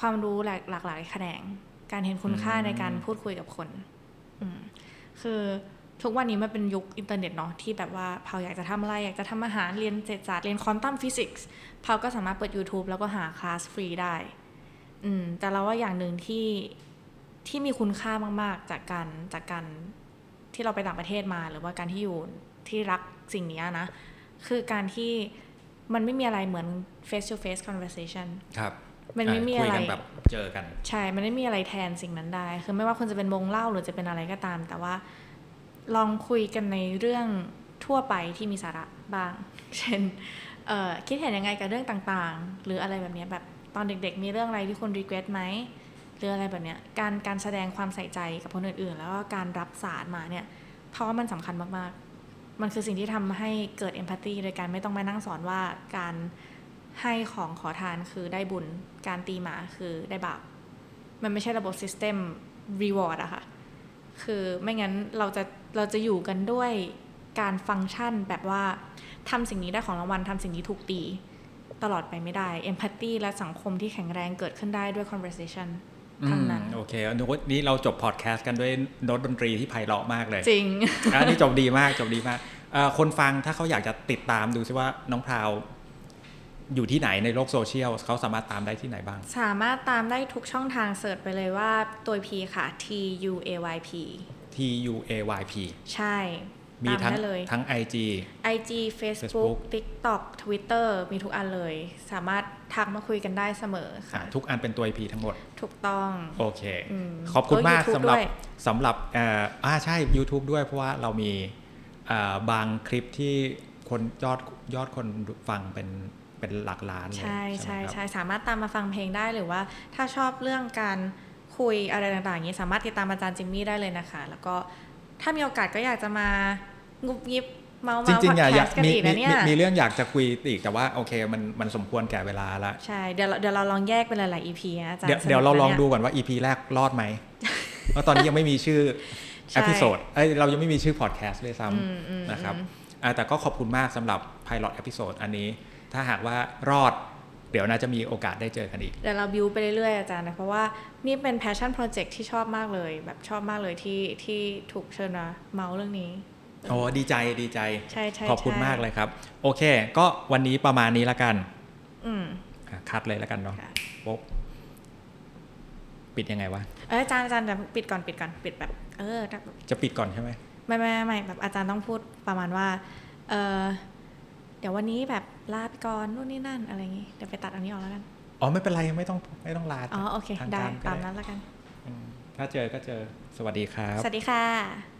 ความรู้หลากหลากหลายแขนง การเห็นคุณค่า
อืม
ในการพูดคุยกับคนอืมคือทุกวันนี้มันเป็นยุคอินเทอร์เน็ตเนาะที่แบบว่าพราวอยากจะทำอะไร อยากจะทำอาหารเรียนเศรษฐศาสตร์เรียน quantum physics พราวก็สามารถเปิด YouTube แล้วก็หาคลาสฟรีได้ อืม แต่เราว่าอย่างหนึ่งที่ที่มีคุณค่ามาก ๆ จากการจากการที่เราไปต่างประเทศมา หรือว่าการที่อยู่ที่รักสิ่งเนี้ยนะ คือการที่มันไม่มีอะไรเหมือน face to face conversation
ครับ
มันไม่มีอะไร
คุยกันแบบเจอกัน
ใช่ มันไม่มีอะไรแทนสิ่งนั้นได้ คือไม่ว่าคุณจะเป็นวงเล่าหรือจะเป็นอะไรก็ตาม แต่ว่าลองคุยกันในเรื่องทั่วไปที่มีสาระบ้าง เช่นเอ่อคิดเห็นยังไงกับเรื่องต่างๆ หรืออะไรแบบเนี้ยแบบตอนเด็กๆ มีเรื่องอะไรที่คุณรีเกรสไหมหรืออะไรแบบเนี้ยการการแสดงความใส่ใจกับคนอื่นๆ แล้วก็การรับสารมาเนี่ย เพราะว่ามันสำคัญมากๆ มันคือสิ่งที่ทำให้เกิด empathy โดยการไม่ต้องมานั่งสอนว่าการ ให้ของขอทานคือได้บุญ การตีหมาคือได้บาป มันไม่ใช่ระบบ system reward อะค่ะ คือไม่งั้นเราจะเราจะอยู่กันด้วยการฟังก์ชันแบบว่าทำสิ่งนี้ได้ของรางวัลทำสิ่งนี้ถูกตี ตลอดไปไม่ได้ empathy และสังคมที่แข็งแรงเกิดขึ้นได้ด้วย conversation ทั้งนั้น
อืมโอเคโน้ตนี้เราจบพอดแคสต์กันด้วยโน้ตดนตรีที่ไพเราะมากเลย
จริง
อันนี้จบดีมากจบดีมากเอ่อคนฟังถ้าเขาอยากจะติดตามดูซิว่าน้องพราว อยู่ที่ไหนในโลกโซเชียลเขาสามารถตามได้ที่ไหนบ้าง
สามารถตามได้ทุกช่องทางเสิร์ชไปเลยว่าตัว P ค่ะ T U A Y P
T U A Y P
ใช่
มี
ตาม
ทั้ง
ได้เลย
ทั้ง IG
IG Facebook
Facebook
TikTok Twitter มีทุกอันเลย สามารถทักมาคุยกันได้เสมอ
อะ
ค่ะ
ทุกอันเป็นตัว IP ทั้งหมด
ถูกต้อง
โอเค
อืม
ขอบคุณมาก
แล้ว YouTube
สำหรับ
ด้วย
สำหรับเอ่ออ่าใช่ YouTube ด้วยเพราะว่าเรามีเอ่อบางคลิปที่คนยอดยอดคนฟังเป็น เป็นหลักล้านเลย
ใช่
ไหม
ใช่
ครับ
ใช่สามารถตามมาฟังเพลงได้หรือว่าถ้าชอบเรื่องการคุยอะไรต่างๆอย่างนี้สามารถติดตามอาจารย์จิมมี่ได้เลยนะคะ แล้วก็ถ้ามีโอกาสก็อยากจะมางุบยิบเมาส์
จ
มา
ริงๆ
พ
อ
อด
ยาก
แค
อยาก
สต์กัน
มี
อีก
มี
นะเนี่ย
มีมีเรื่องอยากจะคุยอีกแต่ว่าโอเคมันมันสมควรแก่เวลาละ
ใช่เดี๋ยวเราเดี๋ยวเราลองแยกเป็นหลายๆ EP นะอาจารย์
เดี๋ยว
สนุก
เดี๋ยวเราลอง
นะนี่
ดูก่อนว่า EP แรกรอดไหมเพราะตอนนี้ยังไม่มีชื่อ
ใช่
episode เอ้ยเรายังไม่มีชื่อพอดแคสต์เลยซ้
อืมอืมำ
นะครับ
อืม
อ่าแต่ก็ขอบคุณมากสำหรับ Pilot episode อันนี้ ถ้าหากว่ารอดเดี๋ยวน่าจะมีโอกาสได้เจอกันอีก
เดี๋ยวเราบิวไปเรื่อยๆอาจารย์นะเพราะว่านี่เป็น passion project ที่ชอบมากเลย แบบชอบมากเลยที่ที่ถูกเชิญมาเมาส์เรื่องนี้
โอ้ดีใจดีใจ
ใช่ใช่
ขอบคุณ
ใช่
มากเลยครับ โอเค ก็วันนี้ประมาณนี้ละกัน
อืม
อะคัดเลยละกันเนาะ
ค่ะ
ปุ๊บปิดยังไงวะ
เอออาจารย์อาจารย์เดี๋ยวปิดก่อนปิดก่อนปิดแบบ เออแบบ
จะปิดก่อนใช่ไหม
ไม่ไม่ไม่ไม่แบบอาจารย์ต้องพูดประมาณว่า เออ เดี๋ยววันนี้แบบลาไปก่อนนู่นนี่นั่นอะไรอย่างงี้เดี๋ยวไปตัดอันนี้ออกแล้วกัน
อ๋อไม่เป็นไรไม่ต้องไม่ต้องลา
อ๋อโอเค
ทาง
ได้
การก็
ตามนั้นแล้วกัน
อืมถ้าเจอก็เจอสวัสดีครับ
สวัสดีค่ะ